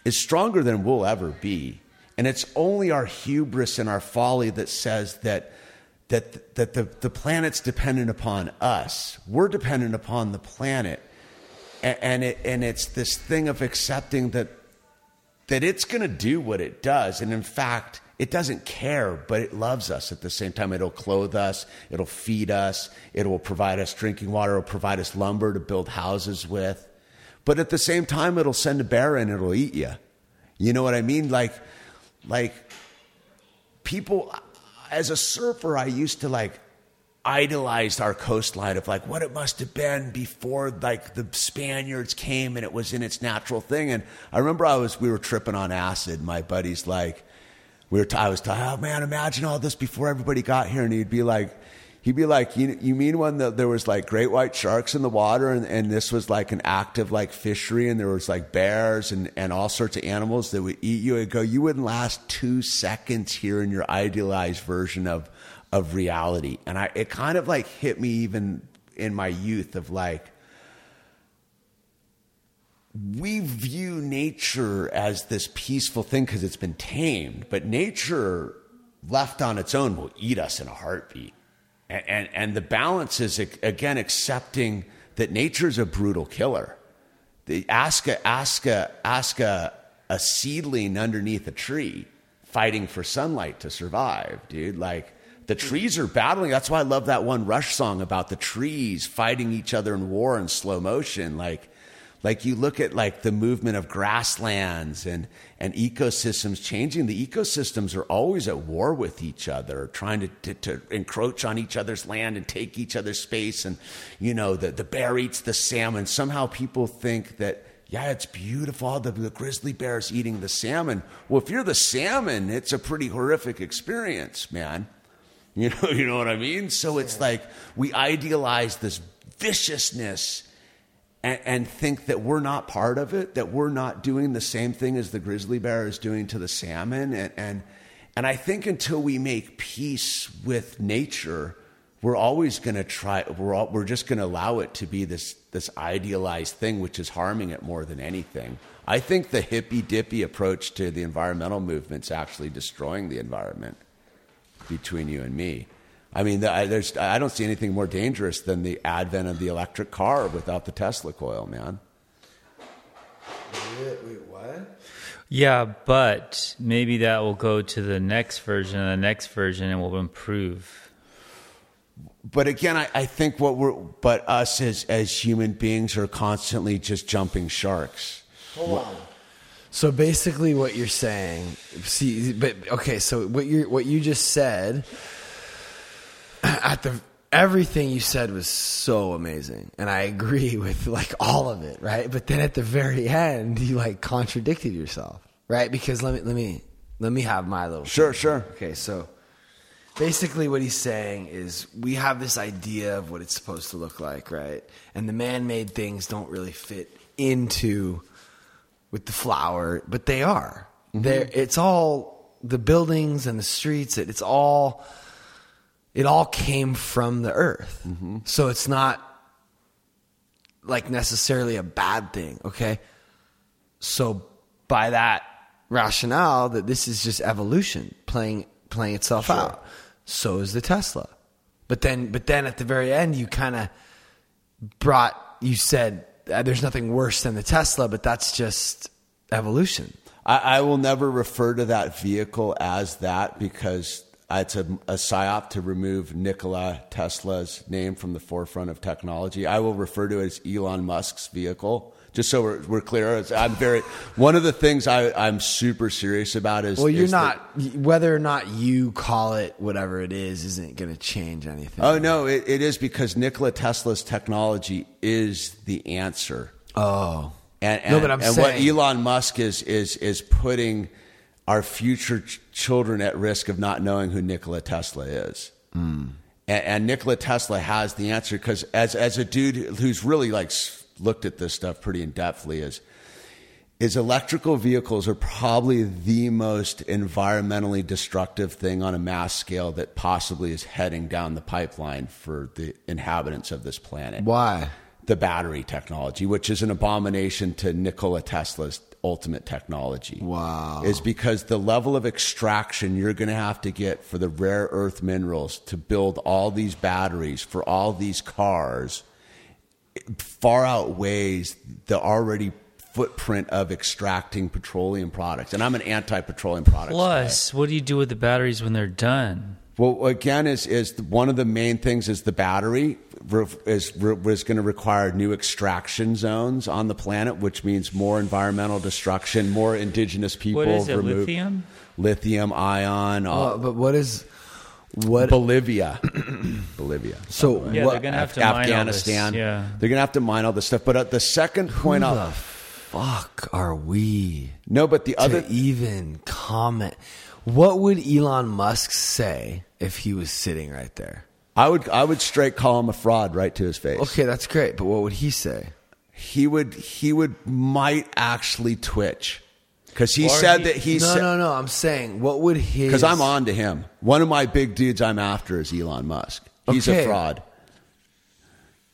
is stronger than we'll ever be. And it's only our hubris and our folly that says that, that, that the, the planet's dependent upon us. We're dependent upon the planet. And, it, and it's this thing of accepting that, that it's going to do what it does. And in fact, it doesn't care, but it loves us at the same time. It'll clothe us, it'll feed us, it will provide us drinking water, it'll provide us lumber to build houses with. But at the same time, it'll send a bear and it'll eat you. You know what I mean? Like, like people as a surfer i used to like idolize our coastline of like what it must have been before like the spaniards came and it was in its natural thing. And i remember i was we were tripping on acid. My buddy's like we were t- i was talking oh man imagine all this before everybody got here. And he'd be like he'd be like you, you mean when the, there was like great white sharks in the water and, and this was like an active like fishery and there was like bears and, and all sorts of animals that would eat you? I'd go you wouldn't last two seconds here in your idealized version of of reality and i it kind of like hit me even in my youth of like we view nature as this peaceful thing because it's been tamed but nature left on its own will eat us in a heartbeat and, and, and the balance is again accepting that nature is a brutal killer. The, ask a, ask a, ask a, a seedling underneath a tree fighting for sunlight to survive, dude. Like the trees are battling. That's why I love that one Rush song about the trees fighting each other in war in slow motion. Like like you look at like the movement of grasslands and, and ecosystems changing. The ecosystems are always at war with each other, trying to, to, to encroach on each other's land and take each other's space. And, you know, the, the bear eats the salmon. Somehow people think that, yeah, it's beautiful. The, the grizzly bear's eating the salmon. Well, if you're the salmon, it's a pretty horrific experience, man. You know, you know what I mean? So it's like we idealize this viciousness and, and think that we're not part of it, that we're not doing the same thing as the grizzly bear is doing to the salmon. And, and, and I think until we make peace with nature, we're always going to try, we're, all, we're just going to allow it to be this, this idealized thing, which is harming it more than anything. I think the hippy dippy approach to the environmental movement is actually destroying the environment between you and me. I mean, the, I, there's, I don't see anything more dangerous than the advent of the electric car without the Tesla coil, man. Wait, what? Yeah, but maybe that will go to the next version and the next version and will improve. But again, I, I think what we're, but us as, as human beings are constantly just jumping sharks. So basically, what you're saying, see, but okay, so what you what you just said at the everything you said was so amazing, and I agree with like all of it, right? But then at the very end, you like contradicted yourself, right? Because let me let me let me have my little Sure, sure. Okay, so basically what he's saying is we have this idea of what it's supposed to look like, right? And the man-made things don't really fit into with the flower, but they are. Mm-hmm. They're, it's all the buildings and the streets. It, it's all it all came from the earth. Mm-hmm. So it's not like necessarily a bad thing, okay? So by that rationale that this is just evolution playing playing itself out. So is the Tesla. But then but then at the very end you kind of brought you said Uh, there's nothing worse than the Tesla, but that's just evolution. I, I will never refer to that vehicle as that because it's a, a psyop to remove Nikola Tesla's name from the forefront of technology. I will refer to it as Elon Musk's vehicle. Just so we're, we're clear, I'm very. One of the things I, I'm super serious about is Well, you're is that- not whether or not you call it whatever it is isn't going to change anything. oh no, it, it is because Nikola Tesla's technology is the answer. Oh. And, and, No, but I'm and saying- what Elon Musk is is is putting our future ch- children at risk of not knowing who Nikola Tesla is. Hmm. And, and Nikola Tesla has the answer because as as a dude who's really like looked at this stuff pretty in depthly is is electrical vehicles are probably the most environmentally destructive thing on a mass scale that possibly is heading down the pipeline for the inhabitants of this planet Why? the battery technology, which is an abomination to Nikola Tesla's ultimate technology. Wow. Is because the level of extraction you're going to have to get for the rare earth minerals to build all these batteries for all these cars far outweighs the already footprint of extracting petroleum products. And I'm an anti-petroleum products. guy. Plus, what do you do with the batteries when they're done? Well, again, is is one of the main things is the battery re- is re- is going to require new extraction zones on the planet, which means more environmental destruction, more indigenous people. What is it? removed. Lithium? lithium ion, all, Uh, but what is what? Bolivia, Bolivia. so Yeah, what, they're gonna have to mine all this, Afghanistan. yeah. they're going to have to mine all this stuff. But uh, the second who point the out, fuck are we no, but the to other even comment? What would Elon Musk say if he was sitting right there? I would I would straight call him a fraud right to his face. Okay, that's great, but what would he say? He would he would might actually twitch because he Or said he- that he no, said no, no. I'm saying, what would his? because I'm on to him. One of my big dudes I'm after is Elon Musk. He's Okay. a fraud.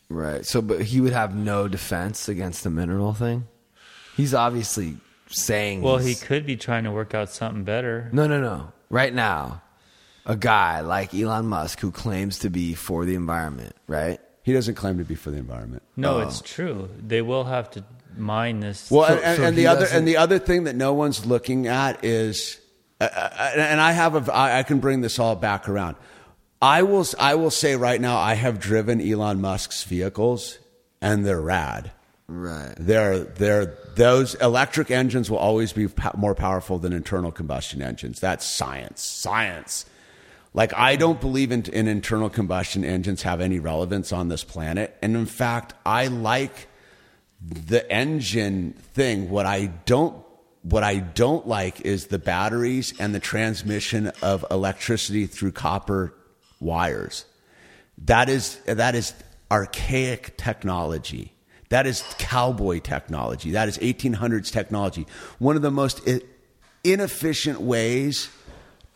Right. So, but he would have no defense against the mineral thing. He's obviously saying. Well, he could be trying to work out something better. No, no, no. Right now, a guy like Elon Musk who claims to be for the environment, right? He doesn't claim to be for the environment. No, oh. it's true. They will have to mine this. Well, So- and, and, so and the other and the other thing that no one's looking at is, uh, uh, and I have a, I I can bring this all back around. I will I will say right now I have driven Elon Musk's vehicles and they're rad. Right. They're they're those electric engines will always be po- more powerful than internal combustion engines. That's science. Science. Like I don't believe in, in internal combustion engines have any relevance on this planet, and in fact, I like the engine thing. What I don't what I don't like is the batteries and the transmission of electricity through copper wires. That is that is archaic technology. That is cowboy technology. That is 1800s technology. One of the most inefficient ways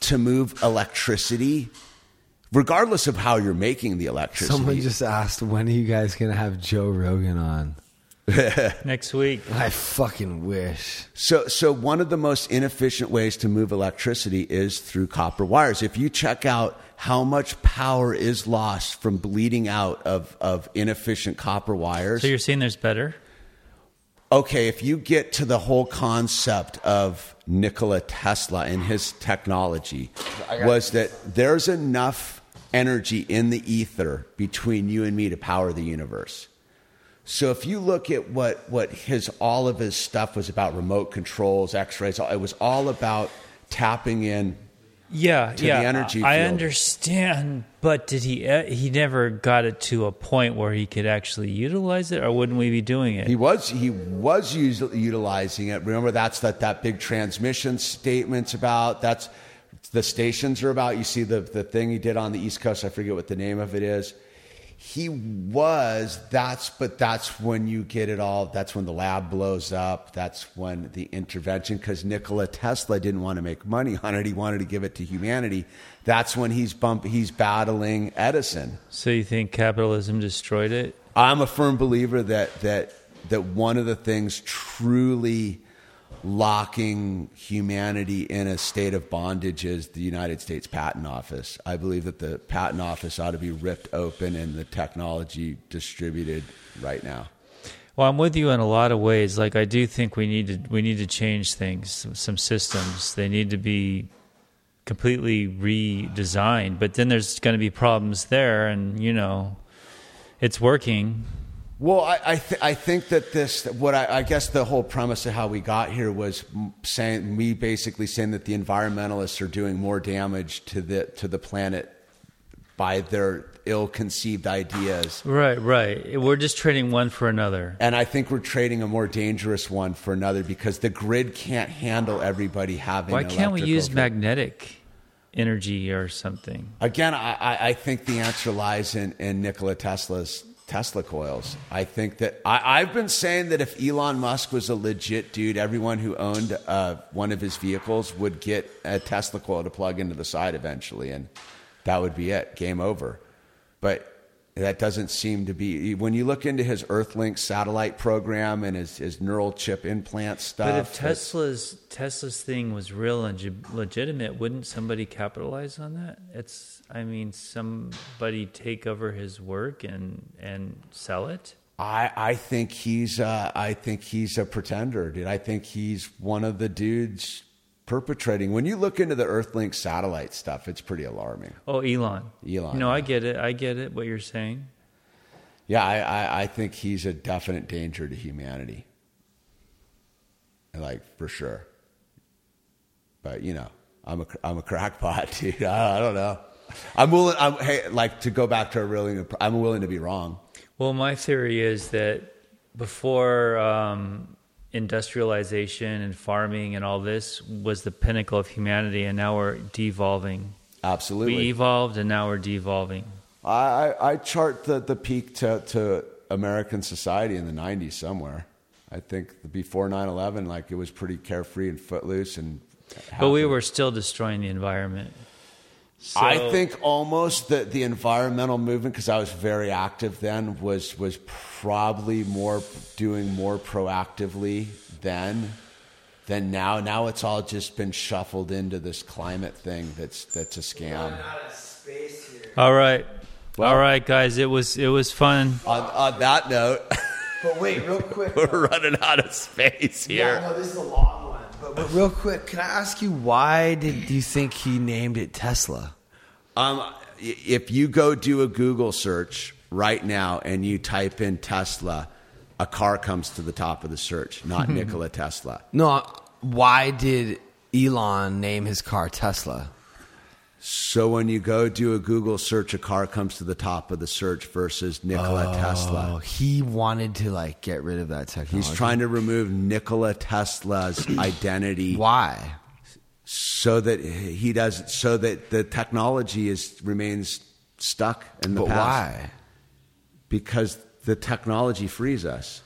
to move electricity, regardless of how you're making the electricity. Someone just asked, when are you guys going to have Joe Rogan on? Next week. I fucking wish. So, so one of the most inefficient ways to move electricity is through copper wires. If you check out how much power is lost from bleeding out of, of inefficient copper wires, So you're saying there's better? okay, if you get to the whole concept of Nikola Tesla and his technology, was that there's enough energy in the ether between you and me to power the universe. So if you look at what, what his all of his stuff was about, remote controls, X-rays, it was all about tapping in. Yeah, To the yeah. energy I field. understand, but did he? Uh, he never got it to a point where he could actually utilize it, or wouldn't we be doing it? He was he was us- utilizing it. Remember that's that that big transmission statements about. That's the stations are about. You see the the thing he did on the East Coast. I forget what the name of it is. He was that's but that's when you get it all. That's when the lab blows up. That's when the intervention because Nikola Tesla didn't want to make money on it. He wanted to give it to humanity. That's when he's bump he's battling Edison. so you think capitalism destroyed it? I'm a firm believer that that that one of the things truly locking humanity in a state of bondage is the United States Patent Office. I believe that the patent office ought to be ripped open and the technology distributed right now. Well, I'm with you in a lot of ways. Like I do think we need to we need to change things, some, systems. They need to be completely redesigned. But then there's going to be problems there, and you know, it's working. Well, I I, th- I think that this what I, I guess the whole premise of how we got here was saying me basically saying that the environmentalists are doing more damage to the to the planet by their ill-conceived ideas. Right, right. We're just trading one for another. And I think we're trading a more dangerous one for another because the grid can't handle everybody having. Why can't we use dri- magnetic energy or something? Again, I, I, I think the answer lies in, in Nikola Tesla's Tesla coils. I think that I, I've been saying that if Elon Musk was a legit dude, everyone who owned uh, one of his vehicles would get a Tesla coil to plug into the side eventually, and that would be it. Game over. But that doesn't seem to be. When you look into his Earthlink satellite program and his, his neural chip implant stuff, But if Tesla's Tesla's thing was real and legitimate, wouldn't somebody capitalize on that? It's, I mean, somebody take over his work and and sell it. I, I think he's uh, I think he's a pretender, dude. I think he's one of the dudes perpetrating. When you look into the Earthlink satellite stuff, it's pretty alarming. Oh, Elon. Elon, No, I get it. I get it. What you're saying. Yeah, I, I, I think he's a definite danger to humanity. Like for sure. But you know, I'm a I'm a crackpot, dude. I, I don't know. I'm willing. I'm hey, like to go back to a really. I'm willing to be wrong. Well, my theory is that before um, industrialization and farming and all this was the pinnacle of humanity, and now we're devolving. Absolutely. We evolved, and now we're devolving. I, I, I chart the, the peak to, to American society in the 90s somewhere. I think before 9 11, like it was pretty carefree and footloose. and. But we were still destroying the environment. So, I think almost the, the environmental movement, because I was very active then, was, was probably more doing more proactively then than now. Now it's all just been shuffled into this climate thing that's, that's a scam. All right. Well- all right, guys. It was it was fun. On, on that note, But wait, real quick. we're running out of space here. Yeah, no, this is a long one. But, but real quick, can I ask you why did you think he named it Tesla? Um, if you go do a Google search right now and you type in Tesla, a car comes to the top of the search, not Nikola Tesla. No, why did Elon name his car Tesla? So when you go do a Google search, a car comes to the top of the search versus Nikola Oh, Tesla. he wanted to like get rid of that technology. He's trying to remove Nikola Tesla's identity Why? So that he does so that the technology is remains stuck in the But past. why? because the technology frees us.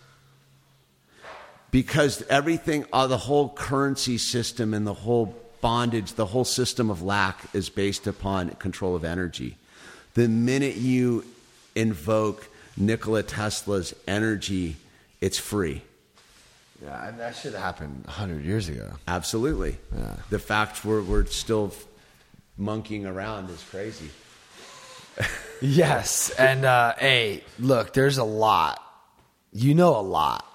Because everything, uh, the whole currency system and the whole bondage, the whole system of lack is based upon control of energy. The minute you invoke Nikola Tesla's energy, it's free. Yeah, and that should have happened hundred years ago. Absolutely. Yeah. The fact we're, we're still monkeying around is crazy. Yes, and uh, hey, look, there's a lot. You know a lot.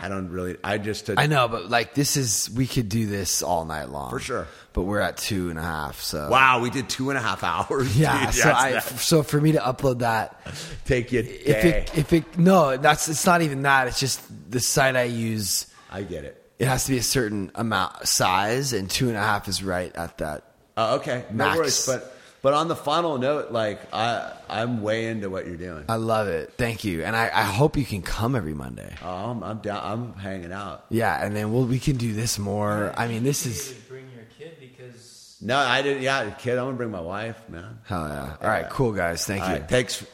I don't really, I just, I know, but like this is we could do this all night long For sure. But we're at two and a half, so wow, we did two and a half hours. Yeah, dude. so I, that- so for me to upload that, take you a if it if it no, that's it's not even that. It's just the site I use. I get it. It has to be a certain amount size, and two and a half is right at that. Uh, okay, no Max. worries. But but on the final note, like I I'm way into what you're doing. I love it. Thank you, and I, I hope you can come every Monday. Oh, I'm I'm down. I'm hanging out. Yeah, and then we'll we can do this more. I mean, this is Bring your kid because No, I didn't. Yeah, kid, I'm gonna bring my wife, man. hell yeah. All right, cool guys. Thank All you. right, thanks.